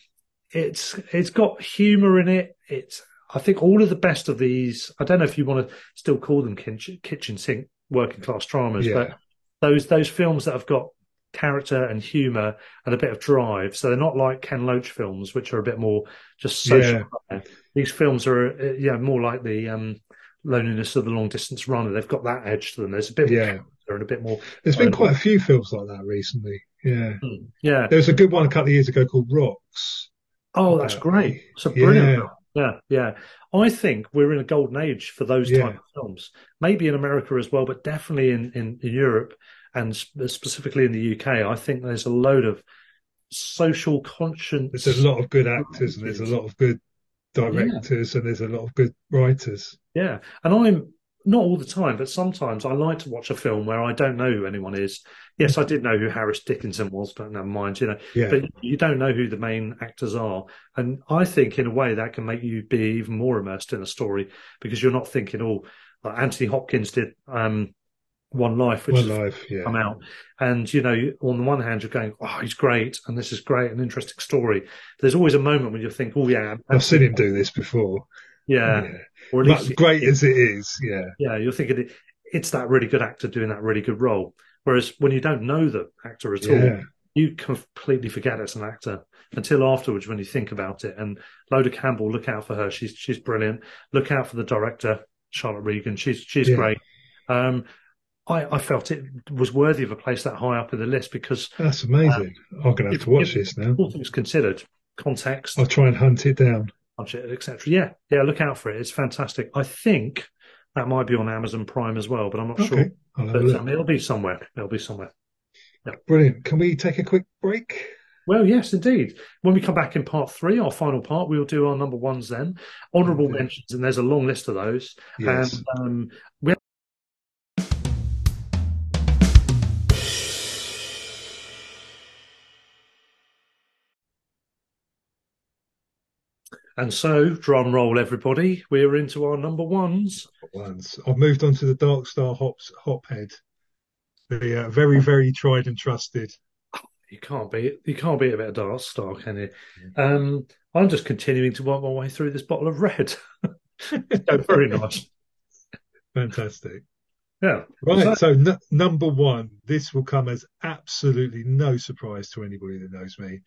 it's it's got humour in it. It's I think all of the best of these. I don't know if you want to still call them kitchen, kitchen sink working class dramas, yeah. but those those films that have got character and humor and a bit of drive. So they're not like Ken Loach films, which are a bit more just social. Yeah. These films are, uh, yeah, more like the um, loneliness of the long distance runner. They've got that edge to them. There's a bit yeah. and a bit more. There's been quite a few films like that recently. Yeah. Mm, yeah. There was a good one a couple of years ago called Rocks. Oh, that's uh, great. It's a brilliant yeah. Yeah, yeah. I think we're in a golden age for those yeah. type of films. Maybe in America as well, but definitely in, in, in Europe and specifically in the UK, I think there's a load of social conscience. There's a lot of good actors and there's a lot of good directors yeah. and there's a lot of good writers. Yeah, and I'm not all the time, but sometimes I like to watch a film where I don't know who anyone is. Yes, I did know who Harris Dickinson was, but never mind, you know. Yeah. But you don't know who the main actors are, and I think in a way that can make you be even more immersed in a story because you're not thinking, oh, like Anthony Hopkins did um, one Life, which One Life, yeah. come out. And, you know, on the one hand, you're going, oh, he's great. And this is great, an interesting story. There's always a moment when you think, oh, yeah. I've seen him do this before. Yeah. yeah. Or at least great it, as it is. Yeah. Yeah. You're thinking it's that really good actor doing that really good role. Whereas when you don't know the actor at yeah. all, you completely forget it's an actor until afterwards when you think about it. And Lola Campbell, look out for her. She's, she's brilliant. Look out for the director, Charlotte Regan. She's, she's yeah. great. Um, I, I, felt it was worthy of a place that high up in the list because that's amazing. Uh, I'm going to have to watch this now. All things considered, context. I'll try and hunt it down. Budget, etc. Yeah, yeah. Look out for it. It's fantastic. I think that might be on Amazon Prime as well, but I'm not okay. sure. But, um, it'll be somewhere. It'll be somewhere. Yeah. Brilliant. Can we take a quick break? Well, yes, indeed. When we come back in part three, our final part, we'll do our number ones then. Honourable okay. mentions, and there's a long list of those. Yes. And um, we And so, drum roll, everybody. We're into our number ones. Ones. I've moved on to the Dark Star Hops Hophead, the uh, very, very tried and trusted. You can't be you can't beat a bit of Dark Star, can you? Um, I'm just continuing to work my way through this bottle of red. very nice. Fantastic. Yeah. Right. So, n- number one, this will come as absolutely no surprise to anybody that knows me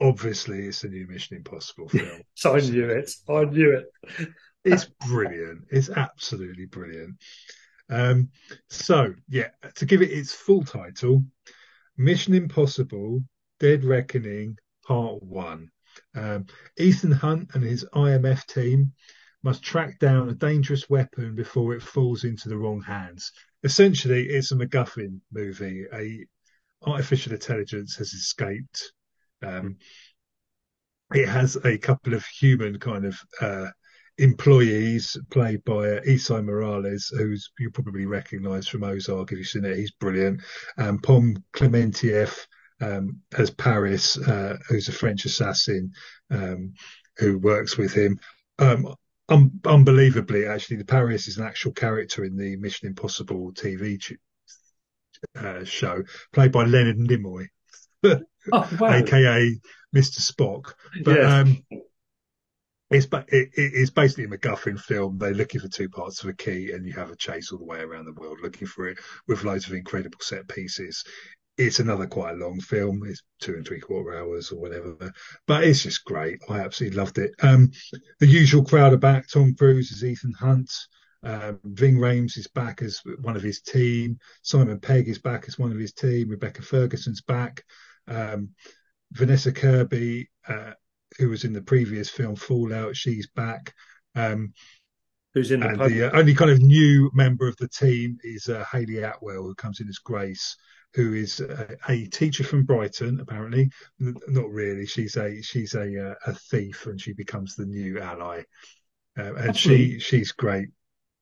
obviously it's a new Mission Impossible film. so I knew it. I knew it. it's brilliant. It's absolutely brilliant. Um, so yeah, to give it its full title, Mission Impossible: Dead Reckoning Part One. Um, Ethan Hunt and his IMF team must track down a dangerous weapon before it falls into the wrong hands. Essentially, it's a MacGuffin movie. A artificial intelligence has escaped um, it has a couple of human kind of uh, employees played by uh, Esai Morales, who's you probably recognise from Ozark if you've seen it. He's brilliant. Um, Pom Klementieff um, as Paris, uh, who's a French assassin um, who works with him. Um, un- unbelievably, actually, the Paris is an actual character in the Mission Impossible TV uh, show, played by Leonard Nimoy. oh, wow. aka Mr. Spock. But yes. um, it's it, it's basically a MacGuffin film. They're looking for two parts of a key, and you have a chase all the way around the world looking for it with loads of incredible set pieces. It's another quite a long film. It's two and three quarter hours or whatever, but it's just great. I absolutely loved it. Um, the usual crowd are back. Tom Cruise is Ethan Hunt. Um, Ving Rhames is back as one of his team. Simon Pegg is back as one of his team. Rebecca Ferguson's back. Um, Vanessa Kirby, uh, who was in the previous film Fallout, she's back. Um, Who's in the, and the uh, only kind of new member of the team is uh, Hayley Atwell, who comes in as Grace. who is a, a, teacher from Brighton. Apparently, not really. She's a she's a uh, a thief, and she becomes the new ally. Uh, and Absolutely. she she's great.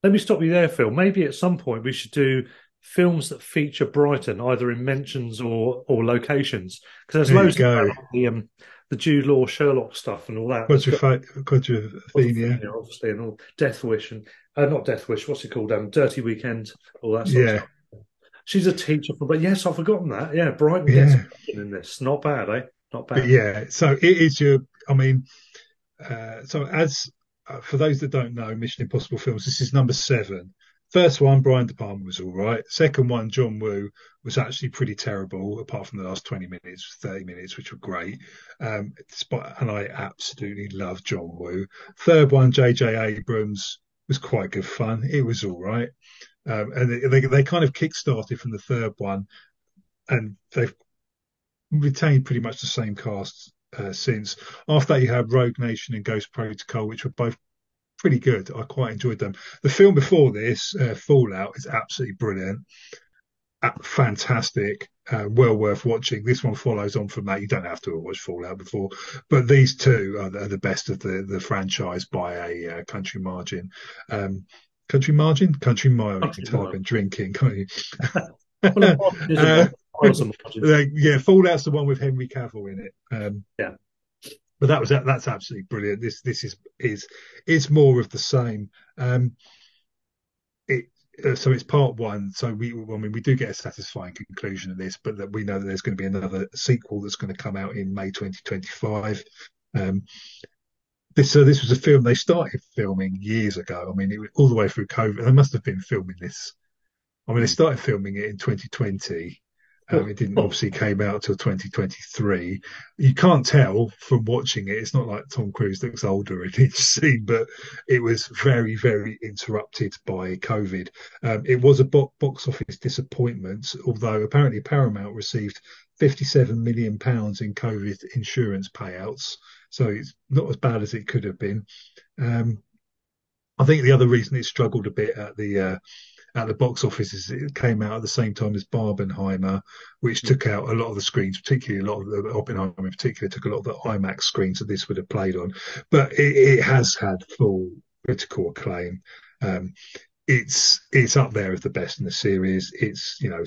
Let me stop you there, Phil. Maybe at some point we should do films that feature Brighton, either in mentions or or locations, because there's there loads of the um, the Jude Law Sherlock stuff and all that. Quadrophenia, obviously, and all Death Wish and uh, not Death Wish. What's it called? Um, Dirty Weekend. All that. yeah. She's a teacher, but yes, I've forgotten that. Yeah, Brighton yeah. gets in this. Not bad, eh? Not bad. But yeah. So it is your. I mean, uh, so as uh, for those that don't know, Mission Impossible films, this is number seven. First one, Brian De Palma was all right. Second one, John Woo was actually pretty terrible, apart from the last 20 minutes, 30 minutes, which were great. Um, and I absolutely love John Woo. Third one, J.J. Abrams was quite good fun. It was all right. Um, and they, they kind of kick-started from the third one, and they've retained pretty much the same cast uh, since. After that, you had Rogue Nation and Ghost Protocol, which were both pretty good. I quite enjoyed them. The film before this, uh, Fallout, is absolutely brilliant, uh, fantastic, uh, well worth watching. This one follows on from that. You don't have to watch Fallout before, but these two are, are the best of the the franchise by a uh, country margin. Um, country margin, country mile. you can tell I've been drinking, can't you? uh, yeah, Fallout's the one with Henry Cavill in it. Um, yeah but that was that's absolutely brilliant. This this is is is more of the same. Um, it uh, so it's part one. So we I mean we do get a satisfying conclusion of this, but that we know that there's going to be another sequel that's going to come out in May 2025. Um, this so this was a film they started filming years ago. I mean, it, all the way through COVID. They must have been filming this. I mean, they started filming it in 2020 um, it didn't obviously came out till 2023. You can't tell from watching it. It's not like Tom Cruise looks older in each scene, but it was very, very interrupted by COVID. Um, it was a box office disappointment, although apparently Paramount received 57 million pounds in COVID insurance payouts. So it's not as bad as it could have been. Um, I think the other reason it struggled a bit at the uh, at the box offices, it came out at the same time as Barbenheimer, which mm. took out a lot of the screens, particularly a lot of the Oppenheimer in particular took a lot of the IMAX screens that this would have played on. But it, it has had full critical acclaim. Um, it's it's up there as the best in the series. It's you know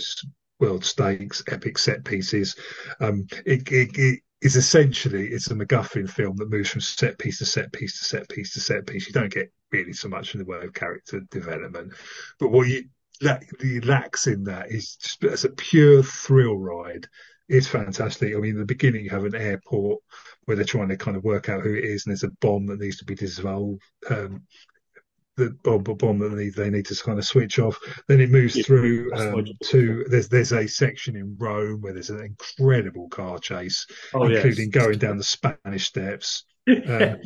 world stakes, epic set pieces. Um, it, it, it is essentially it's a MacGuffin film that moves from set piece to set piece to set piece to set piece. You don't get really so much in the way of character development, but what you you lacks in that is just as a pure thrill ride. It's fantastic. I mean, in the beginning you have an airport where they're trying to kind of work out who it is, and there's a bomb that needs to be dissolved. Um, the bomb, bomb that they, they need to kind of switch off. Then it moves yeah, through um, to there's there's a section in Rome where there's an incredible car chase, oh, including yes. going down the Spanish Steps. Um,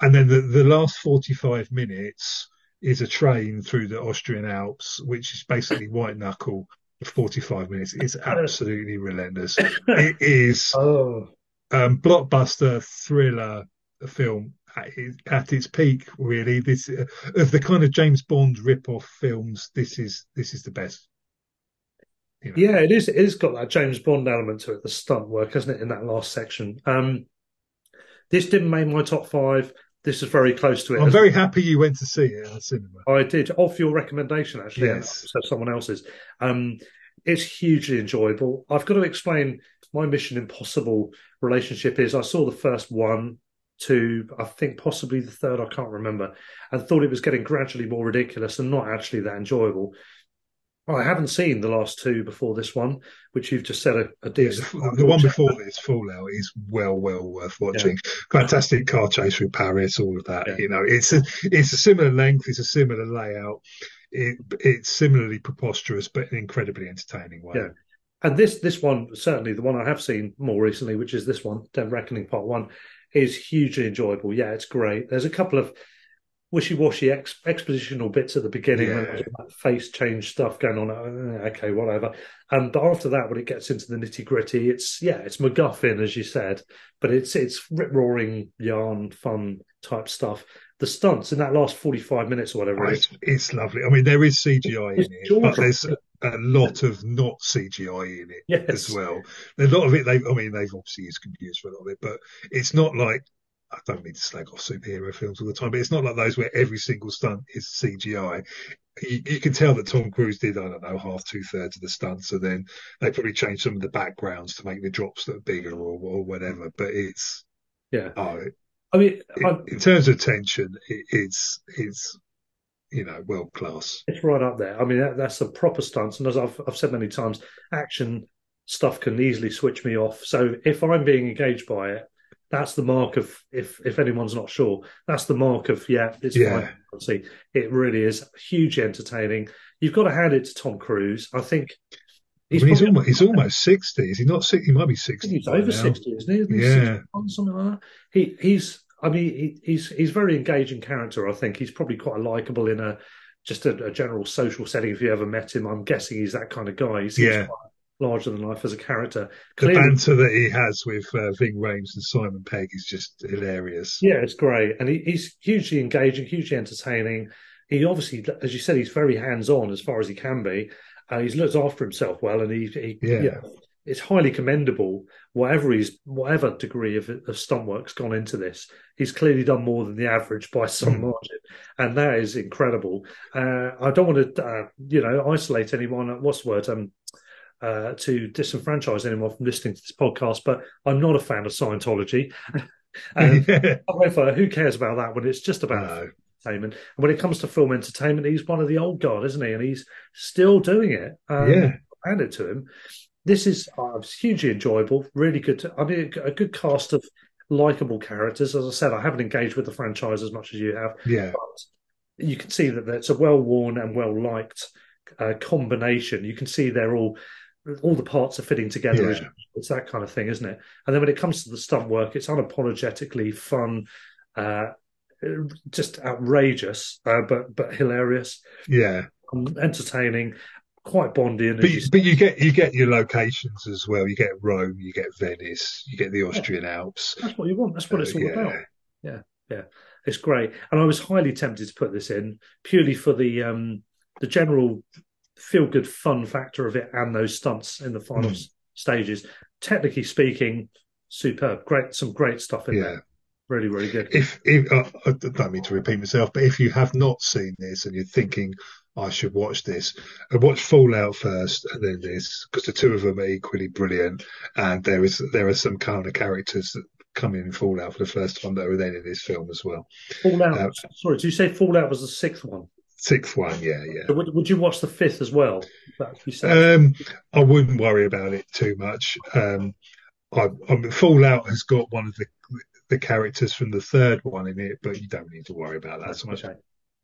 and then the, the last 45 minutes is a train through the Austrian Alps, which is basically white knuckle. 45 minutes. It's absolutely relentless. It is oh. um, blockbuster thriller film at, at its peak. Really, this uh, of the kind of James Bond rip-off films. This is this is the best. You know. Yeah, it is. It has got that James Bond element to it, the stunt work, hasn't it? In that last section. Um, this didn't make my top five. This is very close to it. I'm very happy you went to see it at the cinema. I did, off your recommendation, actually. Yes. So someone else's. Um, it's hugely enjoyable. I've got to explain my Mission Impossible relationship is I saw the first one to I think possibly the third, I can't remember, and thought it was getting gradually more ridiculous and not actually that enjoyable. I haven't seen the last two before this one, which you've just said a, a decent. Yeah, the, one before this, Fallout, is well, well worth watching. Yeah. Fantastic car chase through Paris, all of that. Yeah. You know, it's a it's a similar length, it's a similar layout. It, it's similarly preposterous, but an incredibly entertaining way. Yeah. And this this one, certainly the one I have seen more recently, which is this one, Dead Reckoning Part One, is hugely enjoyable. Yeah, it's great. There's a couple of wishy-washy ex- expositional bits at the beginning yeah. face change stuff going on. Uh, okay, whatever. Um, but after that, when it gets into the nitty gritty, it's yeah, it's MacGuffin as you said, but it's it's rip roaring yarn fun type stuff. The stunts in that last forty five minutes or whatever, oh, it's, it's, lovely. I mean, there is CGI it's in it, but there's a lot of not CGI in it Yes. as well. A lot of it, they, I mean, they've obviously used computers for a lot of it, but it's not like I don't mean to slag off superhero films all the time, but it's not like those where every single stunt is CGI. You, you can tell that Tom Cruise did, I don't know, half two thirds of the stunts, and then they probably changed some of the backgrounds to make the drops look bigger or, or whatever. But it's Yeah. oh, I mean, it, in terms of tension, it, it's it's you know world class. it's right up there. I mean, that, that's a proper stunts, and as I've I've said many times, action stuff can easily switch me off. So if I'm being engaged by it, that's the mark of if if anyone's not sure, that's the mark of yeah, it's Yeah. fine. See, it really is hugely entertaining. You've got to hand it to Tom Cruise. I think I mean, he's almost he's almost sixty. Is he not sixty? He might be sixty. he's over now. sixty, isn't he? Isn't he Yeah. 61, something like that. He he's I mean he, he's he's very engaging character. I think he's probably quite likable in a just a, a general social setting. If you ever met him, I'm guessing he's that kind of guy. He seems Yeah. quite larger than life as a character. The banter that he has with uh, Ving Rhames and Simon Pegg is just hilarious. yeah, it's great, and he, he's hugely engaging, hugely entertaining. He obviously, as you said, he's very hands on as far as he can be. Uh, he's looked after himself well, and he, he Yeah. yeah, it's highly commendable. Whatever he's, whatever degree of, of stunt work's gone into this, he's clearly done more than the average by some Mm. margin, and that is incredible. Uh, I don't want to, uh, you know, isolate anyone. What's the word? Um, uh, to disenfranchise anyone from listening to this podcast, but I'm not a fan of Scientology. um, However, who cares about that when it's just about No. entertainment? And when it comes to film entertainment, he's one of the old guard, isn't he? And he's still doing it. Um, Yeah. hand it to him. This is uh, hugely enjoyable, really good. To, I mean, a good cast of likable characters. As I said, I haven't engaged with the franchise as much as you have, yeah, but you can see that it's a well worn and well liked uh, combination. You can see they're all all the parts are fitting together. Yeah. It's that kind of thing, isn't it? And then when it comes to the stunt work, it's unapologetically fun, uh, just outrageous, uh, but but hilarious, yeah. um, entertaining, quite Bondian. But you, but you get you get your locations as well. You get Rome, you get Venice, you get the Austrian Alps. That's what you want. That's what it's Uh, all yeah. about. Yeah, yeah, it's great. And I was highly tempted to put this in purely for the um the general feel good fun factor of it and those stunts in the final Mm. stages. Technically speaking, superb. Great, some great stuff in Yeah. there. Really, really good. If, if uh, I don't mean to repeat myself, but if you have not seen this and you're thinking I should watch this, And watch Fallout first and then this because the two of them are equally brilliant. And there is there are some kind of characters that come in Fallout for the first time that are then in this film as well. Fallout. uh, sorry, did you say Fallout was the sixth one? Sixth one, yeah, yeah. So would, would you watch the fifth as well? That you said. Um, I wouldn't worry about it too much. Um, I, I mean, Fallout has got one of the the characters from the third one in it, but you don't need to worry about that so much. okay.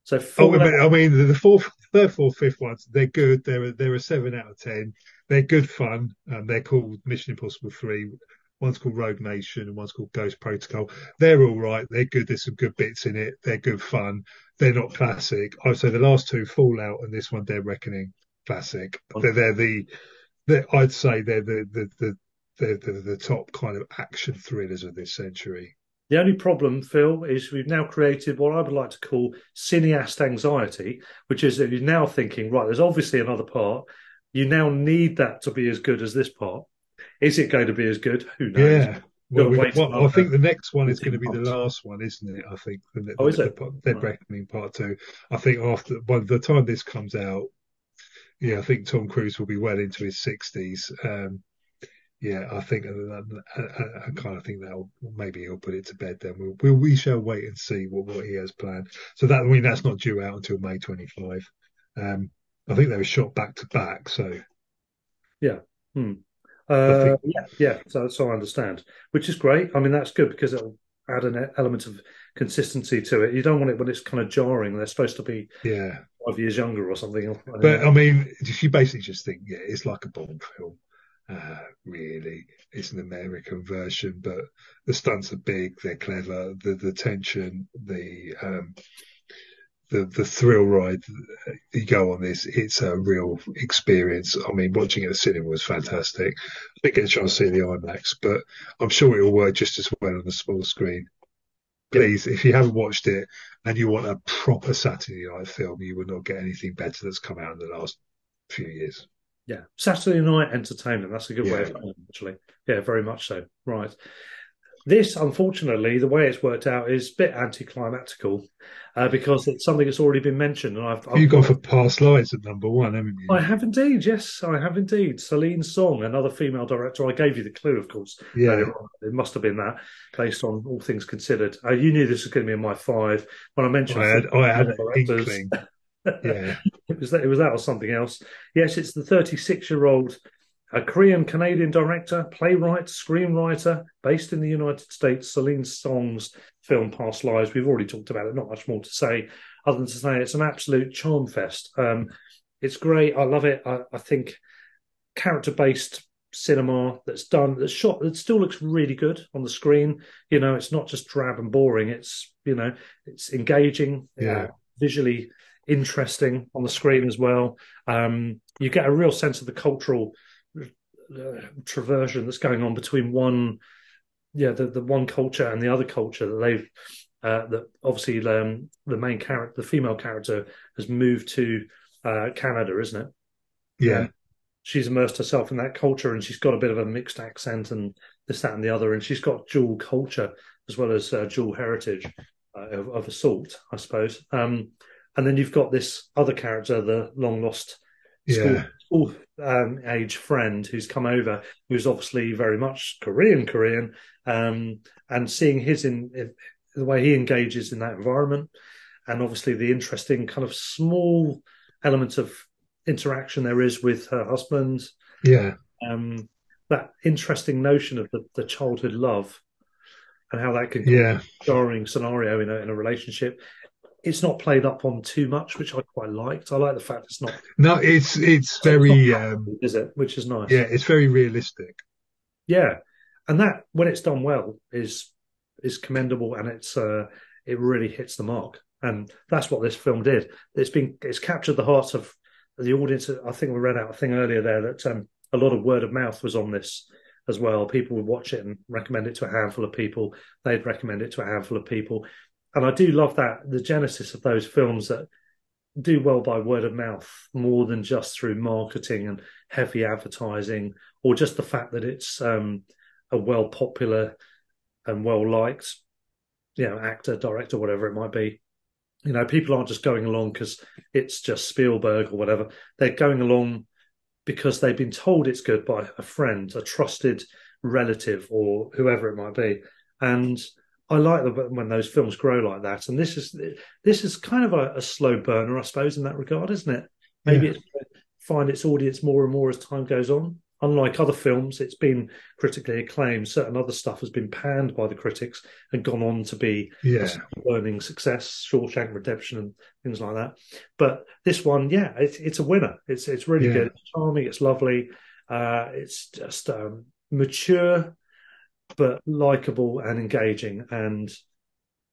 So Oh. I mean, I the fourth, third, fourth, fifth ones, they're good. They're a, they're a seven out of ten. They're good fun. Um, they're called Mission Impossible Three. One's called Rogue Nation and one's called Ghost Protocol. They're all right. They're good. There's some good bits in it. They're good fun. They're not classic. I'd say the last two, Fallout and this one, Dead Reckoning, classic. They're, they're the, they're, I'd say they're the the the they're the, the top kind of action thrillers of this century. The only problem, Phil, is we've now created what I would like to call cineast anxiety, which is that you're now thinking, right, there's obviously another part. You now need that to be as good as this part. Is it going to be as good? Who knows? Yeah. Well, we- well, I think the next one is going to be the last one, isn't it? I think. The, Oh, is the, it? the Dead Right. Reckoning Part Two. I think after by the time this comes out, yeah, I think Tom Cruise will be well into his sixties. Um, yeah, I think I, I, I kind of think that maybe he'll put it to bed. Then we'll, we'll we shall wait and see what, what he has planned. So that I mean that's not due out until May twenty five. Um, I think they were shot back to back. So Hmm. Uh, think- yeah, yeah. So, so I understand, which is great. I mean, that's good because it'll add an element of consistency to it. You don't want it when it's kind of jarring. They're supposed to be yeah, five years younger or something. But I mean, if you basically just think, yeah, it's like a Bond film. Uh, really, it's an American version, but the stunts are big, they're clever, the the tension, the um, the the thrill ride you go on this, it's a real experience. I mean, watching it at the cinema was fantastic. I didn't get a chance to see the IMAX, but I'm sure it will work just as well on the small screen. Please, if you haven't watched it and you want a proper Saturday night film, you will not get anything better that's come out in the last few years. Yeah, Saturday night entertainment. That's a good way of it, actually. Yeah, very much so. Right. This, unfortunately, the way it's worked out is a bit anticlimactical uh, because it's something that's already been mentioned, and I've, I've You've gone for past lives at number one, haven't you? I have indeed, yes, I have indeed. Celine Song, another female director. I gave you the clue, of course. yeah. It must have been that, based on all things considered. Uh, you knew this was going to be in my five when I mentioned. I had I had an inkling. Yeah, it was that. It was that or something else. Yes, it's the 36 year old, a Korean Canadian director, playwright, screenwriter, based in the United States. Celine Song's film Past Lives. We've already talked about it. Not much more to say, other than to say it's an absolute charm fest. Um, it's great. I love it. I, I think character based cinema that's done that's shot that still looks really good on the screen you know it's not just drab and boring it's you know it's engaging Yeah. uh, visually interesting on the screen as well um you get a real sense of the cultural uh, traversion that's going on between one yeah the, the one culture and the other culture that they've uh, that obviously um, the main character the female character has moved to uh, canada isn't it yeah, she's immersed herself in that culture and she's got a bit of a mixed accent and this, that, and the other. And she's got dual culture as well as uh, dual heritage uh, of, of a sort, I suppose. Um, and then you've got this other character, the long lost school, yeah, school um, age friend who's come over, who's obviously very much Korean, Korean, um, and seeing his in, in the way he engages in that environment, and obviously the interesting kind of small elements of interaction there is with her husband, yeah, um, that interesting notion of the, the childhood love and how that can yeah. jarring scenario in a in a relationship. It's not played up on too much, which I quite liked. I like the fact it's not No, it's it's very um, is it, which is nice. yeah, it's very realistic. yeah, and that when it's done well is is commendable, and it's uh, it really hits the mark, and that's what this film did. It's been it's captured the hearts of the audience. I think we read out a thing earlier there that um, a lot of word of mouth was on this as well. People would watch it and recommend it to a handful of people. They'd recommend it to a handful of people, and I do love that the genesis of those films that do well by word of mouth more than just through marketing and heavy advertising or just the fact that it's um, a well popular and well liked you know actor director whatever it might be. You know people aren't just going along because it's just spielberg or whatever. They're going along because they've been told it's good by a friend a trusted relative or whoever it might be. And i like the, when those films grow like that and this is this is kind of a, a slow burner i suppose in that regard isn't it maybe Yeah. it's find its audience more and more as time goes on unlike other films, it's been critically acclaimed. Certain other stuff has been panned by the critics and gone on to be Yeah, a burning success, Shawshank Redemption and things like that. But this one, yeah, it's it's a winner. It's it's really Yeah. good. It's charming. It's lovely. Uh, it's just um, mature, but likable and engaging. And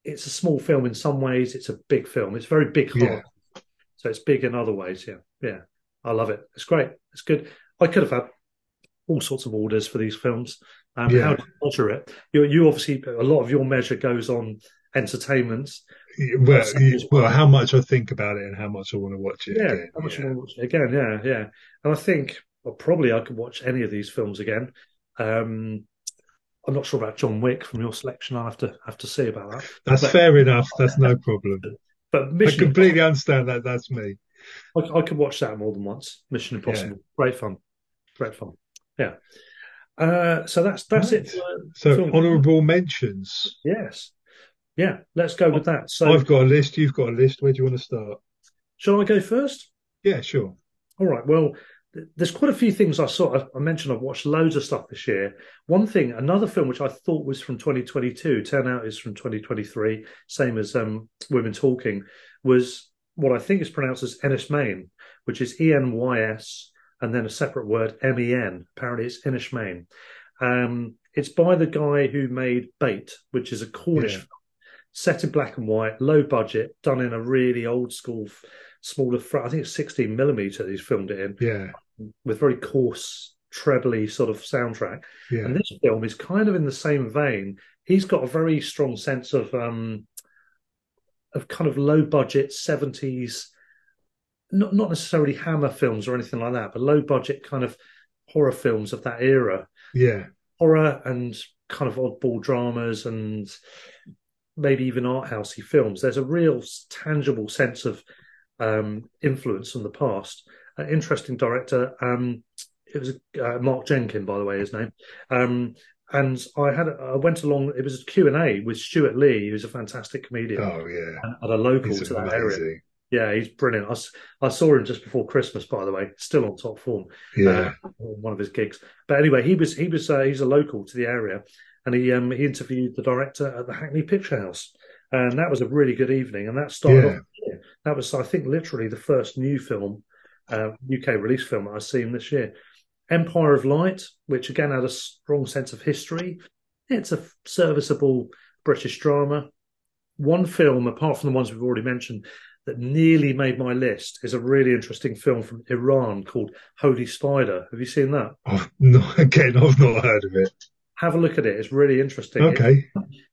it's a small film in some ways. It's a big film. It's very big heart. Yeah. So it's big in other ways. Yeah, yeah. I love it. It's great. It's good. I could have had all sorts of orders for these films. Um, Yeah. How do you measure it? You, you obviously a lot of your measure goes on entertainment. well, That's something as well. how much I think about it and how much I want to watch it Yeah, again. how much yeah. you want to watch it again? Yeah, yeah. And I think well, probably I could watch any of these films again. Um, I'm not sure about John Wick from your selection. I'll have to have to see about that. That's But- fair enough. That's no problem. But I Mission completely understand that. That's me. I, I could watch that more than once. Mission Impossible, great fun, great fun. Yeah. Uh, so that's that's it. For, So, film. honourable mentions. yes, yeah. Let's go with that. So, I've got a list. You've got a list. Where do you want to start? shall I go first? Yeah, sure. All right. Well, there's quite a few things I saw. I- I mentioned I've watched loads of stuff this year. One thing, another film which I thought was from 2022, turned out is from 2023. Same as um, Women Talking, was what I think is pronounced as Enys Men, which is E N Y S and then a separate word M E N. Apparently, it's Enys Men. Um, it's by the guy who made Bait, which is a Cornish Yeah. film set in black and white, low budget, done in a really old school, smaller. Fr- I think it's 16 millimeter. He's filmed it in Yeah, with very coarse, trebly sort of soundtrack. yeah, And this film is kind of in the same vein. He's got a very strong sense of um of kind of low budget 70s not not necessarily Hammer films or anything like that, but low budget kind of horror films of that era. Yeah, horror and kind of oddball dramas and maybe even art housey films. There's a real tangible sense of um, influence from the past. An interesting director. Um, it was uh, Mark Jenkin, by the way, his name. Um, and I had I went along. It was a Q and A with Stewart Lee, who's a fantastic comedian. Oh yeah, at a local He's to that area. Yeah, he's brilliant. I, I saw him just before Christmas, by the way, still on top form. Yeah, uh, one of his gigs. But anyway, he was he was uh, he's a local to the area, and he um, he interviewed the director at the Hackney Picture House, and that was a really good evening. And that started yeah. off. That was, I think, literally the first new film, uh, UK release film that I've seen this year. Empire of Light, which again had a strong sense of history. It's a serviceable British drama. One film, apart from the ones we've already mentioned, that nearly made my list is a really interesting film from Iran called Holy Spider. Have you seen that? Oh, no, again, I've not heard of it. Have a look at it. It's really interesting. Okay.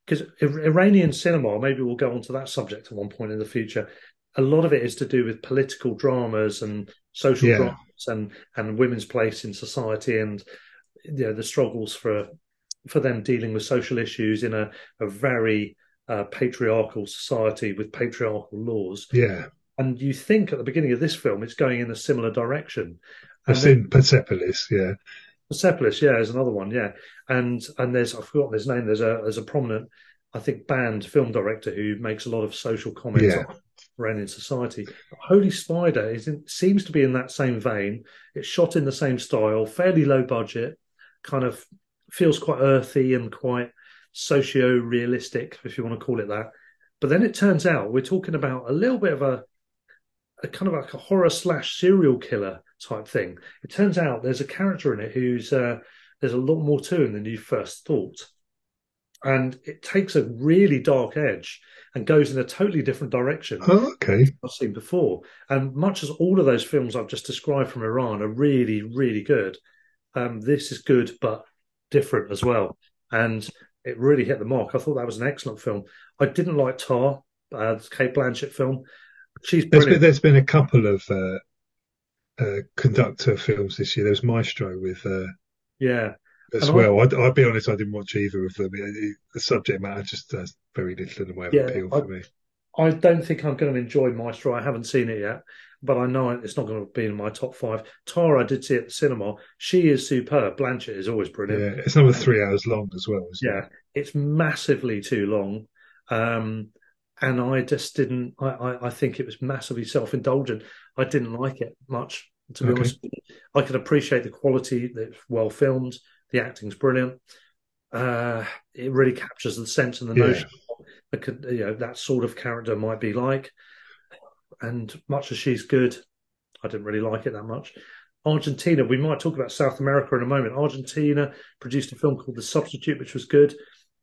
Because Iranian cinema, maybe we'll go on to that subject at one point in the future. A lot of it is to do with political dramas and social yeah. dramas and, and women's place in society and you know the struggles for for them dealing with social issues in a, a very uh, patriarchal society with patriarchal laws. Yeah. And you think at the beginning of this film it's going in a similar direction. I've seen Persepolis, yeah. Persepolis, yeah, is another one, yeah. And and there's I've forgotten his name. There's a there's a prominent, I think, banned film director who makes a lot of social comments yeah. around in society. Holy Spider is in, seems to be in that same vein. It's shot in the same style, fairly low budget, kind of feels quite earthy and quite socio realistic, if you want to call it that. But then it turns out we're talking about a little bit of a, a kind of like a horror slash serial killer type thing. It turns out there's a character in it who's uh, there's a lot more to him than you first thought, and it takes a really dark edge and goes in a totally different direction. Oh, okay, I've seen before. And much as all of those films I've just described from Iran are really, really good, um, this is good but different as well. And it really hit the mark. I thought that was an excellent film. I didn't like Tar, uh, Cate Blanchett film. She's there's been, there's been, a couple of uh, uh, conductor films this year. There was Maestro with uh, yeah as and well. I, will be honest, I didn't watch either of them. It, it, the subject matter just has very little in the way of yeah, appeal for I, me. I don't think I'm going to enjoy Maestro. I haven't seen it yet, but I know it's not going to be in my top five. Tara, I did see at the cinema. She is superb. Blanchett is always brilliant. Yeah, it's another three hours long as well. yeah, it? it's massively too long. Um, and I just didn't. I, I, I, think it was massively self-indulgent. I didn't like it much, to be okay. honest. I could appreciate the quality. It's well filmed. The acting's brilliant. Uh, it really captures the sense and the yeah. notion could, you know, that sort of character might be like. And much as she's good, I didn't really like it that much. Argentina, we might talk about South America in a moment. Argentina produced a film called The Substitute, which was good.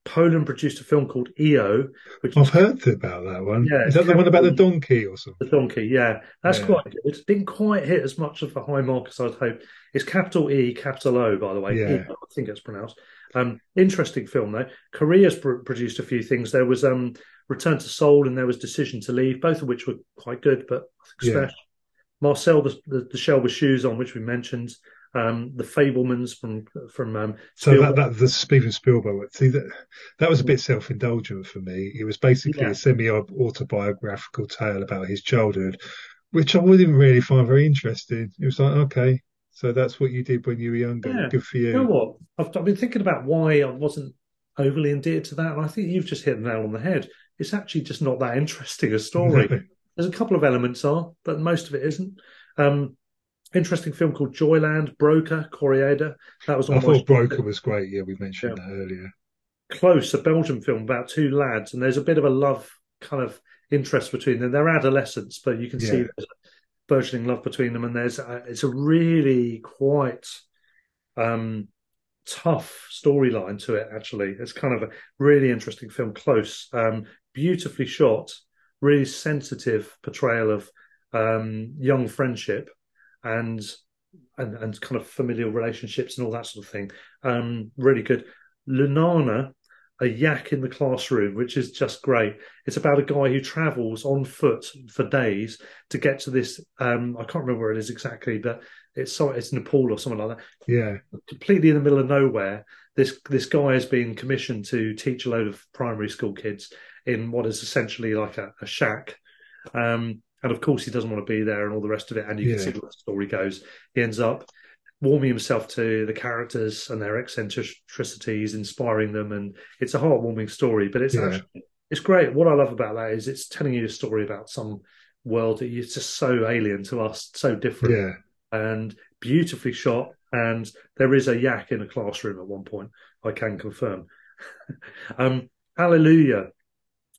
Poland produced a film called EO, which I've heard about that one. Yeah, is that the one about the donkey or something? The donkey, yeah, that's yeah. quite good. It didn't quite hit as much of a high mark as I'd hoped. It's capital E, capital O, by the way. Yeah. I think it's pronounced. Um, interesting film though. Korea's pr- produced a few things. There was um, Return to Seoul and there was Decision to Leave, both of which were quite good. But yeah. Marcel, the, the, the, Shell with Shoes on, which we mentioned. Um, the Fabelmans from from um, so that, that the Steven Spielberg see that that was a bit self indulgent for me. It was basically yeah. a semi autobiographical tale about his childhood, which I wouldn't really find very interesting. It was like okay, so that's what you did when you were younger. Yeah. Good for you. You know what? I've, I've, been thinking about why I wasn't overly endeared to that, and I think you've just hit the nail on the head. It's actually just not that interesting a story. There's a couple of elements are, but most of it isn't. Um, interesting film called Joyland, Broker, Koreeda. That was. I thought Broker was great. Yeah, we mentioned yeah. that earlier. Close, a Belgian film about two lads, and there's a bit of a love kind of interest between them. They're adolescents, but you can yeah. see there's burgeoning love between them, and there's a, it's a really quite um, tough storyline to it. Actually, it's kind of a really interesting film. Close, um, beautifully shot, really sensitive portrayal of um, young friendship and, and and kind of familial relationships and all that sort of thing. Um, really good. Lunana a yak in the classroom, which is just great. It's about a guy who travels on foot for days to get to this. Um, I can't remember where it is exactly, but it's so it's Nepal or something like that. Yeah, completely in the middle of nowhere. This this guy has been commissioned to teach a load of primary school kids in what is essentially like a, a shack. Um, and of course, he doesn't want to be there and all the rest of it. And you Yeah. can see where the story goes. He ends up warming himself to the characters and their eccentricities, inspiring them, and it's a heartwarming story. But it's Yeah. actually it's great. What I love about that is it's telling you a story about some world that is just so alien to us, so different yeah, and beautifully shot. And there is a yak in a classroom at one point. I can confirm. um, Hallelujah,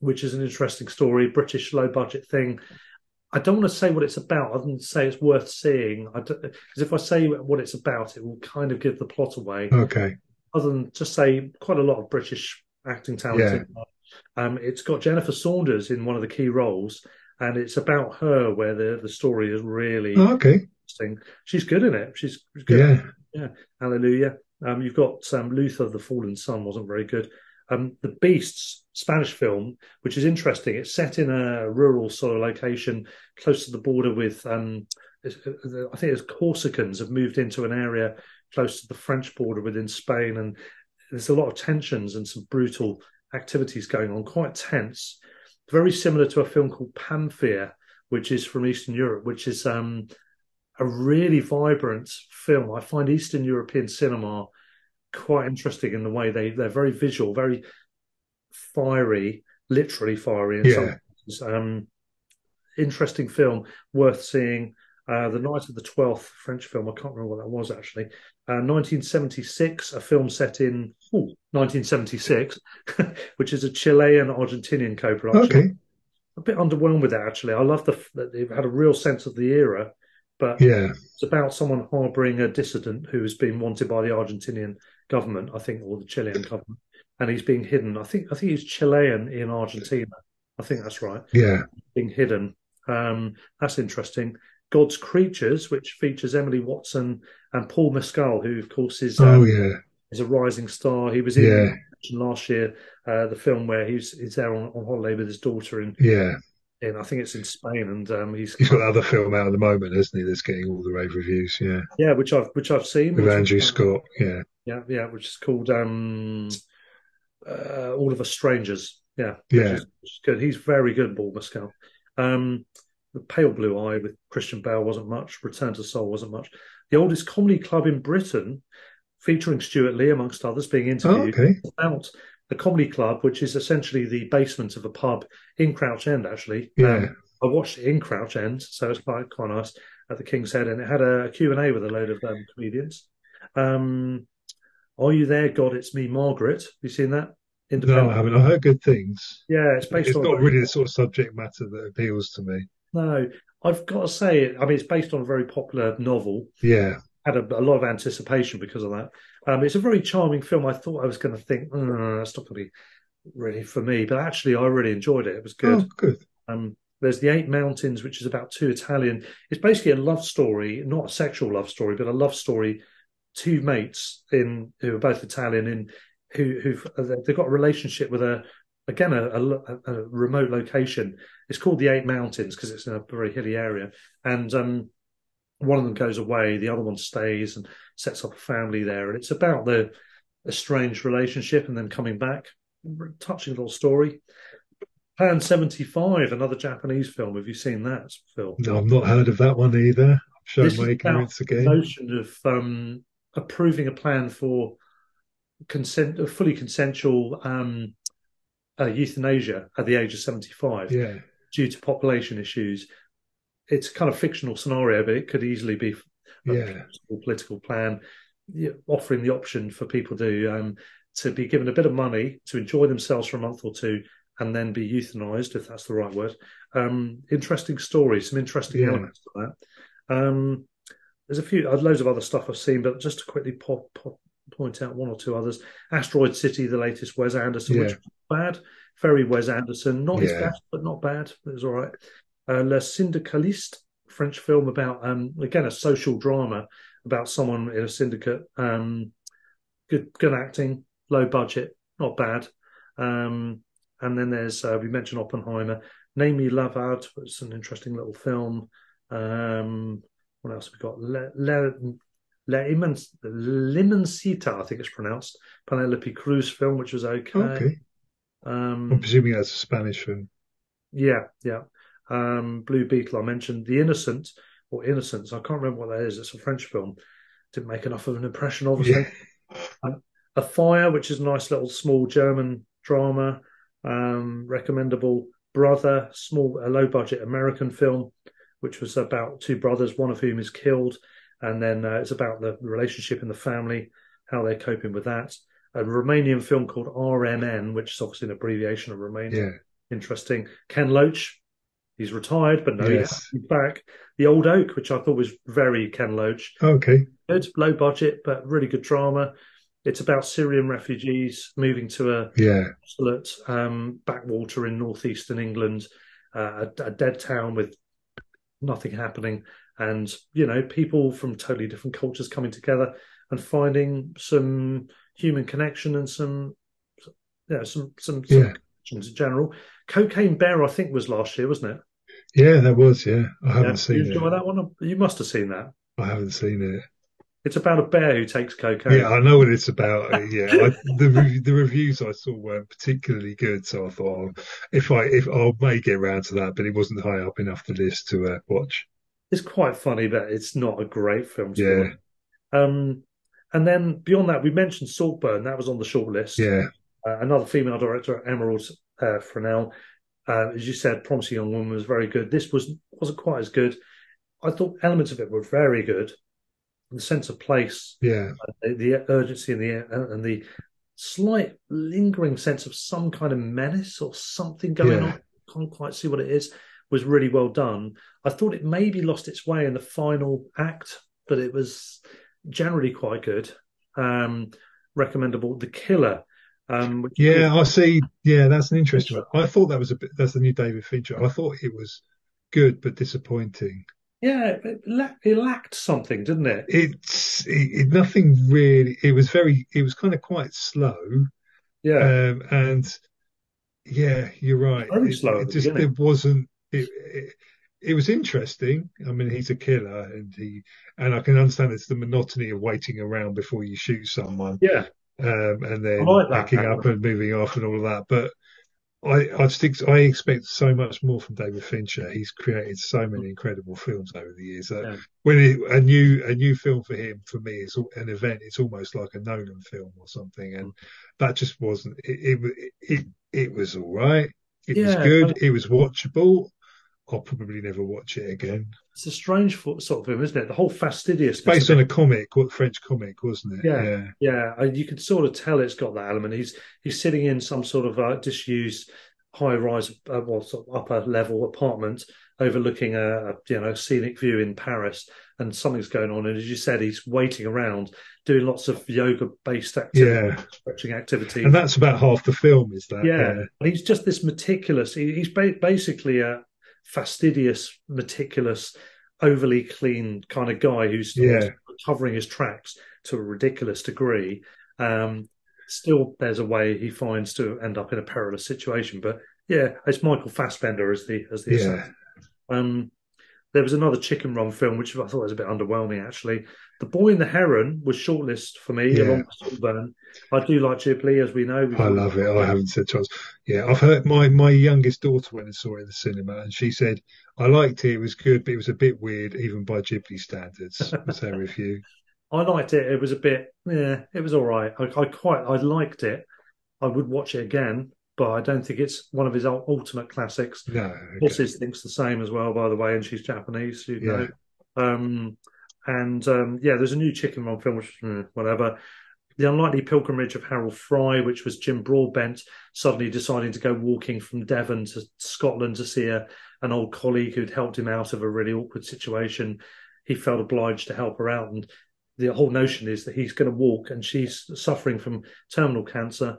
which is an interesting story, British low budget thing. I don't want to say what it's about. I don't say it's worth seeing. Because if I say what it's about, it will kind of give the plot away. okay, Other than just say quite a lot of British acting talent. Yeah. Um, it's got Jennifer Saunders in one of the key roles, and it's about her where the the story is really Oh, okay, interesting. She's good in it. She's good. yeah, Hallelujah. Um, you've got um, Luther, the Fallen Son, wasn't very good. Um, the Beasts, Spanish film, which is interesting. It's set in a rural sort of location close to the border with, um, uh, I think it's Corsicans have moved into an area close to the French border within Spain, and there's a lot of tensions and some brutal activities going on, quite tense. Very similar to a film called Pamfir, which is from Eastern Europe, which is um, a really vibrant film. I find Eastern European cinema quite interesting in the way they they're very visual, very fiery, literally fiery in Yeah. some cases. Um, interesting film, worth seeing. Uh, the Night of the Twelfth, French film. I can't remember what that was actually. Uh, 1976, a film set in ooh, 1976, which is a Chilean Argentinian co-production okay, a bit underwhelmed with that actually. I love the that they've had a real sense of the era, but yeah, it's about someone harboring a dissident who has been wanted by the Argentinian government, I think, or the Chilean government, and he's being hidden. I think I think he's Chilean in Argentina. I think that's right. yeah, Being hidden. Um, that's interesting. God's Creatures, which features Emily Watson and Paul Mescal, who of course is oh um, yeah, is a rising star. He was in Yeah. last year, uh, the film where he's he's there on, on holiday with his daughter in yeah. In I think it's in Spain, and um, he's He's got another film out at the moment, hasn't he? That's getting all the rave reviews. Yeah, yeah, which I've which I've seen with Andrew is- Scott. Yeah, yeah, yeah, which is called um, uh, All of Us Strangers. Yeah, Yeah. which is, which is good. He's very good, Paul Mescal. Um, the Pale Blue Eye with Christian Bale wasn't much. Return to Seoul wasn't much. The oldest comedy club in Britain, featuring Stewart Lee amongst others, being oh, interviewed. okay, about a comedy club, which is essentially the basement of a pub in Crouch End. Actually, Yeah. Um, I watched it in Crouch End, so it's quite quite nice at the King's Head, and it had a Q and A with a load of um, comedians. Um, Are you there, God? It's me, Margaret. Have you seen that? no, I haven't. I heard good things. Yeah, it's based It's on. not really the sort of subject matter that appeals to me. No, I've got to say it. I mean, it's based on a very popular novel. Yeah, Had a, a lot of anticipation because of that. Um, it's a very charming film. I thought I was going to think, "Mm, that's not going to be really for me, but actually, I really enjoyed it. It was good. oh, good. Um, there's the Eight Mountains, which is about two Italian. It's basically a love story, not a sexual love story, but a love story. Two mates in who are both Italian, in who who've they've got a relationship with a again a, a, a remote location. It's called the Eight Mountains because it's in a very hilly area, and um, one of them goes away, the other one stays and sets up a family there, and it's about the estranged relationship and then coming back. Touching little story. Pan 75, another Japanese film. Have you seen that, Phil? No, I've not heard of that one either. I'm showing my ignorance about the notion of um, approving a plan for consent, a fully consensual um, uh, euthanasia at the age of 75 Yeah, due to population issues. It's a kind of fictional scenario, but it could easily be a Yeah. political plan, offering the option for people to um, to be given a bit of money to enjoy themselves for a month or two, and then be euthanized, if that's the right word. Um, interesting story, some interesting Yeah. elements to that. Um, there's a few, uh, loads of other stuff I've seen, but just to quickly pop, pop, point out one or two others. Asteroid City, the latest Wes Anderson, which was bad, very Wes Anderson, not his Yeah. best, but not bad. It was all right. Uh, Le Syndicaliste, French film about um, again a social drama about someone in a syndicate. Um, good, good acting, low budget, not bad. Um, and then there's uh, we mentioned Oppenheimer. Name Me Lawand was an interesting little film. Um, what else have we got? Le, Le, Le Limoncita, I think it's pronounced. Penelope Cruz film, which was okay. Okay. Um, I'm presuming that's a Spanish film. yeah, yeah. Um, Blue Beetle, I mentioned. The Innocent or Innocence, I can't remember what that is. It's a French film. Didn't make enough of an impression, obviously. Um, Afire, which is a nice little small German drama, um, recommendable. Brother, small, a low budget American film, which was about two brothers, one of whom is killed, and then uh, it's about the relationship in the family, how they're coping with that. A Romanian film called RMN, which is obviously an abbreviation of Romanian. Yeah. Interesting. Ken Loach, he's retired, but no, Yes. he's back. The Old Oak, which I thought was very Ken Loach Okay. good, low budget, but really good drama. It's about Syrian refugees moving to a Yeah. desolate um, backwater in northeastern England, uh, a, a dead town with nothing happening, and you know people from totally different cultures coming together and finding some human connection and some, yeah, some some, some Yeah. connections in general. Cocaine Bear, I think, was last year, wasn't it? Yeah, that was. Yeah. I haven't Yeah. seen you it. that one? You must have seen that. I haven't seen it. It's about a bear who takes cocaine. Yeah, I know what it's about. Yeah, I, the re- the reviews I saw weren't particularly good, so I thought oh, if I if I may get around to that, but it wasn't high up enough the list to uh, watch. it's quite funny, but it's not a great film. To Yeah. watch. Um, and then beyond that, we mentioned Saltburn. That was on the short list. Yeah, Uh, another female director, Emerald uh, Fennell. Uh, as you said, Promising Young Woman was very good. This was wasn't quite as good. I thought elements of it were very good. The sense of place, yeah, the, the urgency, and the and the slight lingering sense of some kind of menace or something going Yeah. on. Can't quite see what it is. Was really well done. I thought it maybe lost its way in the final act, but it was generally quite good. Um, recommendable. The Killer. Um, which yeah. I see. Yeah, that's an interesting one. I thought that was a bit. That's the new David Fincher. I thought it was good but disappointing. yeah, it, la- it lacked something, didn't it? It's it, it, nothing really. It was very. It was kind of quite slow. Yeah, Um, and yeah, you're right. Very slow it just beginning. it wasn't. It, it, it was interesting. I mean, he's a killer, and he and I can understand it's the monotony of waiting around before you shoot someone, yeah, um, and then like that packing up and moving off and all of that. But I I stick. I expect so much more from David Fincher. He's created so many incredible films over the years. Yeah. when it, a new a new film for him for me is an event. It's almost like a Nolan film or something, and that just wasn't. It it it, it was all right. It was good. It was watchable. I'll probably never watch it again. it's a strange sort of film, isn't it? The whole fastidiousness. Based on a comic, what French comic, wasn't it? Yeah. Yeah, uh, you could sort of tell it's got that element. He's he's sitting in some sort of uh, disused high rise, uh, well, sort of upper level apartment overlooking a, a you know scenic view in Paris, and something's going on. And as you said, he's waiting around doing lots of yoga based activity, Yeah. stretching activity. And that's about half the film, is that? yeah, and he's just this meticulous. He, he's ba- basically a fastidious, meticulous, overly clean kind of guy who's Yeah. covering his tracks to a ridiculous degree. Um, still, there's a way he finds to end up in a perilous situation. But yeah, it's Michael Fassbender as the as the Yeah. Um, there was another Chicken Run film which I thought was a bit underwhelming actually. The Boy and the Heron was shortlist for me Yeah. along with Saltburn. I do like Ghibli, as we know. We've I love it. I haven't said twice. Yeah, I've heard my my youngest daughter went and saw it in the cinema, and she said I liked it. It was good, but it was a bit weird, even by Ghibli standards. Was her review? I liked it. It was a bit, yeah, it was all right. I, I quite, I liked it. I would watch it again, but I don't think it's one of his ultimate classics. No, okay. Mrs. thinks the same as well, by the way, and she's Japanese, you Yeah. know. Um, and um, yeah, there's a new Chicken Run film, which mm, whatever. The Unlikely Pilgrimage of Harold Fry, which was Jim Broadbent suddenly deciding to go walking from Devon to Scotland to see a, an old colleague who'd helped him out of a really awkward situation. He felt obliged to help her out, and the whole notion is that he's going to walk, and she's suffering from terminal cancer,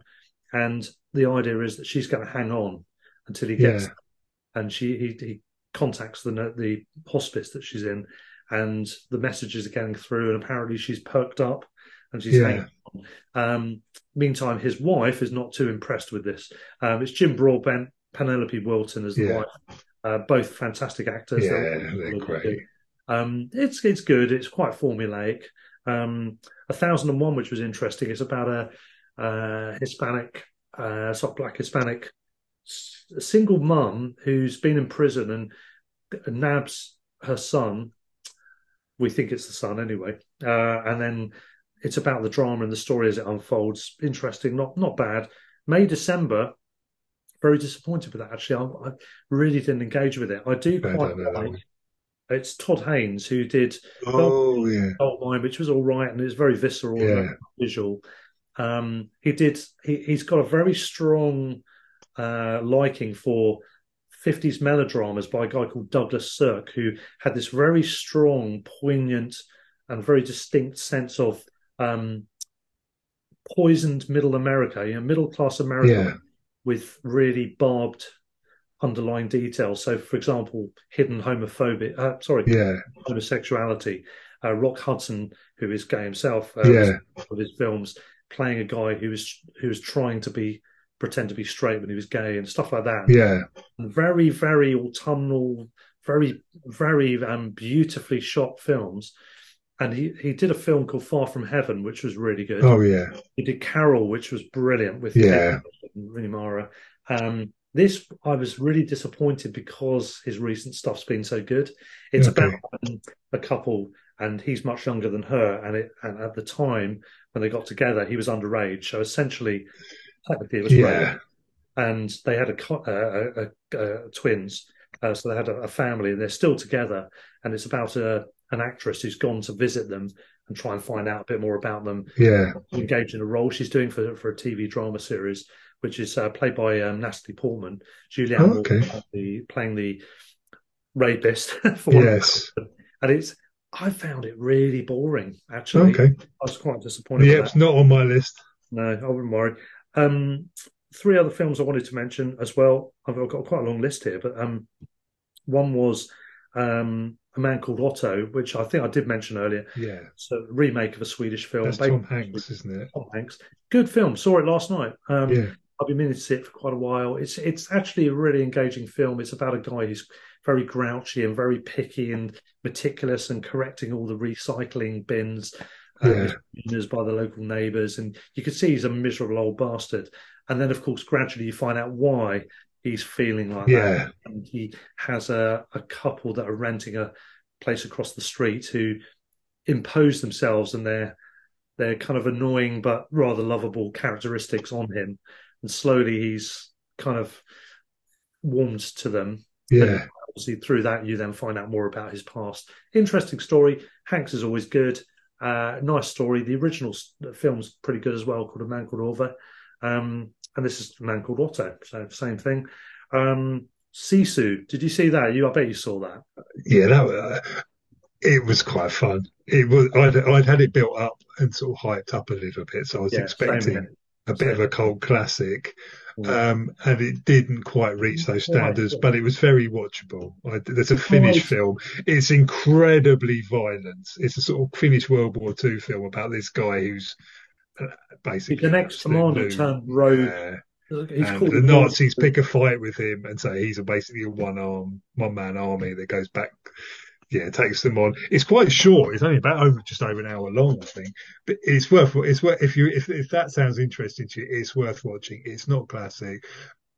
and the idea is that she's going to hang on until he gets Yeah. and she he, he contacts the the hospice that she's in, and the messages are getting through, and apparently she's perked up and she's Yeah. hanging on. Um, meantime, his wife is not too impressed with this. Um, it's Jim Broadbent, Penelope Wilton as the Yeah. wife. Uh, both fantastic actors. Yeah, They're- they're great. um, it's it's good. It's quite formulaic. Um, a thousand and one, which was interesting. It's about a, uh Hispanic, uh, sort of black Hispanic single mum who's been in prison and nabs her son. We think it's the son anyway, uh, and then it's about the drama and the story as it unfolds. Interesting, not not bad. May December. Very disappointed with that. Actually, I, I really didn't engage with it. I do quite that like. It's Todd Haynes who did Oh yeah, which was all right and it's very visceral Yeah. very visual. Um, he did. He, he's got a very strong uh, liking for 50s melodramas by a guy called Douglas Sirk, who had this very strong, poignant, and very distinct sense of um, poisoned middle America, you know, middle class America Yeah. with really barbed underlying details. So, for example, hidden homophobia. Uh, sorry, yeah, homosexuality. Uh, Rock Hudson, who is gay himself, uh, Yeah. of his films, playing a guy who was who was trying to be pretend to be straight when he was gay and stuff like that. yeah, And very, very autumnal, very, very um, beautifully shot films. And he, he did a film called Far From Heaven, which was really good. oh yeah, He did Carol, which was brilliant with Yeah. Rooney Mara. Um, this I was really disappointed because his recent stuff's been so good. It's Okay. about um, a couple, and he's much younger than her. And it and at the time when they got together, he was underage. So essentially, technically, it was yeah, and they had a, uh, a, a, a twins. Uh, so they had a, family, and they're still together. And it's about a an actress who's gone to visit them and try and find out a bit more about them. yeah, engaged in a role she's doing for for a TV drama series, which is uh, played by um, Natalie Portman, Julianne Oh, Moore, okay. uh, the, playing the rapist. For yes, and it's I found it really boring. Actually, okay. I was quite disappointed. Yeah, it's not on my list. No, I wouldn't worry. Um, three other films I wanted to mention as well. I've got quite a long list here, but um, one was um, A Man Called Otto, which I think I did mention earlier. Yeah, so remake of a Swedish film. that's Tom Hanks, isn't it? Tom Hanks. Good film. Saw it last night. Um, Yeah, I've been meaning to see it for quite a while. It's it's actually a really engaging film. It's about a guy who's very grouchy and very picky and meticulous and correcting all the recycling bins Yeah. uh, by the local neighbours. And you can see he's a miserable old bastard. And then, of course, gradually you find out why he's feeling like Yeah. that. And he has a, a couple that are renting a place across the street who impose themselves and their their kind of annoying but rather lovable characteristics on him. And slowly he's kind of warmed to them. yeah, Obviously, through that, you then find out more about his past. Interesting story. Hanks is always good. Uh, nice story. The original film's pretty good as well, called A Man Called Ove. Um, and this is A Man Called Otto, so same thing. Um, Sisu, did you see that? You, I bet you saw that. yeah. That uh, it was quite fun. It was. I'd, I'd had it built up and sort of hyped up a little bit, so I was Yeah, expecting a bit of a cult classic. Yeah. Um, and it didn't quite reach those standards, but it was very watchable. I, there's a Finnish film. It's incredibly violent. It's a sort of Finnish World War II film about this guy who's uh, basically He's an an ex-commander turned rogue. Yeah. He's the Nazis pick a fight with him and say he's a basically a one arm, one man army that goes back. Yeah, takes them on. It's quite short. It's only about over just over an hour long, I think. But it's worth. It's worth if you if if that sounds interesting to you, it's worth watching. It's not classic,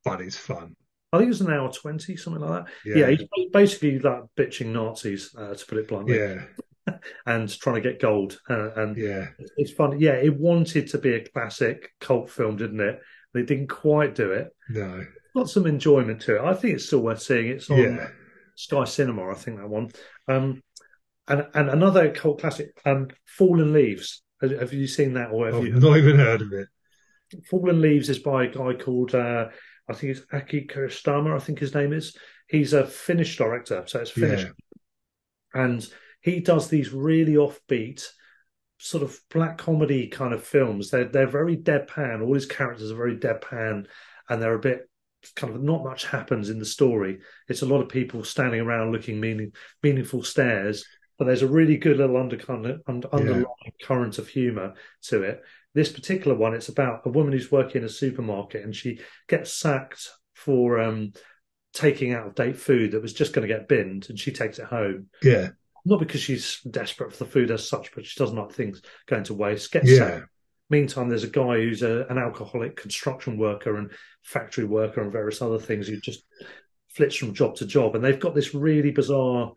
but it's fun. I think it was an hour twenty, something like that. Yeah, Yeah, he's basically like bitching Nazis, uh, to put it bluntly, yeah, and trying to get gold. Uh, and yeah. it's fun. Yeah, it wanted to be a classic cult film, didn't it? They didn't quite do it. No, Got some enjoyment to it. I think it's still worth seeing. It's on yeah. Sky Cinema, I think that one. Um, and and another cult classic, um, Fallen Leaves. Have, have you seen that, or have I've you? not even heard of it. Fallen Leaves is by a guy called uh, I think it's Aki Kaurismäki, I think his name is. He's a Finnish director, so it's Finnish, Yeah. and he does these really offbeat, sort of black comedy kind of films. They're they're very deadpan. All his characters are very deadpan, and they're a bit kind of not much happens in the story. It's a lot of people standing around looking meaning meaningful stares, but there's a really good little undercurrent, underlying yeah. current of humour to it. This particular one, it's about a woman who's working in a supermarket and she gets sacked for um, taking out of date food that was just going to get binned, and she takes it home. Yeah, not because she's desperate for the food as such, but she doesn't like things going to waste. Gets yeah. sacked. Meantime, there's a guy who's a, an alcoholic construction worker and factory worker and various other things who just flits from job to job, and they've got this really bizarre.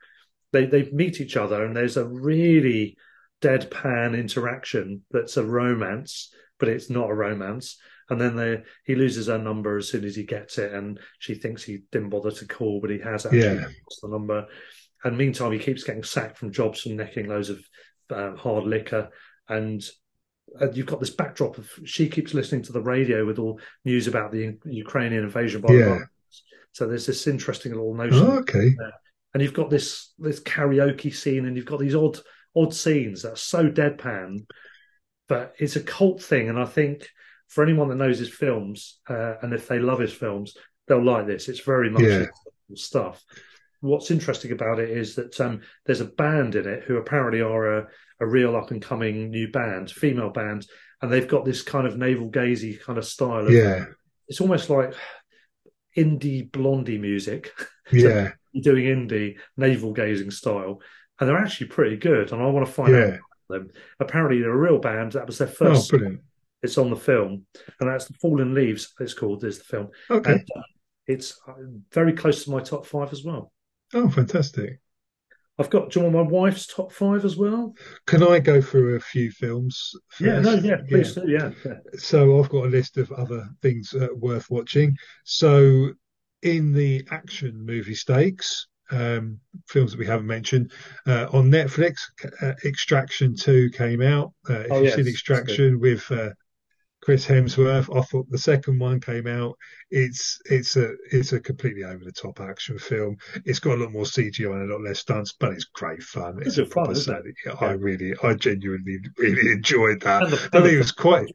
They they meet each other, and there's a really deadpan interaction that's a romance, but it's not a romance. And then they, he loses her number as soon as he gets it, and she thinks he didn't bother to call, but he has actually yeah. lost the number. And meantime, he keeps getting sacked from jobs from necking loads of uh, hard liquor, and you've got this backdrop of she keeps listening to the radio with all news about the Ukrainian invasion by yeah. So there's this interesting little notion. Oh, okay. There. And you've got this this karaoke scene, and you've got these odd odd scenes that are so deadpan, but it's a cult thing. And I think for anyone that knows his films, uh, and if they love his films, they'll like this. It's very much yeah. stuff. What's interesting about it is that um, there's a band in it who apparently are a, a real up and coming new band, female band, and they've got this kind of navel gazy kind of style. Of, yeah, it's almost like indie blondie music. Yeah, doing indie navel gazing style, and they're actually pretty good. And I want to find yeah. out them. Apparently, they're a real band. That was their first. Oh, brilliant! It's on the film, and that's the Fallen Leaves. It's called. Is the film. Okay. And, uh, it's very close to my top five as well. Oh, fantastic! I've got. Do you want my wife's top five as well? Can I go through a few films? First? Yeah, no, yeah, please, yeah. yeah. So I've got a list of other things uh, worth watching. So in the action movie stakes, um, films that we haven't mentioned uh, on Netflix, uh, Extraction Two came out. Uh, if oh, you've yes, seen Extraction with uh, Chris Hemsworth, I thought the second one came out. It's it's a it's a completely over the top action film. It's got a lot more CGI and a lot less stunts, but it's great fun. It's, it's a proper fun, I really, I genuinely really enjoyed that. The, I think it was quite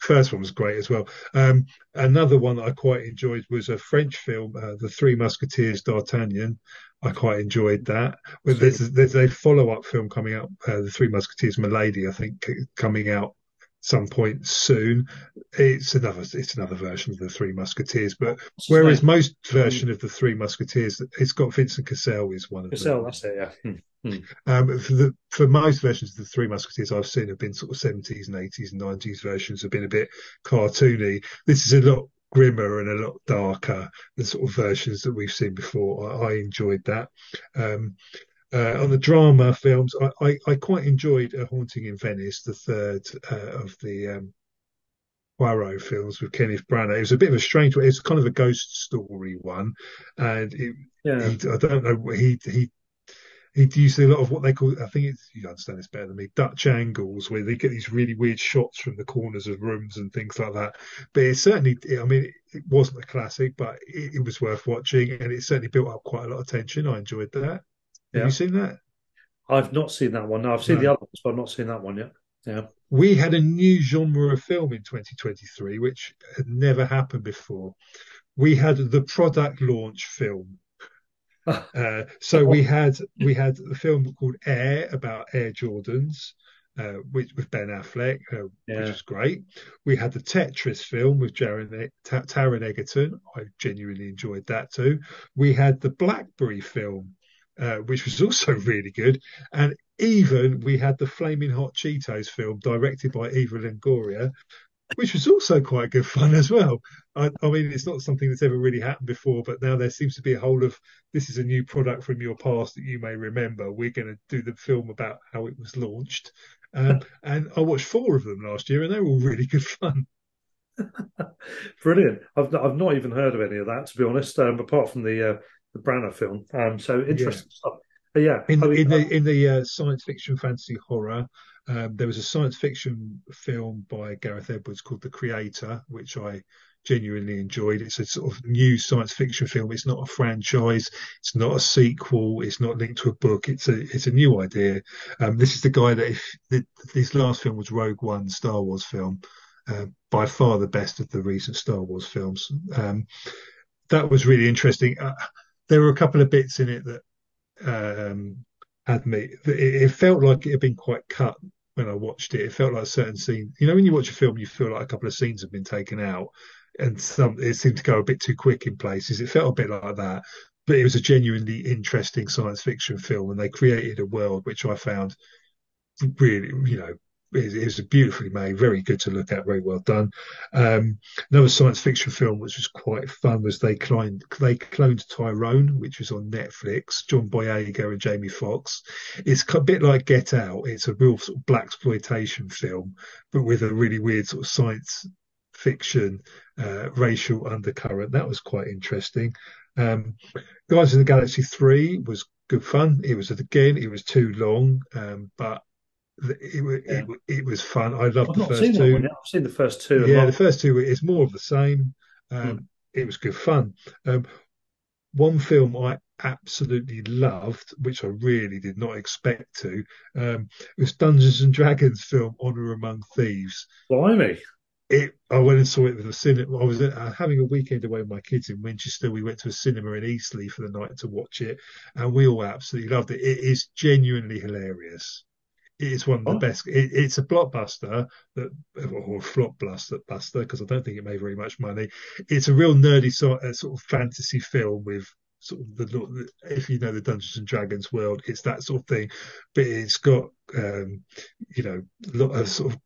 first one was great as well. Um, another one that I quite enjoyed was a French film, uh, The Three Musketeers d'Artagnan. I quite enjoyed that. But there's, there's a follow up film coming out, uh, The Three Musketeers, Milady, I think, coming out some point soon. It's another it's another version of the Three Musketeers, but whereas most version of the Three Musketeers, it's got Vincent Cassel is one of Cassel, them. that's it, yeah. Hmm. Hmm. Um, for the for most versions of the Three Musketeers I've seen have been sort of seventies and eighties and nineties versions have been a bit cartoony. This is a lot grimmer and a lot darker the sort of versions that we've seen before. I, I enjoyed that. Um, uh, on the drama films, I, I, I, quite enjoyed A Haunting in Venice, the third uh, of the um, Poirot films with Kenneth Branagh. It was a bit of a strange one. It's kind of a ghost story one, and it, yeah. he, I don't know. He he he used a lot of what they call. I think it's you understand this better than me. Dutch angles, where they get these really weird shots from the corners of rooms and things like that. But it certainly, I mean, it wasn't a classic, but it, it was worth watching, and it certainly built up quite a lot of tension. I enjoyed that. Have Yeah. you seen that? I've not seen that one. No, I've seen No. the other ones, but I've not seen that one yet. Yeah. We had a new genre of film in 2023, which had never happened before. We had the product launch film. Uh, so we had we had a film called Air about Air Jordans, uh, which with Ben Affleck, uh, Yeah. which was great. We had the Tetris film with Ta- Taron Egerton. I genuinely enjoyed that too. We had the BlackBerry film, uh, which was also really good, and even we had the Flaming Hot Cheetos film directed by Eva Longoria, which was also quite good fun as well. I, I mean, it's not something that's ever really happened before, but now there seems to be a whole of this is a new product from your past that you may remember. We're going to do the film about how it was launched. Um, and I watched four of them last year, and they were all really good fun. Brilliant. I've I've not even heard of any of that to be honest. Um, apart from the uh, the Branagh film. Um, so interesting stuff. But yeah, In, I mean, in the in the uh, science fiction fantasy horror, um, there was a science fiction film by Gareth Edwards called The Creator, which I genuinely enjoyed. It's a sort of new science fiction film. It's not a franchise. It's not a sequel. It's not linked to a book. It's a it's a new idea. Um, this is the guy that if the, his last film was Rogue One, Star Wars film, uh, by far the best of the recent Star Wars films. Um, that was really interesting. Uh, there were a couple of bits in it that um, admit that it, it felt like it had been quite cut when I watched it. It felt like certain scenes, you know, when you watch a film, you feel like a couple of scenes have been taken out and some it seemed to go a bit too quick in places. It felt a bit like that, but it was a genuinely interesting science fiction film, and they created a world which I found really, you know, it, was beautifully made, very good to look at, very well done. Um, another science fiction film which was quite fun was they cloned they cloned Tyrone, which was on Netflix. John Boyega and Jamie Foxx. It's a bit like Get Out. It's a real sort of black exploitation film, but with a really weird sort of science fiction uh, racial undercurrent. That was quite interesting. Um, Guardians of the Galaxy 3 was good fun. It was, again, it was too long, um, but it, yeah. it, it, was fun. I loved I've the first two. I've seen the first two. Yeah, the first two is more of the same. Um, hmm. It was good fun. Um, one film I absolutely loved, which I really did not expect to, um, was Dungeons and Dragons film Honor Among Thieves. Blimey it, I went and saw it with a cinema. I was uh, having a weekend away with my kids in Winchester. We went to a cinema in Eastleigh for the night to watch it, and we all absolutely loved it. It is genuinely hilarious. It is one of the oh. best. It, it's a blockbuster that, or a flop buster, because I don't think it made very much money. It's a real nerdy sort, uh, sort of fantasy film with sort of the look. if you know the Dungeons and Dragons world, it's that sort of thing. But it's got um, you know a lot of sort of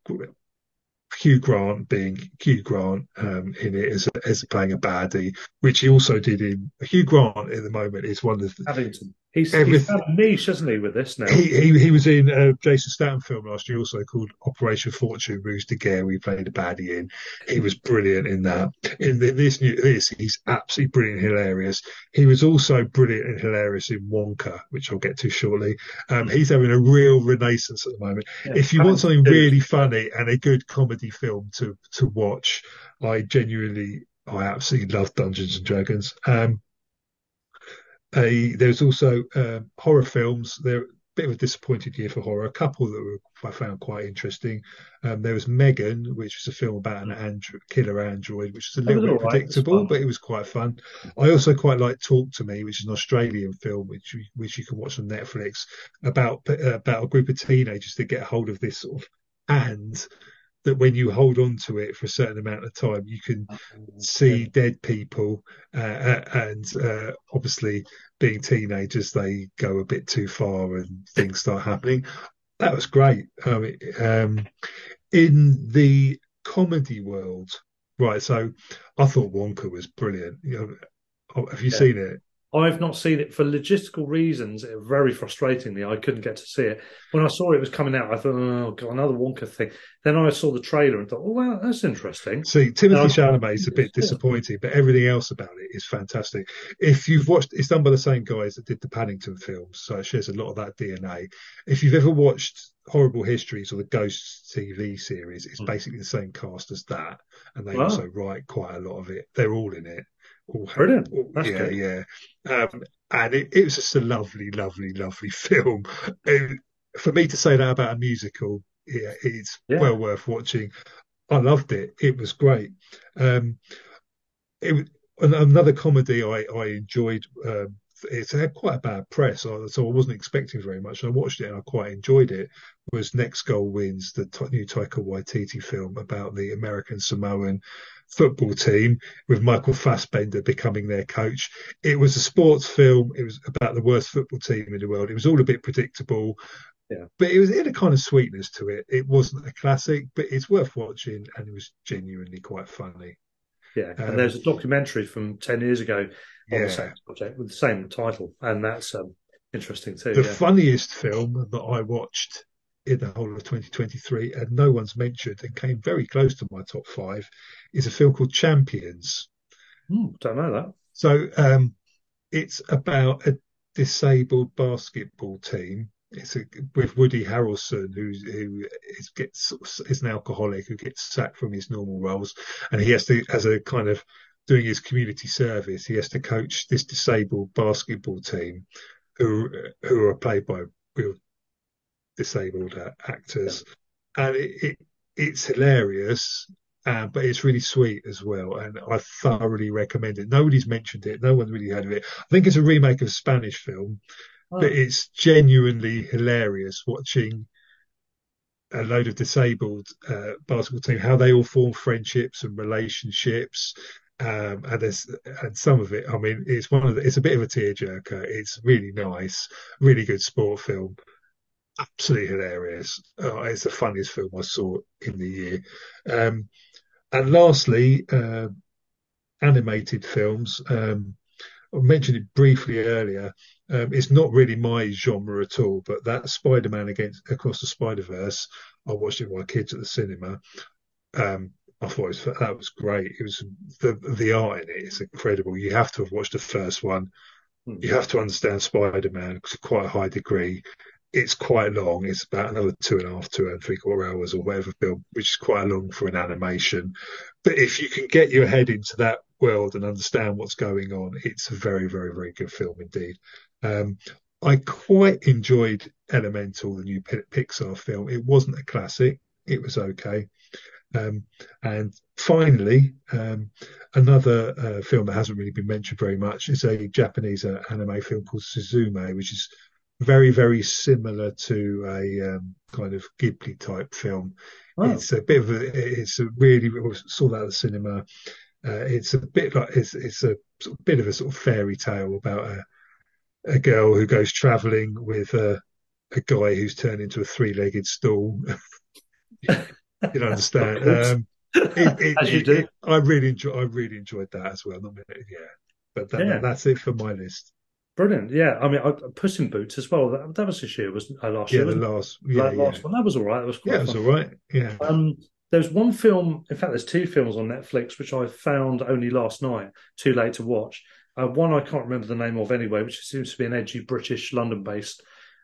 Hugh Grant being Hugh Grant um, in it as, as playing a baddie, which he also did in Hugh Grant at the moment is one of the Paddington. He's, he's found a niche, hasn't he, with this now? He, he, he was in a Jason Statham film last year, also called Operation Fortune, Ruse de Guerre. We played a baddie in. He was brilliant in that. In this new this, he's absolutely brilliant, hilarious. He was also brilliant and hilarious in Wonka, which I'll get to shortly. Um, he's having a real renaissance at the moment. Yeah, if you want something really funny and a good comedy film to to watch, I genuinely, I absolutely love Dungeons and Dragons. Um, a, there's also um, horror films. They're a bit of a disappointed year for horror. A couple that were, I found quite interesting. Um, there was Megan, which was a film about an android, killer android, which was a little bit right, predictable, but it was quite fun. I also quite like Talk to Me, which is an Australian film, which which you can watch on Netflix about about a group of teenagers that get hold of this sort of and that when you hold on to it for a certain amount of time, you can see dead people, uh, uh, and uh, obviously being teenagers, they go a bit too far and things start happening. That was great. Um, um, in the comedy world, right? So I thought Wonka was brilliant. You know, have you yeah. seen it? I've not seen it for logistical reasons. Very frustratingly, I couldn't get to see it. When I saw it was coming out, I thought, "Oh God, another Wonka thing." Then I saw the trailer and thought, "Oh wow, that's interesting." See, Timothée Chalamet is a bit disappointing, but everything else about it is fantastic. If you've watched, it's done by the same guys that did the Paddington films, so it shares a lot of that DNA. If you've ever watched Horrible Histories or the Ghosts TV series, it's mm. basically the same cast as that, and they wow. also write quite a lot of it. They're all in it. Brilliant. That's yeah, good. yeah. Um, and it, it, was just a lovely, lovely, lovely film. It, for me to say that about a musical, yeah, it's yeah. well worth watching. I loved it. It was great. Um, it another comedy I, I enjoyed. Um, it's had quite a bad press, so I wasn't expecting very much. I watched it and I quite enjoyed it. Was Next Goal Wins, the new Taika Waititi film about the American Samoan football team with Michael Fassbender becoming their coach. It was a sports film. It was about the worst football team in the world. It was all a bit predictable. Yeah. But it was it had a kind of sweetness to it. It wasn't a classic, but it's worth watching and it was genuinely quite funny. Yeah, um, and there's a documentary from ten years ago on yeah. the same project with the same title, and that's um, interesting too. The yeah. funniest film that I watched in the whole of 2023, and no one's mentioned and came very close to my top five, is a film called Champions. Mm, don't know that. So um, it's about a disabled basketball team. It's a, with Woody Harrelson, who's, who is, gets is an alcoholic who gets sacked from his normal roles, and he has to, as a kind of doing his community service, he has to coach this disabled basketball team, who who are played by real disabled uh, actors, yeah. and it, it, it's hilarious. Uh, but it's really sweet as well, and I thoroughly recommend it. Nobody's mentioned it; no one really heard of it. I think it's a remake of a Spanish film, oh. but it's genuinely hilarious watching a load of disabled uh, basketball team how they all form friendships and relationships. Um, and there's and some of it. I mean, it's one of the, it's a bit of a tearjerker. It's really nice, really good sport film absolutely hilarious. Oh, it's the funniest film I saw in the year. Um, and lastly, uh, animated films. Um, I mentioned it briefly earlier. Um, it's not really my genre at all, but that Spider-Man against across the Spider-Verse, I watched it with my kids at the cinema. Um, I thought was, that was great. It was the the art in it is incredible. You have to have watched the first one. Hmm. You have to understand Spider-Man to quite a high degree, it's quite long. It's about another two and a half, two and three quarter hours or whatever film, which is quite long for an animation. But if you can get your head into that world and understand what's going on, it's a very, very, very good film indeed. Um, I quite enjoyed Elemental, the new Pixar film. It wasn't a classic. It was okay. Um, and finally, um, another uh, film that hasn't really been mentioned very much is a Japanese uh, anime film called Suzume, which is very, very similar to a um, kind of Ghibli type film. Oh. It's a bit of a, it's a really, saw that at the cinema. Uh, it's a bit like, it's, it's a sort of bit of a sort of fairy tale about a, a girl who goes traveling with a, a guy who's turned into a three legged stool. you understand. Um, it, it, As you do. I really enjoy, I really enjoyed that as well. Not, yeah, but that, yeah. that's it for my list. Brilliant, yeah. I mean, I, Puss in Boots as well. That, that was this year, was uh, last yeah, year? The last, yeah, last, last one. That was all right. That was yeah, it was all right. Yeah. Um, there's one film. In fact, there's two films on Netflix which I found only last night. Too late to watch. Uh, one I can't remember the name of anyway, which seems to be an edgy British London-based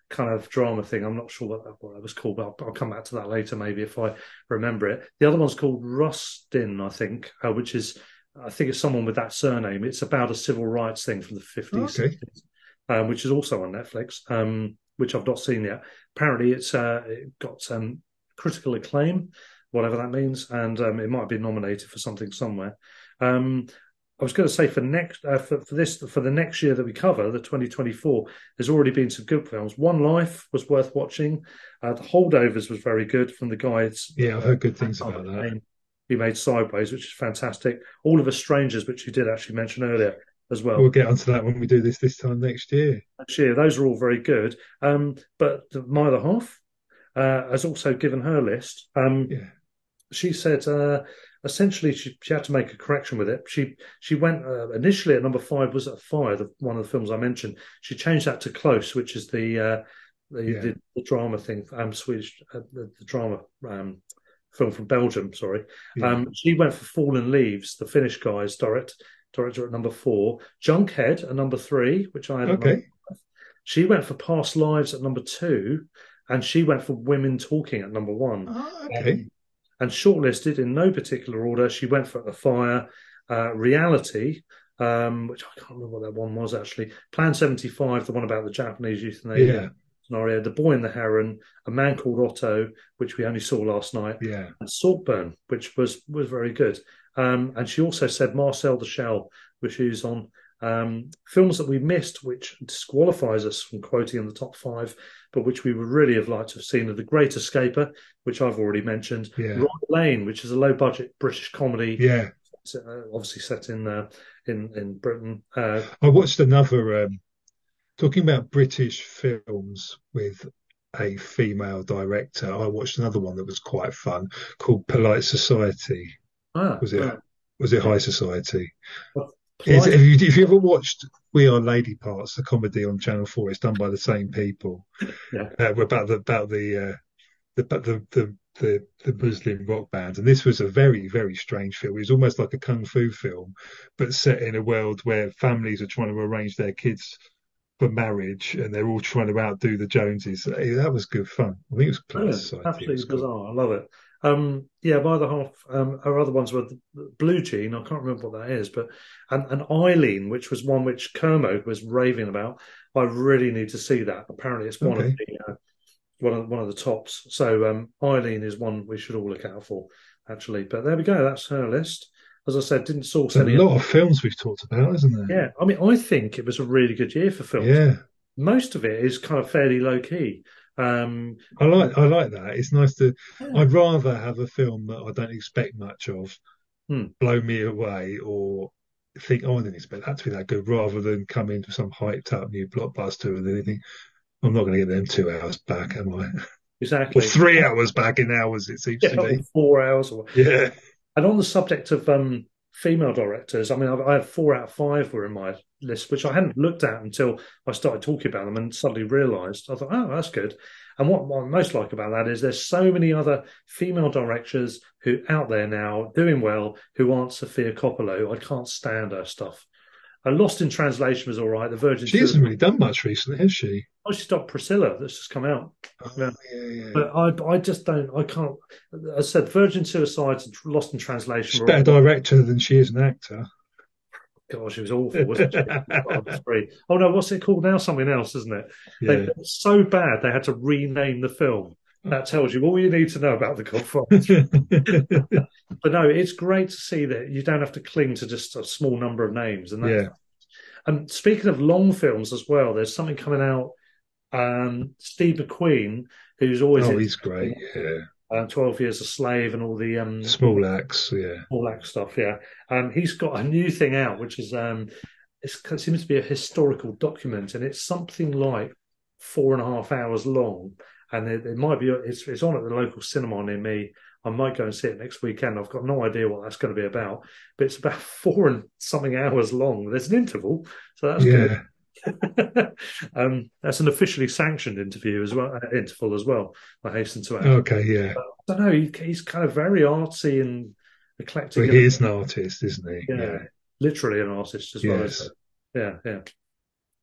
kind of drama thing. I'm not sure what that, what that was called, but I'll, I'll, come back to that later maybe if I remember it. The other one's called Rustin, I think, uh, which is I think it's someone with that surname. It's about a civil rights thing from the 50s, okay. 60s um, which is also on Netflix, um, which I've not seen yet. Apparently, it's uh, it got um, critical acclaim, whatever that means, and um, it might be nominated for something somewhere. Um, I was going to say for next uh, for, for, this for the next year that we cover, the 2024. There's already been some good films. One Life was worth watching. Uh, the Holdovers was very good from the guys. Yeah, I've heard good things about that. He made Sideways, which is fantastic. All of Us Strangers, which you did actually mention earlier, as well. We'll get onto that when we do this this time next year. Next year, those are all very good. Um, but my other half uh, has also given her list. Um, yeah. She said uh, essentially she, she had to make a correction with it. She she went uh, initially at number five was Afire, the, one of the films I mentioned. She changed that to close, which is the uh, the, yeah. the, the, drama thing, um, Swedish uh, the, the, drama um, film from Belgium. Sorry, yeah. um, she went for Fallen Leaves, the Finnish guys direct director at number four. Junkhead at number three, which I had. Okay. She went for Past Lives at number two, and she went for Women Talking at number one. Oh, okay. Um, and shortlisted in no particular order, she went for The Fire, uh, Reality, um, which I can't remember what that one was actually. Plan 75, the one about the Japanese euthanasia yeah. scenario. The Boy and the Heron, A Man Called Otto, which we only saw last night. Yeah. And Saltburn, which was was very good. Um, and she also said Marcel the Shell, which is on um, films that we missed, which disqualifies us from quoting in the top five, but which we would really have liked to have seen. Are The Great Escaper, which I've already mentioned, yeah. Lane, which is a low budget British comedy, yeah, uh, obviously set in uh, in in Britain. Uh, I watched another um, talking about British films with a female director. I watched another one that was quite fun called Polite Society. Ah, was it was it High Society? Is, if, you, if you ever watched We Are Lady Parts, the comedy on Channel Four, it's done by the same people. Yeah, uh, about the about the, uh, the the the the the Muslim rock band, and this was a very very strange film. It was almost like a kung fu film, but set in a world where families are trying to arrange their kids for marriage, and they're all trying to outdo the Joneses. That was good fun. I think it was Plus Absolutely bizarre. I love it. Um, yeah, my other half, um, our other ones were Blue Jean. I can't remember what that is, but and, and Eileen, which was one which Kermode was raving about. I really need to see that. Apparently, it's one okay. of the uh, one of one of the tops. So um, Eileen is one we should all look out for, actually. But there we go. That's her list. As I said, didn't source There's any. A lot of films we've talked about, isn't there? Yeah, I mean, I think it was a really good year for films. Yeah. most of it is kind of fairly low key. Um, I like I like that. It's nice to. yeah. I'd rather have a film that I don't expect much of Hmm. blow me away or think, oh, I didn't expect that to be that good, rather than come into some hyped up new blockbuster and then think, I'm not going to get them two hours back, am I? Or exactly. three hours back in hours, it seems Yeah, to be. four hours. Or, Yeah. and on the subject of um, female directors, I mean, I've, I have four out of five were in my list, which I hadn't looked at until I started talking about them and suddenly realised. I thought, oh, that's good. And what, what I most like about that is there's so many other female directors who out there now doing well who aren't Sofia Coppola. I can't stand her stuff. Uh, Lost in Translation was all right. The Virgin. She hasn't really done much recently, has she? Oh, she's got Priscilla that's just come out. Oh, Yeah. yeah, yeah. But I, I just don't. I can't. I said, Virgin Suicides and Lost in Translation. a were better all- director than she is an actor. God, she was awful, wasn't she? Oh, no, what's it called now? Something else, isn't it? Yeah. They it's so bad they had to rename the film. That tells you all you need to know about the Godfather. but no, it's great to see that you don't have to cling to just a small number of names. And that, yeah. and speaking of long films as well, there's something coming out. Um, Steve McQueen, who's always Oh, he's great. Yeah. uh, Twelve Years a Slave and all the um, Small Axe. Yeah. all that stuff. Yeah, um, he's got a new thing out, which is um, it's, it seems to be a historical document, and it's something like four and a half hours long, and it, it might be it's, it's on at the local cinema near me. I might go and see it next weekend. I've got no idea what that's going to be about, but it's about four and something hours long. There's an interval, so that's good. Um, that's an officially sanctioned interview as well, uh, interval as well. I hasten to add. Okay. Yeah. I don't know. He, he's kind of very artsy and eclectic. Well, he is an artist, isn't he? yeah, literally an artist as well. Yes. isn't? Yeah, yeah.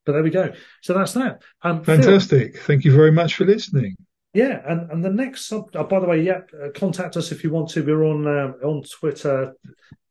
But there we go. So that's that. Um, Phil, Fantastic. Thank you very much for listening. yeah, and and the next sub. Oh, by the way, yeah, uh, contact us if you want to. We're on um, on Twitter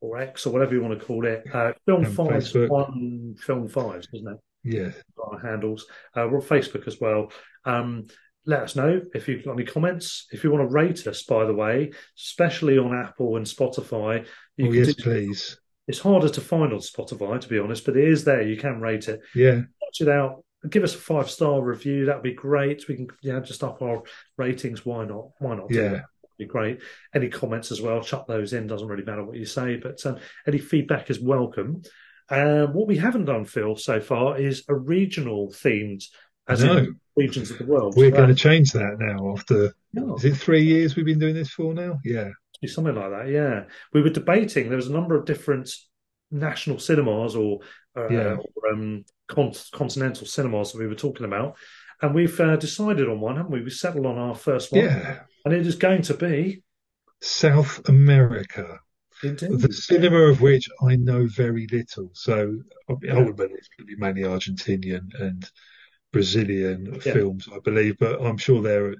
or X or whatever you want to call it. Uh, Film And Fives Facebook. One Film Fives, isn't it? Yeah. Our handles. Uh, we're on Facebook as well. Um, let us know if you've got any comments. If you want to rate us, by the way, especially on Apple and Spotify, you Oh, can yes, do- please. It's harder to find on Spotify, to be honest, but it is there. You can rate it. Yeah. Watch it out. Give us a five star review. That'd be great. We can, yeah, just up our ratings. Why not? Why not? Yeah. that? That'd be great. Any comments as well? Chuck those in. Doesn't really matter what you say, but um, any feedback is welcome. Um, what we haven't done, Phil, so far is a regional themed, as No. in regions of the world. We're going to change that now after, is it three years we've been doing this for now? Yeah. Something like that. Yeah, we were debating. There was a number of different national cinemas or, uh, Yeah. or um, con- continental cinemas that we were talking about, and we've uh, decided on one, haven't we? We settled on our first one, Yeah. and it is going to be South America, indeed. the cinema of which I know very little. So I would ultimately, it's going to be mainly Argentinian and Brazilian Yeah. films, I believe. But I'm sure there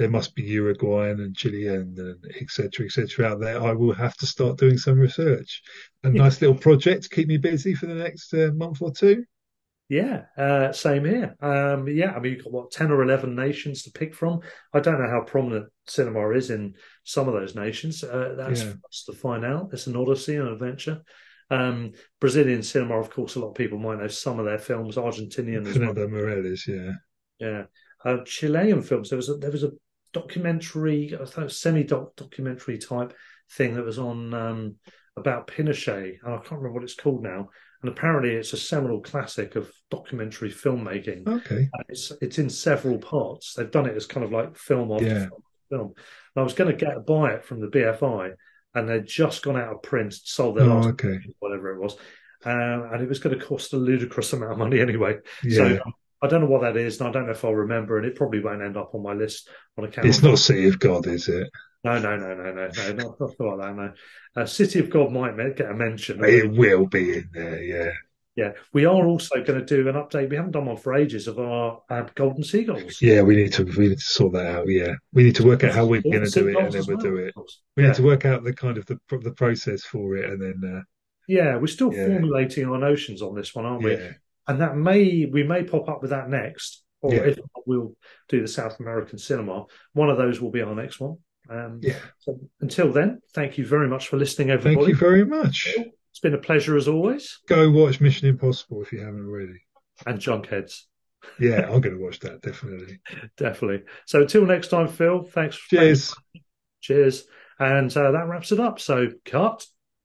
there must be Uruguayan and Chilean and et cetera, et cetera out there. I will have to start doing some research. A nice little project to keep me busy for the next uh, month or two. Yeah, uh, same here. Um, yeah, I mean, you've got what ten or eleven nations to pick from. I don't know how prominent cinema is in some of those nations. Uh, that's Yeah. for us to find out. It's an odyssey, an adventure. Um, Brazilian cinema, of course, a lot of people might know some of their films. Argentinian as well. Fernando Morales, yeah. Yeah, uh, Chilean films. There was a, there was a documentary, semi doc documentary type thing that was on um, about Pinochet, and I can't remember what it's called now. And apparently, it's a seminal classic of documentary filmmaking. Okay. And It's it's in several parts. They've done it as kind of like film after Yeah. film. And I was going to get buy it from the BFI, and they'd just gone out of print, sold their Oh, last okay. whatever it was, um, and it was going to cost a ludicrous amount of money anyway. Yeah. So I don't know what that is, and I don't know if I'll remember, and it probably won't end up on my list on account. it's not City of God, is it? No, no, no, no, no, no, not, not like that. No, uh, City of God might get a mention. It will be in there, yeah. Yeah, we are also going to do an update. We haven't done one for ages of our uh, Golden Seagulls. Yeah, we need to we need to sort that out. Yeah, we need to work out how we're going to do it, and then we'll do it. We Yeah. need to work out the kind of the the process for it, and then uh, Yeah, we're still Yeah. formulating our notions on this one, aren't we? yeah, And that may we may pop up with that next, or Yeah. if not, we'll do the South American cinema. One of those will be our next one. Um, yeah. so until then, thank you very much for listening, everybody. Thank you very much. It's been a pleasure as always. Go watch Mission Impossible if you haven't already. And Junkheads. Yeah, I'm going to watch that definitely. definitely. So until next time, Phil. Thanks. Cheers. Thanks. Cheers. And uh, that wraps it up. So cut.